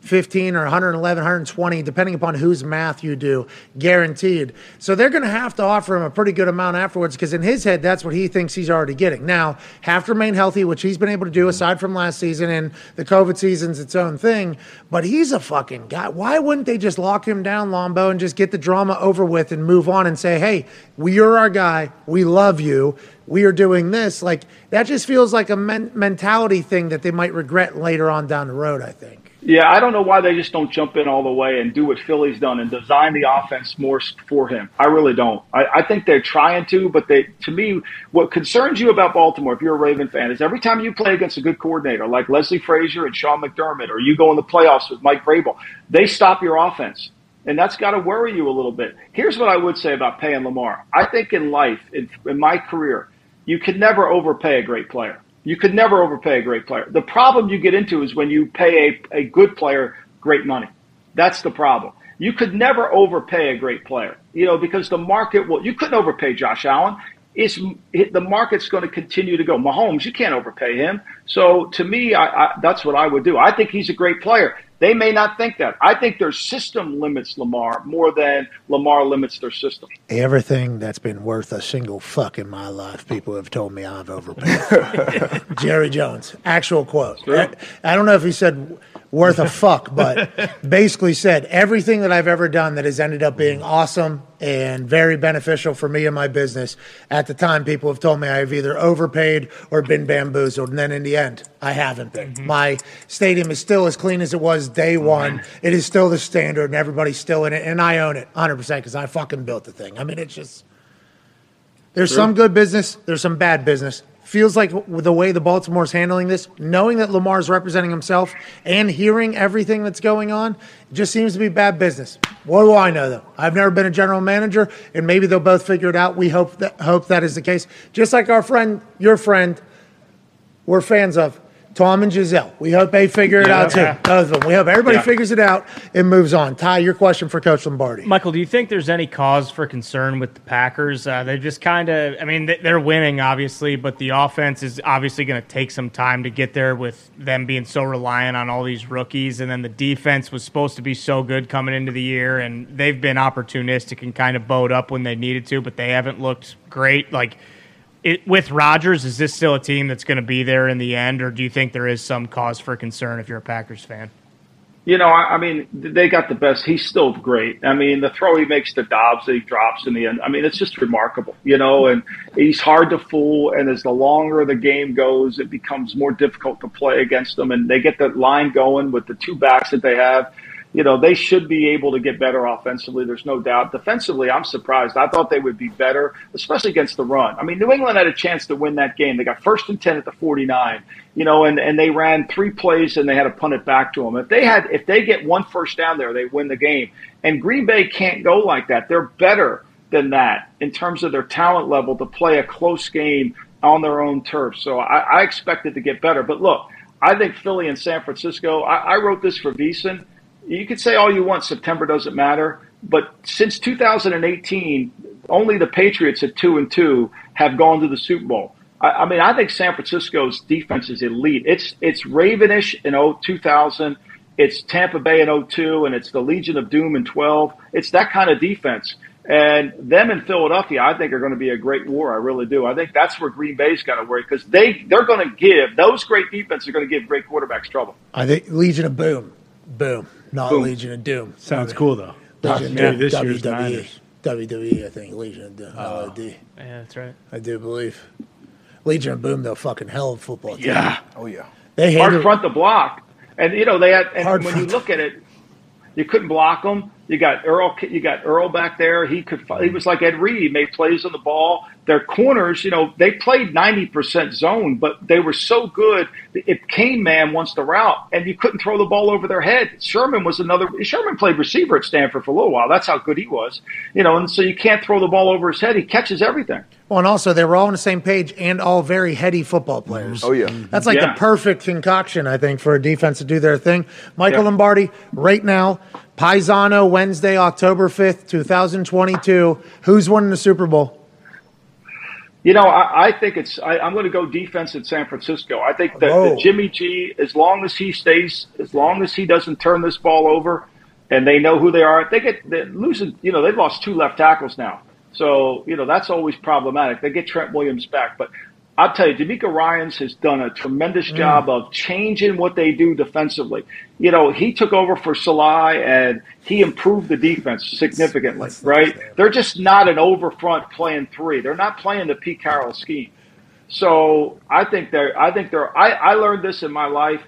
115 or 111, 120, depending upon whose math you do, guaranteed. So they're going to have to offer him a pretty good amount afterwards because in his head, that's what he thinks he's already getting. Now, have to remain healthy, which he's been able to do aside from last season, and the COVID season's its own thing. But he's a fucking guy. Why wouldn't they just lock him down, Lombo, and just get the drama over with and move on and say, hey, are our guy. We love you. We are doing this. Like, that just feels like a men- mentality thing that they might regret later on down the road, I think. Yeah, I don't know why they just don't jump in all the way and do what Philly's done and design the offense more for him. I really don't. I, I think they're trying to, but they, to me, what concerns you about Baltimore, if you're a Raven fan, is every time you play against a good coordinator like Leslie Frazier and Sean McDermott, or you go in the playoffs with Mike Vrabel, they stop your offense. And that's got to worry you a little bit. Here's what I would say about paying Lamar. I think in life, in, in my career, you can never overpay a great player. You could never overpay a great player. The problem you get into is when you pay a, a good player great money. That's the problem. You could never overpay a great player, you know, because the market will. You couldn't overpay Josh Allen. It's the market's going to continue to go. Mahomes, you can't overpay him. So to me, I, I, that's what I would do. I think he's a great player. They may not think that. I think their system limits Lamar more than Lamar limits their system. Everything that's been worth a single fuck in my life, people have told me I've overpaid. Jerry Jones, actual quote. I, I don't know if he said worth a fuck, but basically said everything that I've ever done that has ended up being awesome and very beneficial for me and my business. At the time, people have told me I've either overpaid or been bamboozled. And then in the end, I haven't been. Mm-hmm. My stadium is still as clean as it was day mm-hmm. one. It is still the standard and everybody's still in it. And I own it 100% because I fucking built the thing. I mean, it's just. There's Sure. some good business. There's some bad business. Feels like the way the Baltimore's handling this, knowing that Lamar's representing himself and hearing everything that's going on, just seems to be bad business. What do I know though? I've never been a general manager, and maybe they'll both figure it out. We hope that hope that is the case. Just like our friend, your friend, we're fans of. Tom and Giselle. We hope they figure it out too. Both of them. We hope everybody Yeah. figures it out and moves on. Ty, your question for Coach Lombardi. Michael, do you think there's any cause for concern with the Packers? Uh, they're just kind of, I mean, they're winning, obviously, but the offense is obviously going to take some time to get there with them being so reliant on all these rookies. And then the defense was supposed to be so good coming into the year, and they've been opportunistic and kind of bowed up when they needed to, but they haven't looked great. Like, it, with Rodgers, is this still a team that's going to be there in the end, or do you think there is some cause for concern if you're a Packers fan? You know, I, I mean, they got the best. He's still great. I mean, the throw he makes to Doubs that he drops in the end. I mean, it's just remarkable. You know, and he's hard to fool. And as the longer the game goes, it becomes more difficult to play against them. And they get the line going with the two backs that they have you know, they should be able to get better offensively. There's no doubt. Defensively, I'm surprised. I thought they would be better, especially against the run. I mean, New England had a chance to win that game. They got first and 10 at the 49, you know, and, and they ran three plays and they had to punt it back to them. If they had, if they get one first down there, they win the game. And Green Bay can't go like that. They're better than that in terms of their talent level to play a close game on their own turf. So I, I expect it to get better. But look, I think Philly and San Francisco, I, I wrote this for VSiN you could say all you want, September doesn't matter. But since 2018, only the Patriots at two and two have gone to the Super Bowl. I, I mean, I think San Francisco's defense is elite. It's it's Ravenish in 2000. It's Tampa Bay in 02, and it's the Legion of Doom in 12. It's that kind of defense. And them in Philadelphia, I think, are going to be a great war. I really do. I think that's where Green Bay's got to worry because they they're going to give those great defenses are going to give great quarterbacks trouble. I think Legion of Boom, boom, not Boom. Legion of Doom. Sounds cool though. Legion Yeah, of this Doom. year's WWE. Niners. WWE, I think Legion of Doom. Oh. LOD. Yeah, that's right. I do believe. Legion of Boom, though, fucking hell of football team. Yeah. Oh yeah. They hard hated front the block, and you know they had. And Hard when you look at it, you couldn't block them. You got Earl. You got Earl back there. He could. He mm. was like Ed Reed. He made plays on the ball. Their corners, you know, they played ninety percent zone, but they were so good. It came man once the route, and you couldn't throw the ball over their head. Sherman was another. Sherman played receiver at Stanford for a little while. That's how good he was, you know. And so you can't throw the ball over his head. He catches everything. Well, and also they were all on the same page and all very heady football players. Oh, yeah. That's like Yeah. the perfect concoction, I think, for a defense to do their thing. Michael Yeah. Lombardi, right now, Paisano, Wednesday, October 5th, 2022. Who's winning the Super Bowl? You know, I, I think it's. I, I'm going to go defense in San Francisco. I think that, that Jimmy G, as long as he stays, as long as he doesn't turn this ball over, and they know who they are, they get they're losing. You know, they've lost two left tackles now, so you know that's always problematic. They get Trent Williams back, but I'll tell you, DeMeco Ryans has done a tremendous mm. job of changing what they do defensively. You know, he took over for Salah and he improved the defense significantly, right? They're just not an over front playing three. They're not playing the Pete Carroll scheme. So I think they're, I think they're, I, I learned this in my life.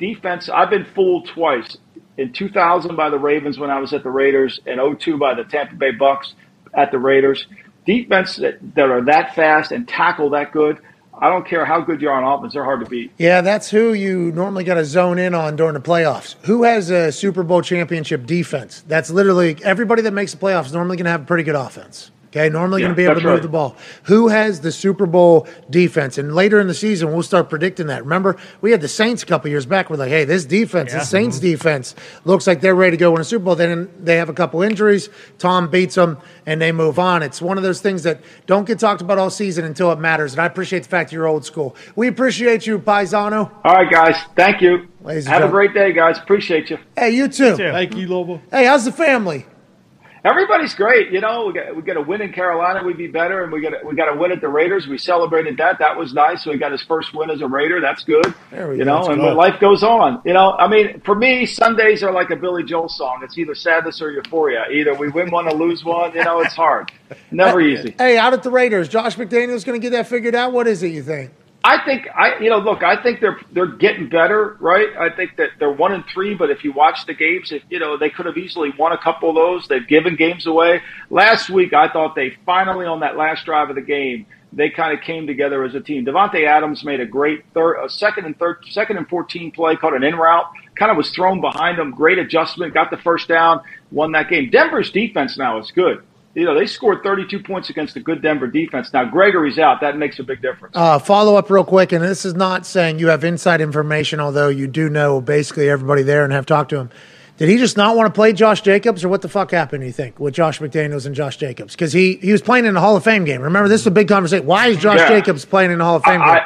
Defense, I've been fooled twice. In 2000 by the Ravens when I was at the Raiders, and 02 by the Tampa Bay Bucks at the Raiders. Defense that, that are that fast and tackle that good, I don't care how good you are on offense, they're hard to beat. Yeah, that's who you normally got to zone in on during the playoffs. Who has a Super Bowl championship defense? That's literally everybody that makes the playoffs normally going to have a pretty good offense. Okay, normally Yeah, going to be able to move right. the ball. Who has the Super Bowl defense? And later in the season, we'll start predicting that. Remember, we had the Saints a couple years back. We're like, hey, this defense, Yeah. the Saints mm-hmm. defense, looks like they're ready to go win a Super Bowl. Then they have a couple injuries. Tom beats them, and they move on. It's one of those things that don't get talked about all season until it matters. And I appreciate the fact that you're old school. We appreciate you, Paisano. All right, guys. Thank you. Ladies Have a great day, guys. Appreciate you. Hey, you too. Thank you, Lobo. Hey, how's the family? Everybody's great. You know, we got we got a win in Carolina, we'd be better, and we got we got a win at the Raiders. We celebrated that. That was nice. So he got his first win as a Raider. That's good. There we you know, and go. life goes on. You know, I mean, for me, Sundays are like a Billy Joel song. It's either sadness or euphoria. Either we win one or lose one. You know, it's hard. Never easy. Hey, out at the Raiders, Josh McDaniels going to get that figured out. What is it you think? I think I you know look I think they're they're getting better right? I think that they're one and three but if you watch the games if you know they could have easily won a couple of those. They've given games away. Last week I thought they finally on that last drive of the game they kind of came together as a team. Davante Adams made a great third a second and third second and 14 play caught an in route kind of was thrown behind them. Great adjustment got the first down won that game. Denver's defense now is good you know they scored 32 points against a good Denver defense now Gregory's out that makes a big difference Uh, follow up real quick, and this is not saying you have inside information, although you do know basically everybody there and have talked to him. Did he just not want to play Josh Jacobs, or what the fuck happened? You think with Josh McDaniels and Josh Jacobs because he he was playing in the Hall of Fame game. Remember, this is a big conversation. Why is Josh Yeah. Jacobs playing in the Hall of Fame game? I,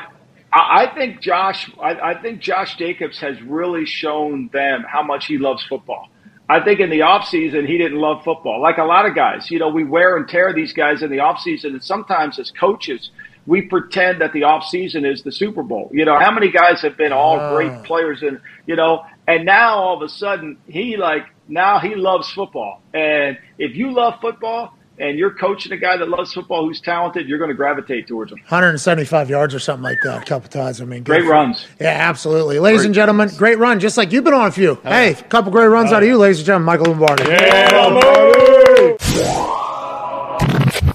I, I think Josh. I, I think Josh Jacobs has really shown them how much he loves football. I think in the offseason, he didn't love football. Like a lot of guys, you know, we wear and tear these guys in the offseason. And sometimes as coaches, we pretend that the offseason is the Super Bowl. You know, how many guys have been all oh. great players and, you know, And now all of a sudden, he like now he loves football. And if you love football and you're coaching a guy that loves football who's talented, you're going to gravitate towards him. 175 yards or something like that a couple times. I mean, Great for- runs. Yeah, absolutely. Ladies and gentlemen, great run. Just like you've been on a few. Hey, a couple great runs out of you, ladies and gentlemen. Michael Lombardi. I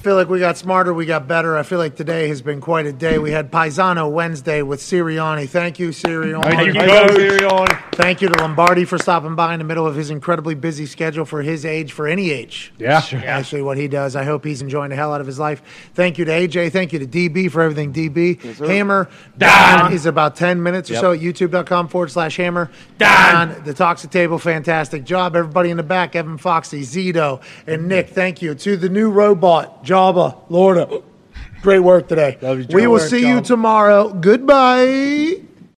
feel like we got smarter, we got better. I feel like today has been quite a day. We had Paisano Wednesday with Sirianni. Thank you, Sirianni. Thank you, Coach Sirianni. Thank you to Lombardi for stopping by in the middle of his incredibly busy schedule for his age, for any age. Yeah. Actually, what he does. I hope he's enjoying the hell out of his life. Thank you to AJ. Thank you to DB for everything, DB. Hammer. Don is about 10 minutes or so at youtube.com forward slash hammer. Don. The Toxic Table, fantastic job. Everybody in the back, Evan Foxy, Zito, and mm-hmm. Nick, thank you. To the new robot, Jabba, Lorda. Great work today. Love you, we will see you tomorrow. Goodbye.